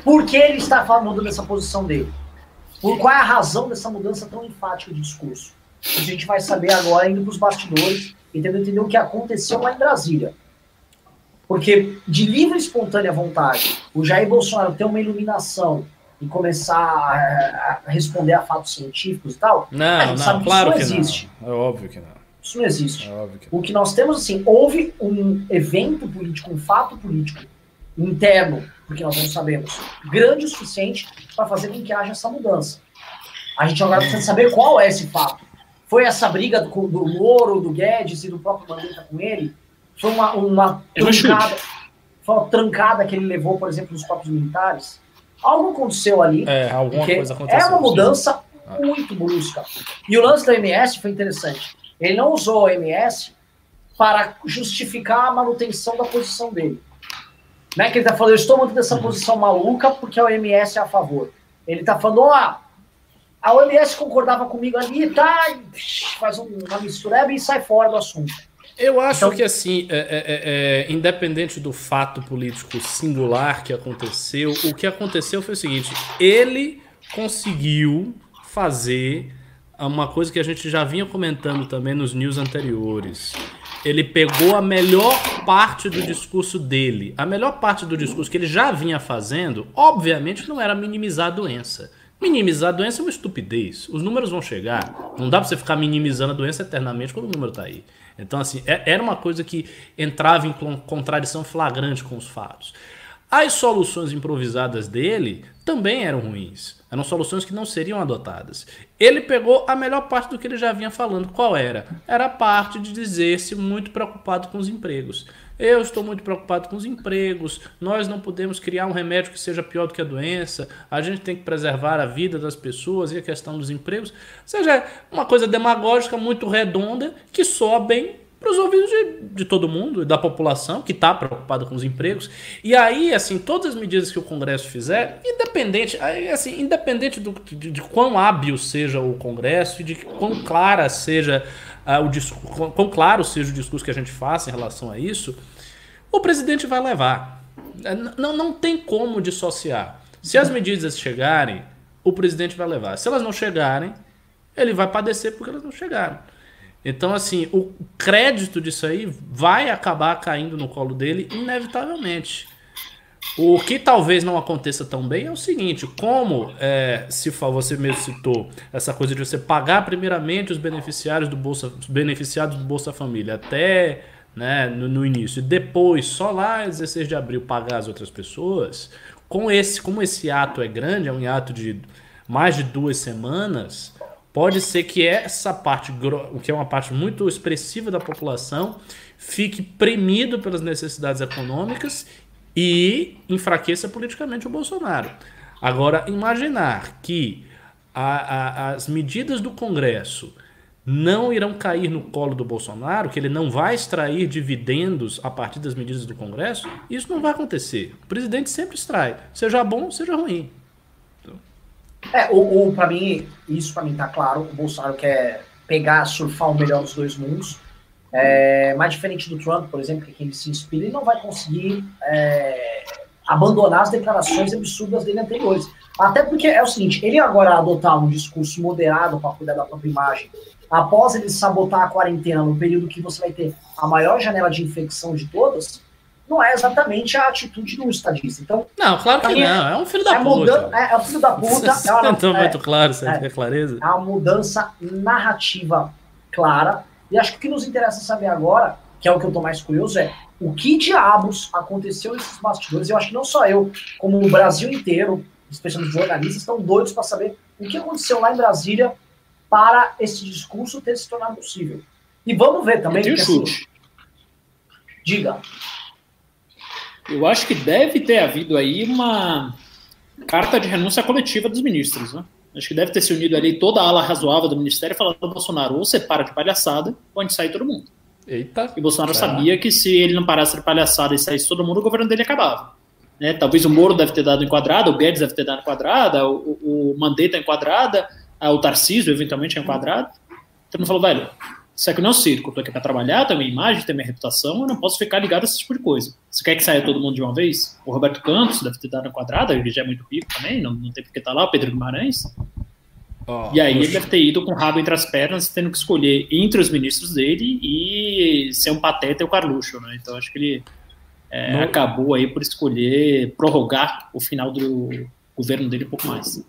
Por que ele está falando dessa posição dele? Por qual é a razão dessa mudança tão enfática de discurso? A gente vai saber agora, indo para os bastidores, e tentando entender o que aconteceu lá em Brasília. Porque de livre e espontânea vontade, o Jair Bolsonaro ter uma iluminação e começar a, a responder a fatos científicos e tal, não, não, claro que, não existe. Não. É óbvio que não. Isso não existe. É que não. O que nós temos, assim, houve um evento político, um fato político interno, porque nós não sabemos, grande o suficiente para fazer com que haja essa mudança. A gente agora precisa saber qual é esse fato. Foi essa briga do, do Moro, do Guedes e do próprio Mandetta com ele? Foi uma, uma trancada, foi uma trancada que ele levou, por exemplo, nos próprios militares. Algo aconteceu ali. É, alguma coisa aconteceu. É uma mudança sim. muito brusca. E o lance da MS foi interessante. Ele não usou a MS para justificar a manutenção da posição dele. Né? Que ele tá falando, eu estou mantendo essa uhum. posição maluca porque a OMS é a favor. Ele tá falando, ó, a OMS concordava comigo ali, tá? Faz uma mistureba e sai fora do assunto. Eu acho então, que, assim, é, é, é, é, independente do fato político singular que aconteceu, o que aconteceu foi o seguinte: ele conseguiu fazer uma coisa que a gente já vinha comentando também nos news anteriores. Ele pegou a melhor parte do discurso dele. A melhor parte do discurso que ele já vinha fazendo, obviamente, não era minimizar a doença. Minimizar a doença é uma estupidez. Os números vão chegar. Não dá pra você ficar minimizando a doença eternamente quando o número tá aí. Então, assim, é, era uma coisa que entrava em contradição flagrante com os fatos. As soluções improvisadas dele também eram ruins. Eram soluções que não seriam adotadas. Ele pegou a melhor parte do que ele já vinha falando. Qual era? Era a parte de dizer-se muito preocupado com os empregos. Eu estou muito preocupado com os empregos. Nós não podemos criar um remédio que seja pior do que a doença. A gente tem que preservar a vida das pessoas e a questão dos empregos. Ou seja, uma coisa demagógica muito redonda que soa bem para os ouvidos de, de todo mundo, da população que está preocupada com os empregos. E aí, assim, todas as medidas que o Congresso fizer, independente, assim, independente do, de, de quão hábil seja o Congresso e de quão clara seja uh, o discurso, quão claro seja o discurso que a gente faça em relação a isso, o presidente vai levar. É, não, não tem como dissociar. Se as medidas chegarem, o presidente vai levar. Se elas não chegarem, ele vai padecer porque elas não chegaram. Então, assim, o crédito disso aí vai acabar caindo no colo dele, inevitavelmente. O que talvez não aconteça tão bem é o seguinte: como é, se você mesmo citou essa coisa de você pagar primeiramente os beneficiários do Bolsa, os beneficiados do Bolsa Família até né, no, no, início, e depois, só lá 16 de abril, pagar as outras pessoas, com esse, como esse ato é grande, é um ato de mais de duas semanas, pode ser que essa parte, o que é uma parte muito expressiva da população, fique premido pelas necessidades econômicas e enfraqueça politicamente o Bolsonaro. Agora, imaginar que a, a, as medidas do Congresso não irão cair no colo do Bolsonaro, que ele não vai extrair dividendos a partir das medidas do Congresso, isso não vai acontecer. O presidente sempre extrai, seja bom, seja ruim. É, ou, ou para mim, isso para mim tá claro, o Bolsonaro quer pegar, surfar o melhor dos dois mundos. É, mais diferente do Trump, por exemplo, que quem ele se inspira, ele não vai conseguir é, abandonar as declarações absurdas dele anteriores. Até porque é o seguinte, ele agora adotar um discurso moderado para cuidar da própria imagem, após ele sabotar a quarentena no período que você vai ter a maior janela de infecção de todas, não é exatamente a atitude do estadista. Então, não, claro que não. É um filho da é puta. Muda, é, é, um filho da puta. é uma, então, muito claro, você é, clareza. É uma mudança narrativa clara. E acho que o que nos interessa saber agora, que é o que eu estou mais curioso, é o que diabos aconteceu nesses bastidores. Eu acho que não só eu, como o Brasil inteiro, especialmente os jornalistas, estão doidos para saber o que aconteceu lá em Brasília para esse discurso ter se tornado possível. E vamos ver também. Tenho chute. Diga. Eu acho que deve ter havido aí uma carta de renúncia coletiva dos ministros, né? Acho que deve ter se unido ali toda a ala razoável do ministério falando ao Bolsonaro, ou você para de palhaçada, ou a gente sai todo mundo. Eita. E Bolsonaro sabia que se ele não parasse de palhaçada e saísse todo mundo, o governo dele acabava. Né? Talvez o Moro deve ter dado enquadrada, o Guedes deve ter dado enquadrada, o, o Mandetta enquadrada, o Tarcísio eventualmente é enquadrado. Então ele falou, velho, isso aqui não é um circo, eu tô aqui para trabalhar, tenho minha imagem, tenho minha reputação, eu não posso ficar ligado a esse tipo de coisa. Você quer que saia todo mundo de uma vez? O Roberto Campos deve ter dado enquadrada, ele já é muito rico também, não, não tem porque estar tá lá, o Pedro Guimarães. Oh, e aí ele deve ter ido com o rabo entre as pernas, tendo que escolher entre os ministros dele e ser um pateta e o Carluxo, né? Então acho que ele é, no... acabou aí por escolher prorrogar o final do governo dele um pouco mais.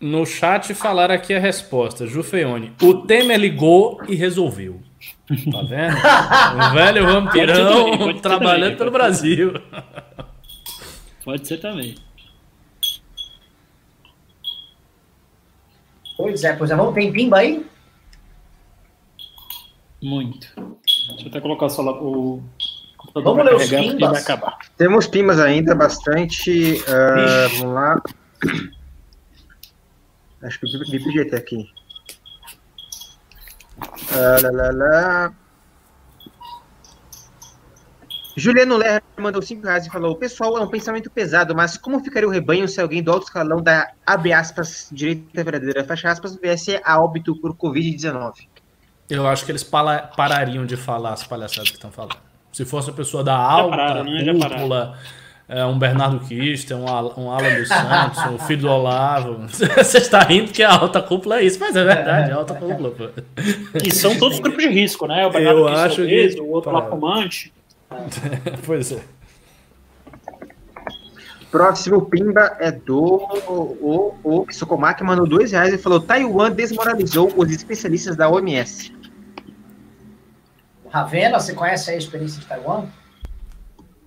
No chat falar aqui a resposta, Jufeone. O Temer ligou e resolveu. Tá vendo? o velho vampirão trabalhando pelo Brasil. Pode ser também. Pois é, pois é. Vamos, tem pimba aí? Muito. Deixa eu até colocar só o Vamos ler os pimbas. Temos pimbas ainda, bastante. Uh, vamos lá. Acho que eu vi pro GT aqui. Ah, lá, lá, lá. Juliano Lerner mandou 5 reais e falou: Pessoal, é um pensamento pesado, mas como ficaria o rebanho se alguém do alto escalão da abre aspas, direita verdadeira, fecha aspas, viesse a óbito por Covid-19? Eu acho que eles parariam de falar as palhaçadas que estão falando. Se fosse a pessoa da alta pararam, né? Cúpula, é, um Bernardo Kister, um, um Alan dos Santos, um filho do Olavo. Você está rindo que a alta cúpula é isso, mas é verdade, é a alta cúpula. Pô. E são todos grupos de risco, né? O Bernardo Eu é acho que- obeso, o outro fumante. pois é. Próximo Pimba é do o, o, o Sokomaki, mandou 2 reais e falou: Taiwan desmoralizou os especialistas da OMS. Ravena, você conhece a experiência de Taiwan?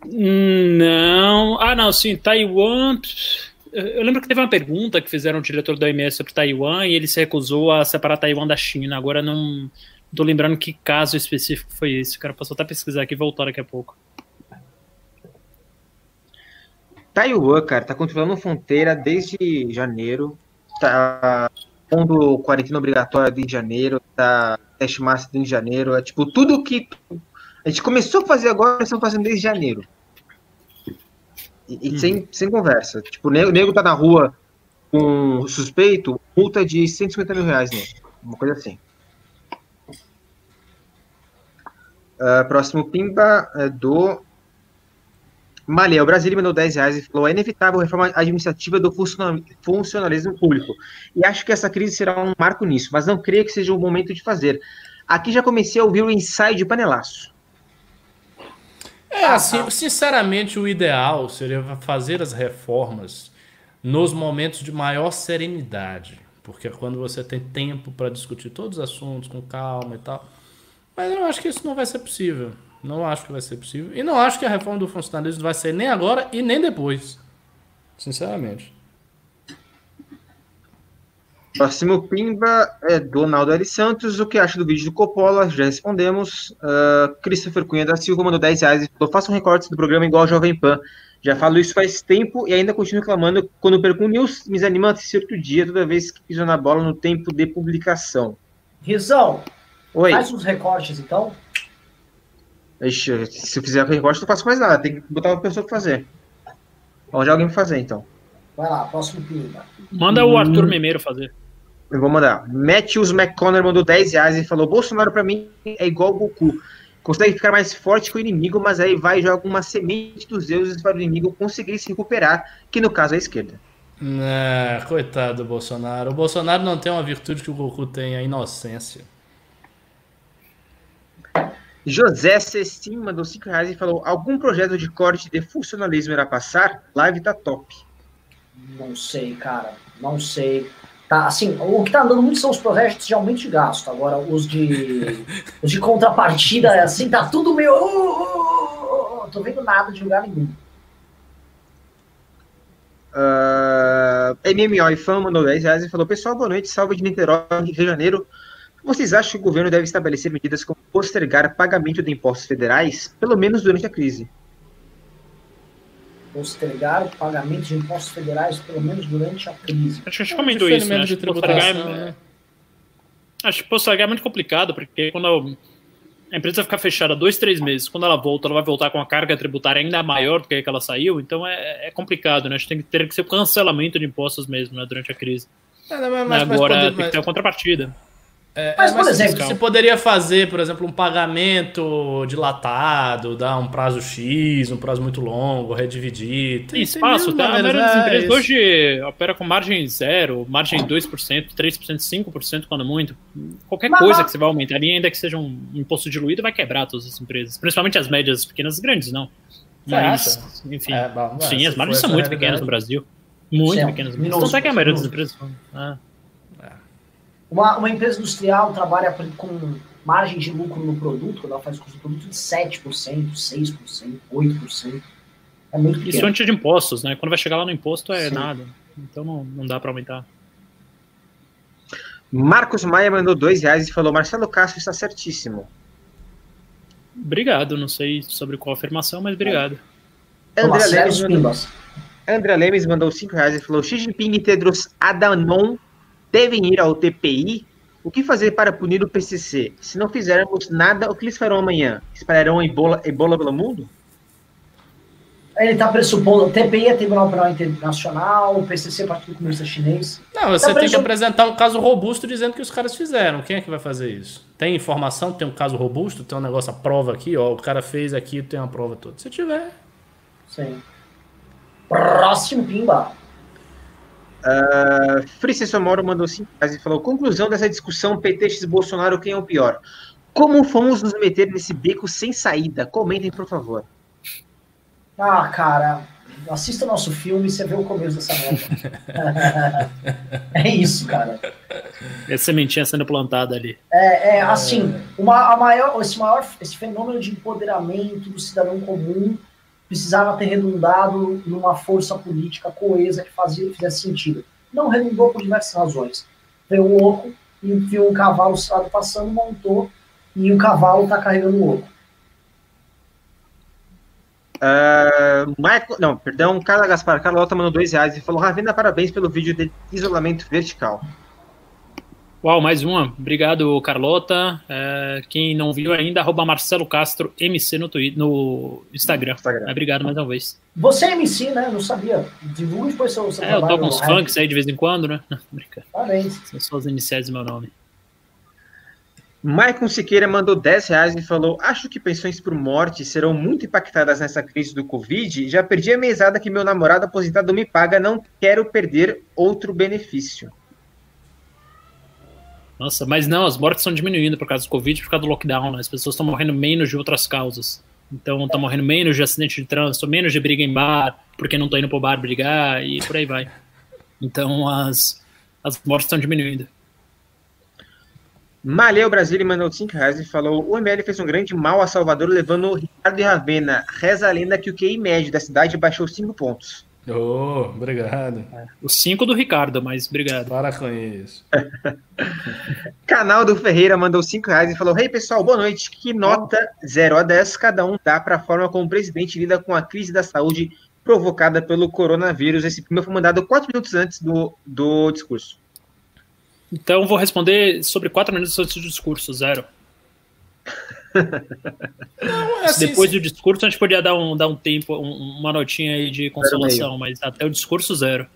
Não. Ah, não, sim. Taiwan. Eu lembro que teve uma pergunta que fizeram o diretor da OMS sobre Taiwan e ele se recusou a separar Taiwan da China. Agora não tô lembrando que caso específico foi esse. Cara, posso até pesquisar aqui e voltar daqui a pouco. Taiwan, cara, tá controlando fronteira desde janeiro. Tá pondo quarentena obrigatória desde janeiro. Tá teste massa desde janeiro. É tipo, tudo que a gente começou a fazer agora, eles estão fazendo desde janeiro. E, e sem, sem conversa. Tipo, o nego, tá na rua com suspeito, multa de 150 mil reais, né? Uma coisa assim. Ah, próximo Pimba é do Malha, o Brasil mandou 10 reais e falou: é inevitável a reforma administrativa do funciona- funcionalismo público. E acho que essa crise será um marco nisso, mas não creio que seja o momento de fazer. Aqui já comecei a ouvir o ensaio de panelaço. É, assim, sinceramente, o ideal seria fazer as reformas nos momentos de maior serenidade. Porque é quando você tem tempo para discutir todos os assuntos com calma e tal. Mas eu acho que isso não vai ser possível. Não acho que vai ser possível. E não acho que a reforma do funcionalismo vai ser nem agora e nem depois. Sinceramente. Próximo Pimba é Donaldo L. Santos. O que acha do vídeo do Coppola? Já respondemos. Ah, Christopher Cunha da Silva mandou 10 reais e falou: faça um recorte do programa igual ao Jovem Pan. Já falo isso faz tempo e ainda continuo reclamando quando perco um news. Me desanima a assistir outro dia toda vez que piso na bola no tempo de publicação. Rizão, Oi. faz uns recortes então. Ixi, se eu fizer recorte, não faço mais nada. Tem que botar uma pessoa pra fazer. Onde alguém pra fazer, então. Vai lá, próximo pimba. Manda o Arthur Memeiro fazer. Eu vou mandar. Matthews McConnor mandou 10 reais e falou: Bolsonaro pra mim é igual o Goku. Consegue ficar mais forte que o inimigo, mas aí vai e joga uma semente dos deuses para o inimigo conseguir se recuperar, que no caso é a esquerda. É, coitado do Bolsonaro. O Bolsonaro não tem uma virtude que o Goku tem, a inocência. José Cestim mandou 5 reais e falou: algum projeto de corte de funcionalismo irá passar? Live tá top. Não sei, cara. Não sei. Tá, assim, o que tá andando muito são os projetos de aumento de gasto. Agora, os de, os de contrapartida, assim, tá tudo meio. Uh, uh, uh, uh, tô vendo nada de lugar nenhum. Uh, MMO e fã mandou 10 reais e falou: Pessoal, boa noite, salve de Niterói, Rio de Janeiro. Vocês acham que o governo deve estabelecer medidas como postergar pagamento de impostos federais, pelo menos durante a crise? Postergar o pagamento de impostos federais, pelo menos durante a crise. Acho que a gente comentou isso, né? Acho que postergar é- né? Acho que postergar é muito complicado, porque quando a empresa ficar fechada dois, três meses, quando ela volta, ela vai voltar com a carga tributária ainda maior do que a que ela saiu, então é, é complicado, né? A gente tem que ter que ser cancelamento de impostos mesmo, né, durante a crise. É, não, mas- mas- mas Agora poder- tem que mas- ter a contrapartida. É, Mas, é, por exemplo, você poderia fazer, por exemplo, um pagamento dilatado, dar um prazo X, um prazo muito longo, redividir. Tem espaço, tá? A maioria das é, empresas isso. hoje opera com margem zero, margem 2%, 3%, 5% quando muito. Qualquer Mas- coisa mas- que você vai aumentar ali, ainda que seja um imposto diluído, vai quebrar todas as empresas. Principalmente as médias, as pequenas e grandes, não. Mas, enfim. É, bom, sim, as margens são muito realidade- pequenas no Brasil. Muito pequenas. Tanto é que a maioria das empresas. Ah. Uma, uma empresa industrial trabalha com margem de lucro no produto, quando ela faz custo do produto de 7%, 6%, 8%. É muito Isso pequeno. antes de impostos, né? Quando vai chegar lá no imposto é Sim. nada. Então não, não dá para aumentar. Marcos Maia mandou 2 reais e falou: Marcelo Castro está certíssimo. Obrigado, não sei sobre qual afirmação, mas obrigado. Toma, André os mandou. André Lemes mandou 5 reais e falou: Xi Jinping e Tedros Adhanom devem ir ao TPI. O que fazer para punir o PCC? Se não fizermos nada, o que eles farão amanhã? Espalharão ebola, ebola pelo mundo? Ele está pressupondo, o TPI é Tribunal Penal Internacional, o PCC é Partido Comunista Chinês. Não, você tá tem que apresentar um caso robusto dizendo que os caras fizeram. Quem é que vai fazer isso? Tem informação, tem um caso robusto, tem um negócio, a prova aqui, ó, o cara fez aqui, tem uma prova toda. Se tiver. Sim. Próximo Pimba. Uh, Frice Somoro mandou 5 reais e falou: conclusão dessa discussão PTX Bolsonaro, quem é o pior? Como fomos nos meter nesse beco sem saída? Comentem, por favor. Ah, cara, assista nosso filme e você vê o começo dessa merda. é isso, cara. É sementinha sendo plantada ali. É, é assim, uma, a maior, esse, maior, esse fenômeno de empoderamento do cidadão comum precisava ter redundado numa força política coesa que fazia, fizesse sentido. Não redundou por diversas razões. Veio um louco e viu um cavalo passando, montou, e o cavalo está carregando o louco. Uh, Michael, não, perdão, Carla Gaspar, Carlota mandou dois reais e falou: Ravena, parabéns pelo vídeo de isolamento vertical. Uau, mais uma. Obrigado, Carlota. É, quem não viu ainda, arroba Marcelo Castro MC no, Twitter, no Instagram. Instagram. Obrigado mais uma vez. Você é MC, né? Não sabia. Divulgue depois seu, seu é, eu toco uns funks aí de vez em quando, né? Parabéns. São só as iniciais do meu nome. Maicon Siqueira mandou 10 reais e falou: Acho que pensões por morte serão muito impactadas nessa crise do Covid. Já perdi a mesada que meu namorado aposentado me paga, não quero perder outro benefício. Nossa, mas não, as mortes estão diminuindo por causa do Covid, por causa do lockdown, né? As pessoas estão morrendo menos de outras causas. Então, estão morrendo menos de acidente de trânsito, menos de briga em bar, porque não estão indo pro bar brigar e por aí vai. Então, as, as mortes estão diminuindo. Maleu Brasília mandou 5 reais e falou: o ML fez um grande mal a Salvador, levando Ricardo e Ravena. Reza a lenda que o QI médio da cidade baixou 5 pontos. Oh, obrigado. É, o 5 do Ricardo, mas obrigado. Para com isso. Canal do Ferreira mandou 5 reais e falou: Hey pessoal, boa noite. Que nota 0 a 10 cada um dá para a forma como o presidente lida com a crise da saúde provocada pelo coronavírus? Esse primeiro foi mandado 4 minutos antes do, do discurso. Então vou responder sobre 4 minutos antes do discurso, zero. Não, é assim, Depois do discurso, a gente podia dar um, dar um tempo, um, uma notinha aí de consolação, mas até o discurso, zero.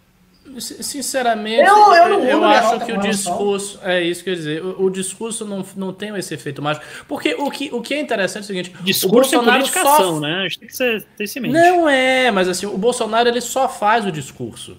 Sinceramente, eu, eu, eu acho que o discurso. É isso que eu ia dizer. O, o, discurso não, não tem esse efeito mágico. Porque o que, o que é interessante é o seguinte: discurso o Bolsonaro é só... né? A gente tem que ser, ter isso em mente. Não é, mas assim, o Bolsonaro ele só faz o discurso.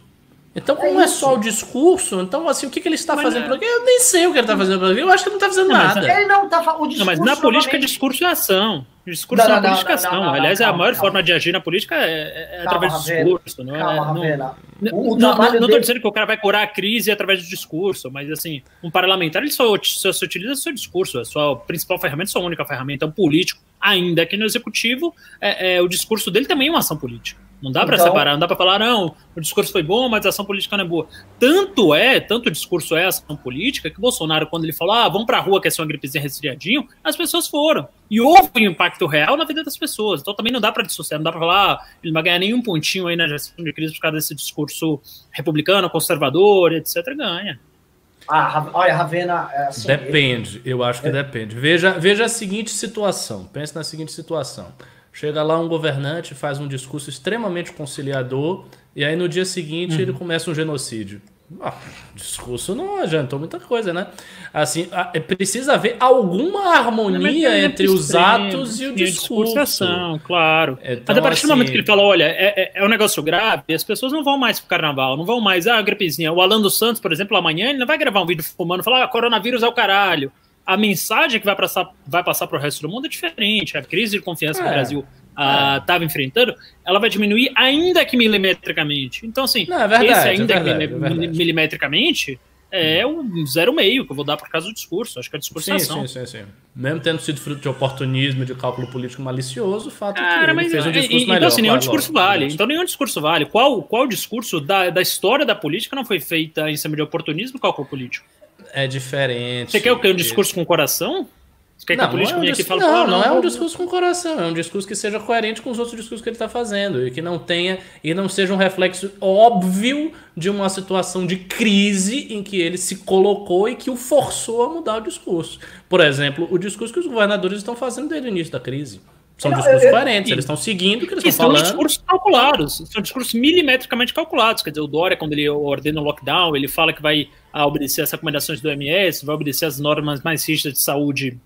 Então, como é, é, só o discurso, então, assim, o que, que ele está mas fazendo é. Eu nem sei o que ele está fazendo Eu acho que ele não está fazendo não, nada. Ele não está o discurso. Não, mas na política, discurso é ação. Discurso não, é política ação. Aliás, calma, a maior calma. forma de agir na política é, é, é calma, através do discurso. Não, é, não, não, estou dizendo que o cara vai curar a crise através do discurso, mas, assim, um parlamentar ele só, só se utiliza o seu discurso. A sua principal ferramenta, a sua única ferramenta é um político, ainda que no executivo, é, o discurso dele também é uma ação política. Não dá para então, separar, não dá para falar, não, o discurso foi bom, mas a ação política não é boa. Tanto é, tanto o discurso é ação política, que o Bolsonaro, quando ele falou, ah, vamos pra rua que é só uma gripezinha resfriadinho, as pessoas foram. E houve um impacto real na vida das pessoas. Então também não dá para dissociar, não dá para falar, ah, ele não vai ganhar nenhum pontinho aí na gestão de crise por causa desse discurso republicano, conservador, etc. Ganha. Ah, olha, Ravena. É assim, depende, eu acho que é. depende. Veja, veja a seguinte situação. Pense na seguinte situação. Chega lá um governante, faz um discurso extremamente conciliador, e aí no dia seguinte uhum. ele começa um genocídio. Ah, discurso não adiantou muita coisa, né? Assim, é, precisa haver alguma harmonia entre os atos e o discurso. Ação, claro. Então, Mas a partir assim... do momento que ele fala, olha, é, é, é, um negócio grave, as pessoas não vão mais pro carnaval, não vão mais, ah, gripezinha. O Alan dos Santos, por exemplo, amanhã, ele não vai gravar um vídeo fumando e falar, ah, coronavírus é o caralho a mensagem que vai passar, vai passar para o resto do mundo é diferente. A crise de confiança é. que o é. Brasil estava é. enfrentando, ela vai diminuir ainda que milimetricamente. Então, assim, Não, é verdade, esse ainda é verdade, que é milimetricamente é um zero meio que eu vou dar por causa do discurso. Acho que é discurso sim, sim, sim, sim. Mesmo tendo sido fruto de oportunismo e de cálculo político malicioso, o fato Cara, é que ele fez um discurso então, melhor. Assim, nenhum discurso vale. Então, nenhum discurso vale. Qual, qual discurso da, da história da política não foi feita em cima de oportunismo e cálculo político? É diferente. Você quer o quê? Um discurso com coração? Não, não, é um discurso, não, não, é um discurso com coração, é um discurso que seja coerente com os outros discursos que ele está fazendo e que não tenha e não seja um reflexo óbvio de uma situação de crise em que ele se colocou e que o forçou a mudar o discurso. Por exemplo, o discurso que os governadores estão fazendo desde o início da crise. São não, discursos eu, coerentes, eles estão seguindo o que eles estão falando. São discursos calculados, são discursos milimetricamente calculados. Quer dizer, o Dória, quando ele ordena o lockdown, ele fala que vai obedecer as recomendações do OMS, vai obedecer as normas mais rígidas de saúde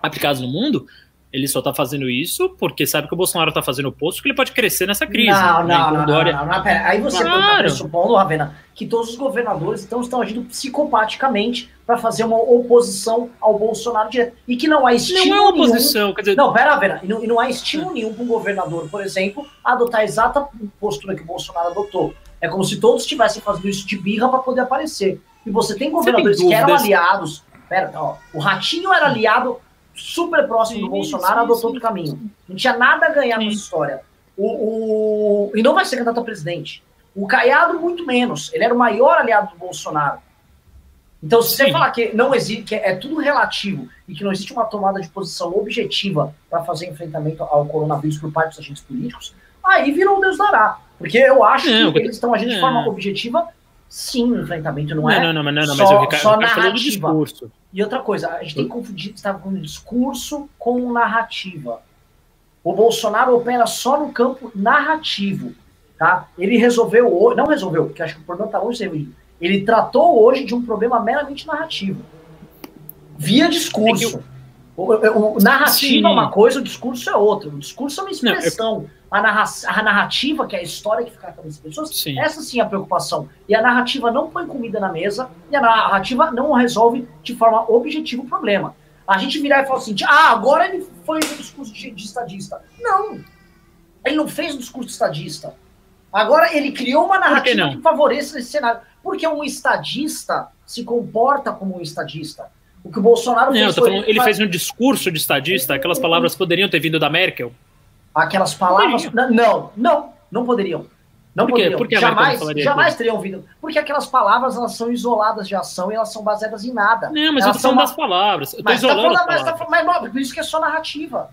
aplicadas no mundo. Ele só está fazendo isso porque sabe que o Bolsonaro está fazendo o oposto, que ele pode crescer nessa crise. Não, né? não, não, Dória... não, não, pera. Aí você claro. pressupondo, Ravena, que todos os governadores então, estão agindo psicopaticamente para fazer uma oposição ao Bolsonaro direto. E que não há estímulo Não é oposição, nenhum... quer dizer... Não, pera, Ravena, e não, e não há estímulo nenhum para um governador, por exemplo, adotar a exata postura que o Bolsonaro adotou. É como se todos estivessem fazendo isso de birra para poder aparecer. E você tem governadores tem que eram aliados. Pera, ó, o Ratinho era aliado super próximo sim, do Bolsonaro, sim, adotou sim, outro caminho. Não tinha nada a ganhar nessa história. O, o, e não vai ser candidato a presidente. O Caiado, muito menos. Ele era o maior aliado do Bolsonaro. Então, se você falar que não existe, que é tudo relativo e que não existe uma tomada de posição objetiva para fazer enfrentamento ao coronavírus por parte dos agentes políticos, aí virou o Deus dará. Porque eu acho não, que eles estão agindo de forma objetiva, sim, enfrentamento, não, não é? Não, não, não, não, só, mas eu, só narrativa. discurso. E outra coisa, a gente tem que confundir, estava com discurso com narrativa. O Bolsonaro opera só no campo narrativo, tá? Ele resolveu, não resolveu, porque acho que o problema está longe de ser Ele tratou hoje de um problema meramente narrativo. Via discurso. O, o, o narrativa Sim. é uma coisa, o discurso é outra. O discurso é uma expressão. Não, eu... a, narra a, narrativa, que é a história que fica na cabeça das pessoas, sim. essa sim é a preocupação. E a narrativa não põe comida na mesa, e a narrativa não resolve de forma objetiva o problema. A gente virar e falar assim, ah, agora ele foi no discurso de, de estadista. Não! Ele não fez o discurso estadista. Agora ele criou uma narrativa que, que favoreça esse cenário. Porque um estadista se comporta como um estadista. O que o Bolsonaro não, fez. Foi, falando, ele faz... fez um discurso de estadista, aquelas palavras poderiam ter vindo da Merkel? Aquelas palavras. Não, não, não poderiam. Não Por poderiam. Por que jamais, jamais teriam vindo. Porque aquelas palavras elas são isoladas de ação e elas são baseadas em nada. Não, mas elas eu tô falando uma... das palavras. Eu mas tá tá falando, mas, tá, mas, por isso que é só narrativa.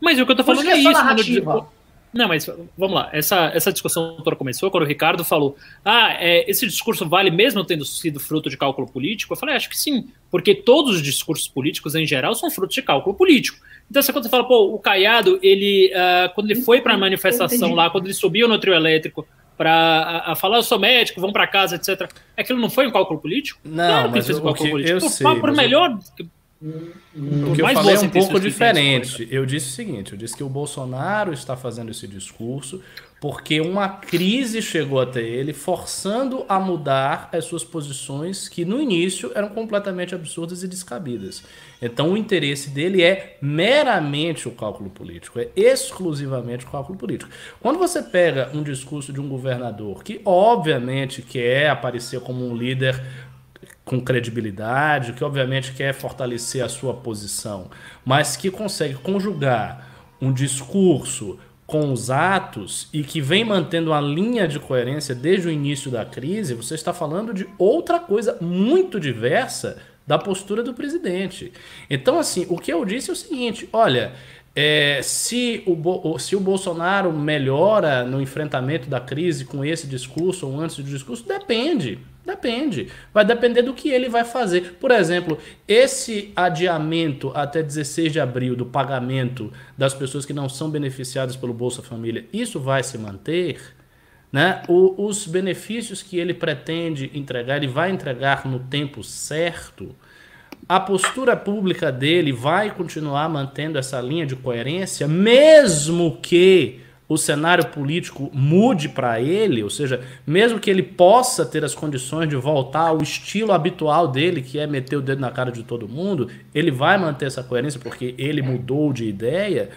Mas o que eu tô falando é, é isso. Narrativa. Não, mas vamos lá. Essa, essa discussão toda começou quando o Ricardo falou: ah, é, esse discurso vale mesmo tendo sido fruto de cálculo político? Eu falei: acho que sim, porque todos os discursos políticos em geral são frutos de cálculo político. Então, você quando você fala, pô, o Caiado, ele, uh, quando ele foi para a manifestação lá, quando ele subiu no trio elétrico para falar, eu sou médico, vão para casa, etc. Aquilo não foi um cálculo político? Não, claro mas fez um cálculo político. Eu por, sei, por melhor. Eu o que eu falei é um pouco diferente. Eu disse o seguinte: eu disse que o Bolsonaro está fazendo esse discurso porque uma crise chegou até ele, forçando a mudar as suas posições que no início eram completamente absurdas e descabidas. Então o interesse dele é meramente o cálculo político, é exclusivamente o cálculo político. Quando você pega um discurso de um governador que obviamente quer aparecer como um líder com credibilidade, que obviamente quer fortalecer a sua posição, mas que consegue conjugar um discurso com os atos e que vem mantendo a linha de coerência desde o início da crise, você está falando de outra coisa muito diversa da postura do presidente. Então, assim, o que eu disse é o seguinte: olha, é, se, o, se o Bolsonaro melhora no enfrentamento da crise com esse discurso ou antes do discurso, depende. Depende. Vai depender do que ele vai fazer. Por exemplo, esse adiamento até 16 de abril do pagamento das pessoas que não são beneficiadas pelo Bolsa Família, isso vai se manter? Né? O, os benefícios que ele pretende entregar, ele vai entregar no tempo certo? A postura pública dele vai continuar mantendo essa linha de coerência, mesmo que o cenário político mude para ele, ou seja, mesmo que ele possa ter as condições de voltar ao estilo habitual dele, que é meter o dedo na cara de todo mundo, ele vai manter essa coerência porque ele mudou de ideia.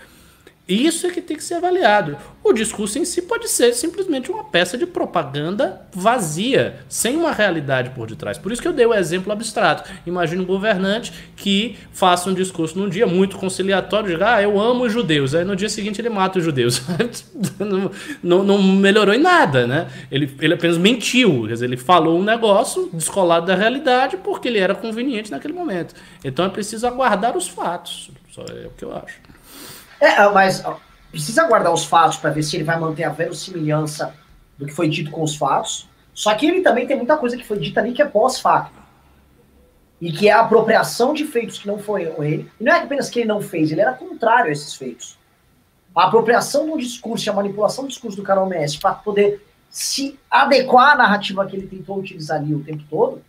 Isso é que tem que ser avaliado. O discurso em si pode ser simplesmente uma peça de propaganda vazia, sem uma realidade por detrás. Por isso que eu dei o exemplo abstrato. Imagine um governante que faça um discurso num dia muito conciliatório, diga, ah, eu amo os judeus. Aí no dia seguinte ele mata os judeus. não, não, não, melhorou em nada, né? Ele, ele apenas mentiu. Quer dizer, ele falou um negócio descolado da realidade porque ele era conveniente naquele momento. Então é preciso aguardar os fatos. Só é o que eu acho. É, ah, mas precisa guardar os fatos para ver se ele vai manter a verossimilhança do que foi dito com os fatos. Só que ele também tem muita coisa que foi dita ali que é pós-facto. E que é a apropriação de feitos que não foram ele. E não é apenas que ele não fez, ele era contrário a esses feitos. A apropriação do discurso e a manipulação do discurso do Carol Messi para poder se adequar à narrativa que ele tentou utilizar ali o tempo todo.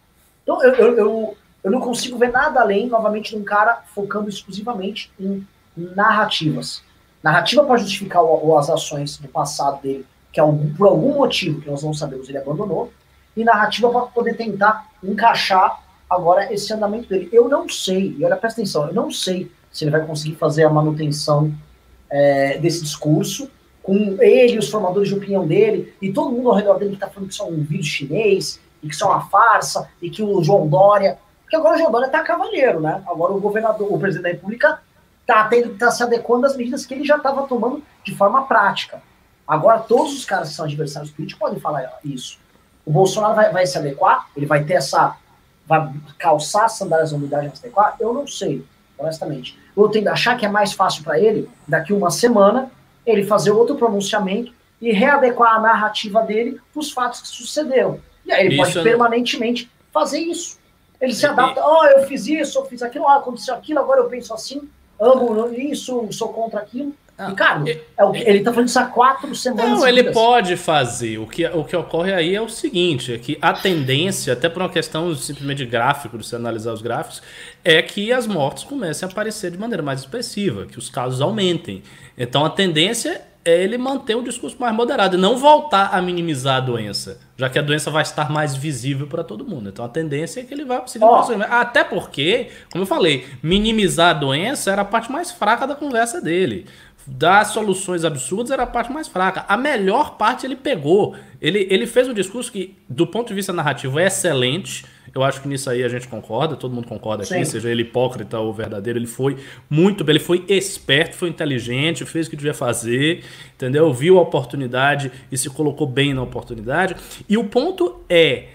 Então, eu, eu, eu, eu não consigo ver nada além, novamente, de um cara focando exclusivamente em narrativas. Narrativa para justificar o, as ações do passado dele, que é algum, por algum motivo que nós não sabemos ele abandonou, e narrativa para poder tentar encaixar agora esse andamento dele. Eu não sei, e olha, presta atenção, eu não sei se ele vai conseguir fazer a manutenção é, desse discurso, com ele os formadores de opinião dele, e todo mundo ao redor dele que está falando que isso é um vírus chinês, e que isso é uma farsa, e que o João Dória. Porque agora o João Dória está cavaleiro, né? Agora o governador, o presidente da República está tendo que estar tá se adequando às medidas que ele já estava tomando de forma prática. Agora, todos os caras que são adversários políticos podem falar isso. O Bolsonaro vai, vai se adequar? Ele vai ter essa. Vai calçar as sandálias da unidade se adequar? Eu não sei, honestamente. Eu tendo a achar que é mais fácil para ele, daqui uma semana, ele fazer outro pronunciamento e readequar a narrativa dele para os fatos que sucederam. E aí ele isso pode permanentemente fazer isso. Ele se adapta, ó, oh, eu fiz isso, eu fiz aquilo, aconteceu aquilo, agora eu penso assim amo isso, sou contra aquilo. Ah, Ricardo, é o, ele está falando isso há quatro semanas. Não, ele pode fazer. O que, o que ocorre aí é o seguinte: é que a tendência, até por uma questão simplesmente de gráfico, de você analisar os gráficos, é que as mortes comecem a aparecer de maneira mais expressiva, que os casos aumentem. Então a tendência é ele manter um discurso mais moderado e não voltar a minimizar a doença, já que a doença vai estar mais visível para todo mundo. Então a tendência é que ele vai seguir oh. Até porque, como eu falei, minimizar a doença era a parte mais fraca da conversa dele. Dar soluções absurdas era a parte mais fraca. A melhor parte ele pegou. Ele, ele fez um discurso que, do ponto de vista narrativo, é excelente eu acho que nisso aí a gente concorda, todo mundo concorda aqui, Sim. seja ele hipócrita ou verdadeiro, ele foi muito bem, ele foi esperto, foi inteligente, fez o que devia fazer, entendeu? Viu a oportunidade e se colocou bem na oportunidade. E o ponto é,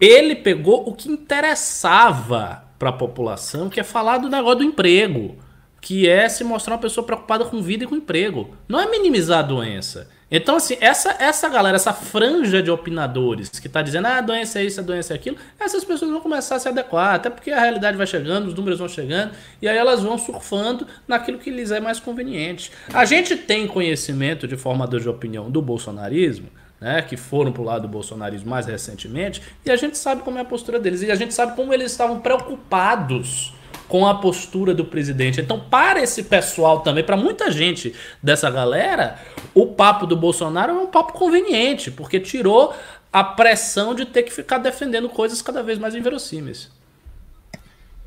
ele pegou o que interessava para a população, que é falar do negócio do emprego, que é se mostrar uma pessoa preocupada com vida e com emprego. Não é minimizar a doença. Então, assim, essa, essa galera, essa franja de opinadores que está dizendo, ah, a doença é isso, a doença é aquilo, essas pessoas vão começar a se adequar, até porque a realidade vai chegando, os números vão chegando, e aí elas vão surfando naquilo que lhes é mais conveniente. A gente tem conhecimento de formadores de opinião do bolsonarismo, né, que foram para o lado do bolsonarismo mais recentemente, e a gente sabe como é a postura deles, e a gente sabe como eles estavam preocupados com a postura do presidente. Então, para esse pessoal também, para muita gente dessa galera, o papo do Bolsonaro é um papo conveniente, porque tirou a pressão de ter que ficar defendendo coisas cada vez mais inverossímeis.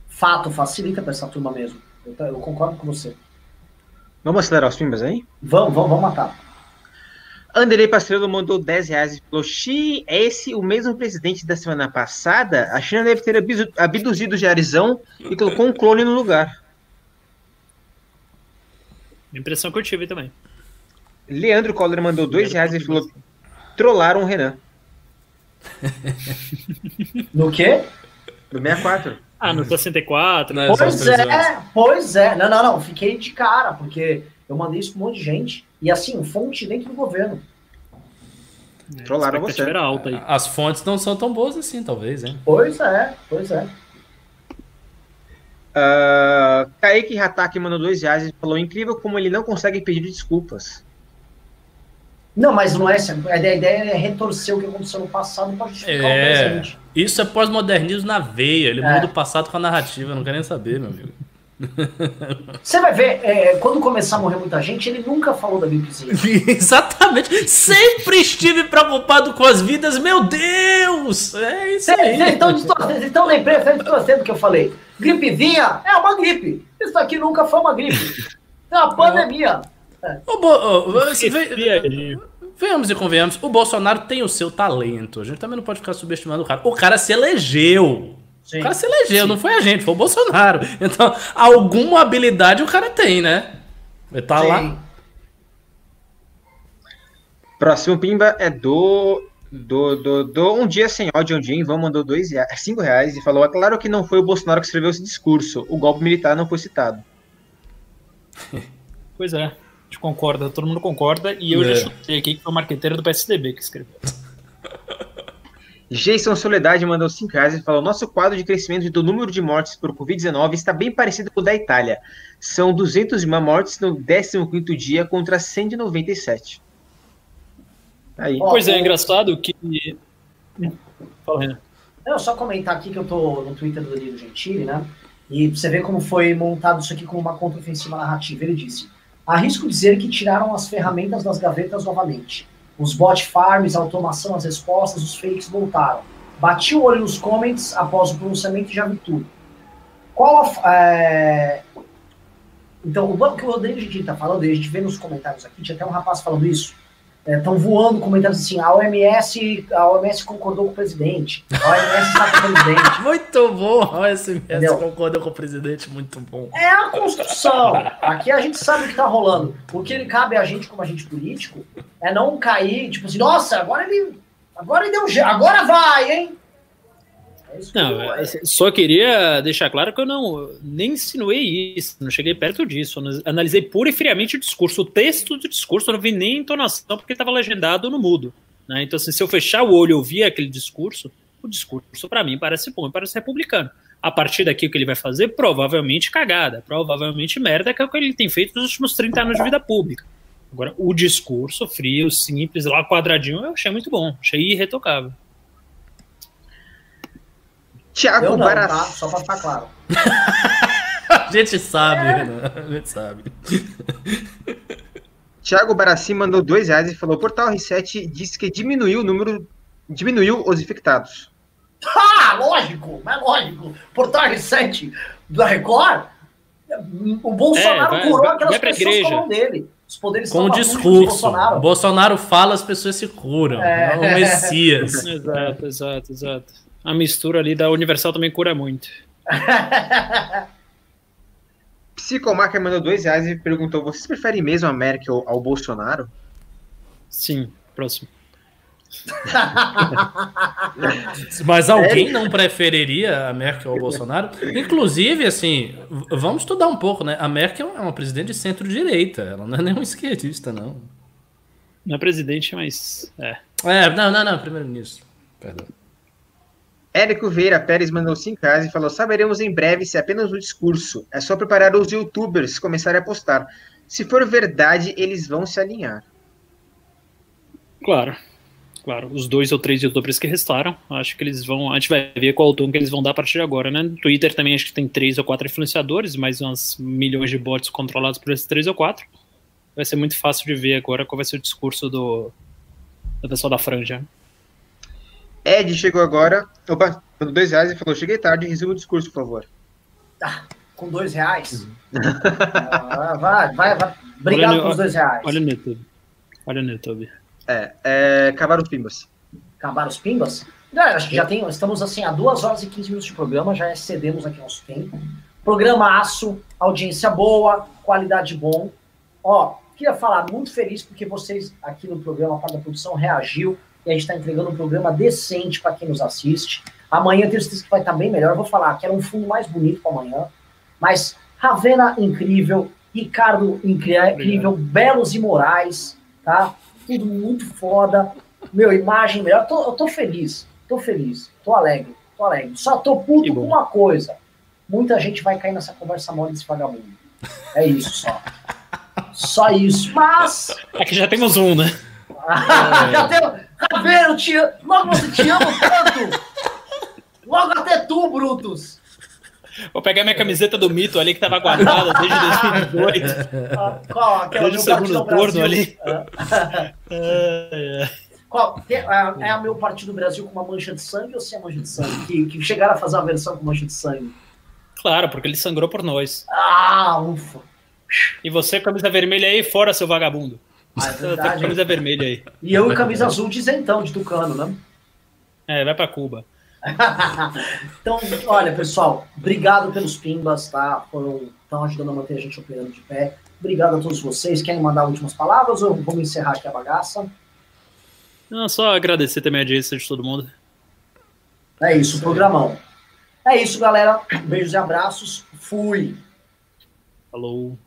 Fato, facilita para essa turma mesmo. Eu, eu, concordo com você. Vamos acelerar os pimbas aí? Vamos, vamos, vamos matar. Anderley Pastrello mandou 10 reais e falou: Xi, é esse o mesmo presidente da semana passada? A China deve ter abduzido o Jairzão e colocou um clone no lugar. Impressão que eu tive também. Leandro Coller mandou 2 reais e falou: trollaram o Renan. No quê? No 64. Ah, no 64. Não, pois é, pois é. Não, não, não. Fiquei de cara, porque eu mandei isso pra um monte de gente. E assim, fonte dentro do governo. É, Trollaram você. Alta aí. As fontes não são tão boas assim, talvez, hein? Pois é, pois é. Uh, Kaique Hataki mandou dois reais e falou: incrível como ele não consegue pedir desculpas. Não, mas não é assim. A ideia é retorcer o que aconteceu no passado para justificar é, o presente. Isso é pós-modernismo na veia. Ele é. muda o passado com a narrativa. Não quero nem saber, meu amigo. Você vai ver, é, quando começar a morrer muita gente, ele nunca falou da gripezinha. Exatamente. Sempre estive preocupado com as vidas, meu Deus! É isso aí. Vocês estão lembrando, vocês estão que eu falei. Gripezinha é uma gripe. Isso aqui nunca foi uma gripe. É uma pandemia. O Bo... vê... Venhamos e convenhamos, o Bolsonaro tem o seu talento. A gente também não pode ficar subestimando o cara. O cara se elegeu. Sim. O cara se elegeu, Sim. não foi a gente, foi o Bolsonaro. Então, alguma habilidade o cara tem, né? Ele tá Sim. lá. Próximo Pimba é do. Do, do, do Um Dia Sem Ódio, um dia em vão mandou dois reais, cinco reais e falou: É claro que não foi o Bolsonaro que escreveu esse discurso, o golpe militar não foi citado. Pois é, a gente concorda, todo mundo concorda, e eu é. já chutei aqui que foi o marqueteiro do PSDB que escreveu. Jason Soledade mandou 5 reais e falou: Nosso quadro de crescimento do número de mortes por Covid-19 está bem parecido com o da Itália. São 201 mortes no 15 dia contra 197. Aí. Pois é, é engraçado que. Fala, Renan. Eu só comentar aqui que eu tô no Twitter do Danilo Gentili, né? E você vê como foi montado isso aqui como uma contraofensiva narrativa. Ele disse: Arrisco dizer que tiraram as ferramentas das gavetas novamente. Os bot farms, a automação, as respostas, os fakes voltaram. Bati o olho nos comments após o pronunciamento e já vi tudo. Qual a, é... Então, o que o Rodrigo está falando, e a gente vê nos comentários aqui, tinha até um rapaz falando isso, estão é, voando comentários assim, a OMS, a OMS concordou com o presidente, a OMS está com o presidente. Muito bom, a OMS Entendeu? concordou com o presidente, muito bom. É a construção. Aqui a gente sabe o que está rolando. O que cabe a gente como agente político é não cair, tipo assim, nossa, agora ele, agora ele deu, agora vai, hein? É não, eu, assim, só queria deixar claro que eu não nem insinuei isso, não cheguei perto disso. Analisei pura e friamente o discurso, o texto do discurso, eu não vi nem entonação porque estava legendado no mudo. Né? Então, assim, se eu fechar o olho e ouvir aquele discurso, o discurso para mim parece bom, parece republicano. A partir daqui, o que ele vai fazer? Provavelmente cagada, provavelmente merda, que é o que ele tem feito nos últimos 30 anos de vida pública. Agora, o discurso frio, simples, lá quadradinho, eu achei muito bom, achei irretocável. Tiago Barassi. Tá? Só para ficar claro. a gente sabe, é. Renan. A gente sabe. Tiago Barassi mandou dois reais e falou: Portal Reset disse que diminuiu o número. Diminuiu os infectados. Ah, lógico, mas lógico. Portal Reset da Record, o Bolsonaro é, vai, curou aquelas vai pessoas igreja. falam dele. Os poderes Com o discurso. Bolsonaro. Bolsonaro fala, as pessoas se curam. É, é o Messias. exato, exato, exato a mistura ali da Universal também cura muito. Psicomarca mandou dois reais e perguntou: vocês preferem mesmo a Merkel ao Bolsonaro? Sim, próximo. Mas alguém não preferiria a Merkel ao Bolsonaro? Inclusive, assim, vamos estudar um pouco, né? A Merkel é uma presidente de centro-direita, ela não é nenhum esquerdista, não. Não é presidente, mas. É, é não, não, não, primeiro-ministro. Perdão. Érico Vieira Pérez mandou 5 reais e falou: Saberemos em breve se é apenas um discurso. É só preparar os youtubers começarem a postar. Se for verdade, eles vão se alinhar. Claro. Claro, os dois ou três youtubers que restaram, acho que eles vão. A gente vai ver qual o tom que eles vão dar a partir de agora, né? No Twitter também acho que tem três ou quatro influenciadores, mais umas milhões de bots controlados por esses três ou quatro. Vai ser muito fácil de ver agora qual vai ser o discurso do, do pessoal da franja. Ed chegou agora, opa, mandou dois reais e falou: Cheguei tarde, resumo o discurso, por favor. Ah, com dois reais? ah, vai, vai, vai. Obrigado olha, com os dois reais. Olha no YouTube. Olha no YouTube. É, é acabar os pimbas. Acabar os pimbas? Galera, acho que já tem. Estamos assim a 2 horas e 15 minutos de programa, já excedemos aqui nosso tempo. Programa aço, audiência boa, qualidade bom. Ó, queria falar muito feliz porque vocês aqui no programa, a parte da produção, reagiu e a gente está entregando um programa decente para quem nos assiste. Amanhã eu tenho certeza que vai estar tá bem melhor. Eu vou falar que era um fundo mais bonito para amanhã. Mas Ravena incrível, Ricardo incrível, Belos e Morais, tá? Tudo muito foda. Meu, imagem melhor. Eu tô, eu tô feliz, tô feliz, tô alegre, tô alegre. Só tô puto com uma coisa. Muita gente vai cair nessa conversa mole desse vagabundo. É isso só. Só isso. Mas. Aqui já temos um, né? Já temos. Caveira, eu te amo. Logo você te amo tanto. Logo até tu, Brutus. Vou pegar minha camiseta do mito ali que tava guardada desde 2002. Ah, qual? Aquela desde o segundo turno ali. Qual? É, é a meu Partido Brasil com uma mancha de sangue ou se é mancha de sangue? Que, que chegaram a fazer a versão com mancha de sangue? Claro, porque ele sangrou por nós. Ah, ufa. E você, camisa vermelha aí, fora seu vagabundo. Ah, é verdade. camisa vermelha aí. E eu e camisa azul de isentão, de tucano, né? É, vai pra Cuba. então, olha, pessoal, obrigado pelos pimbas, tá? Foram, estão ajudando a manter a gente operando de pé. Obrigado a todos vocês. Querem mandar últimas palavras ou vamos encerrar aqui a bagaça? Não, só agradecer também a audiência de todo mundo. É isso, programão. É isso, galera. Beijos e abraços. Fui. Falou.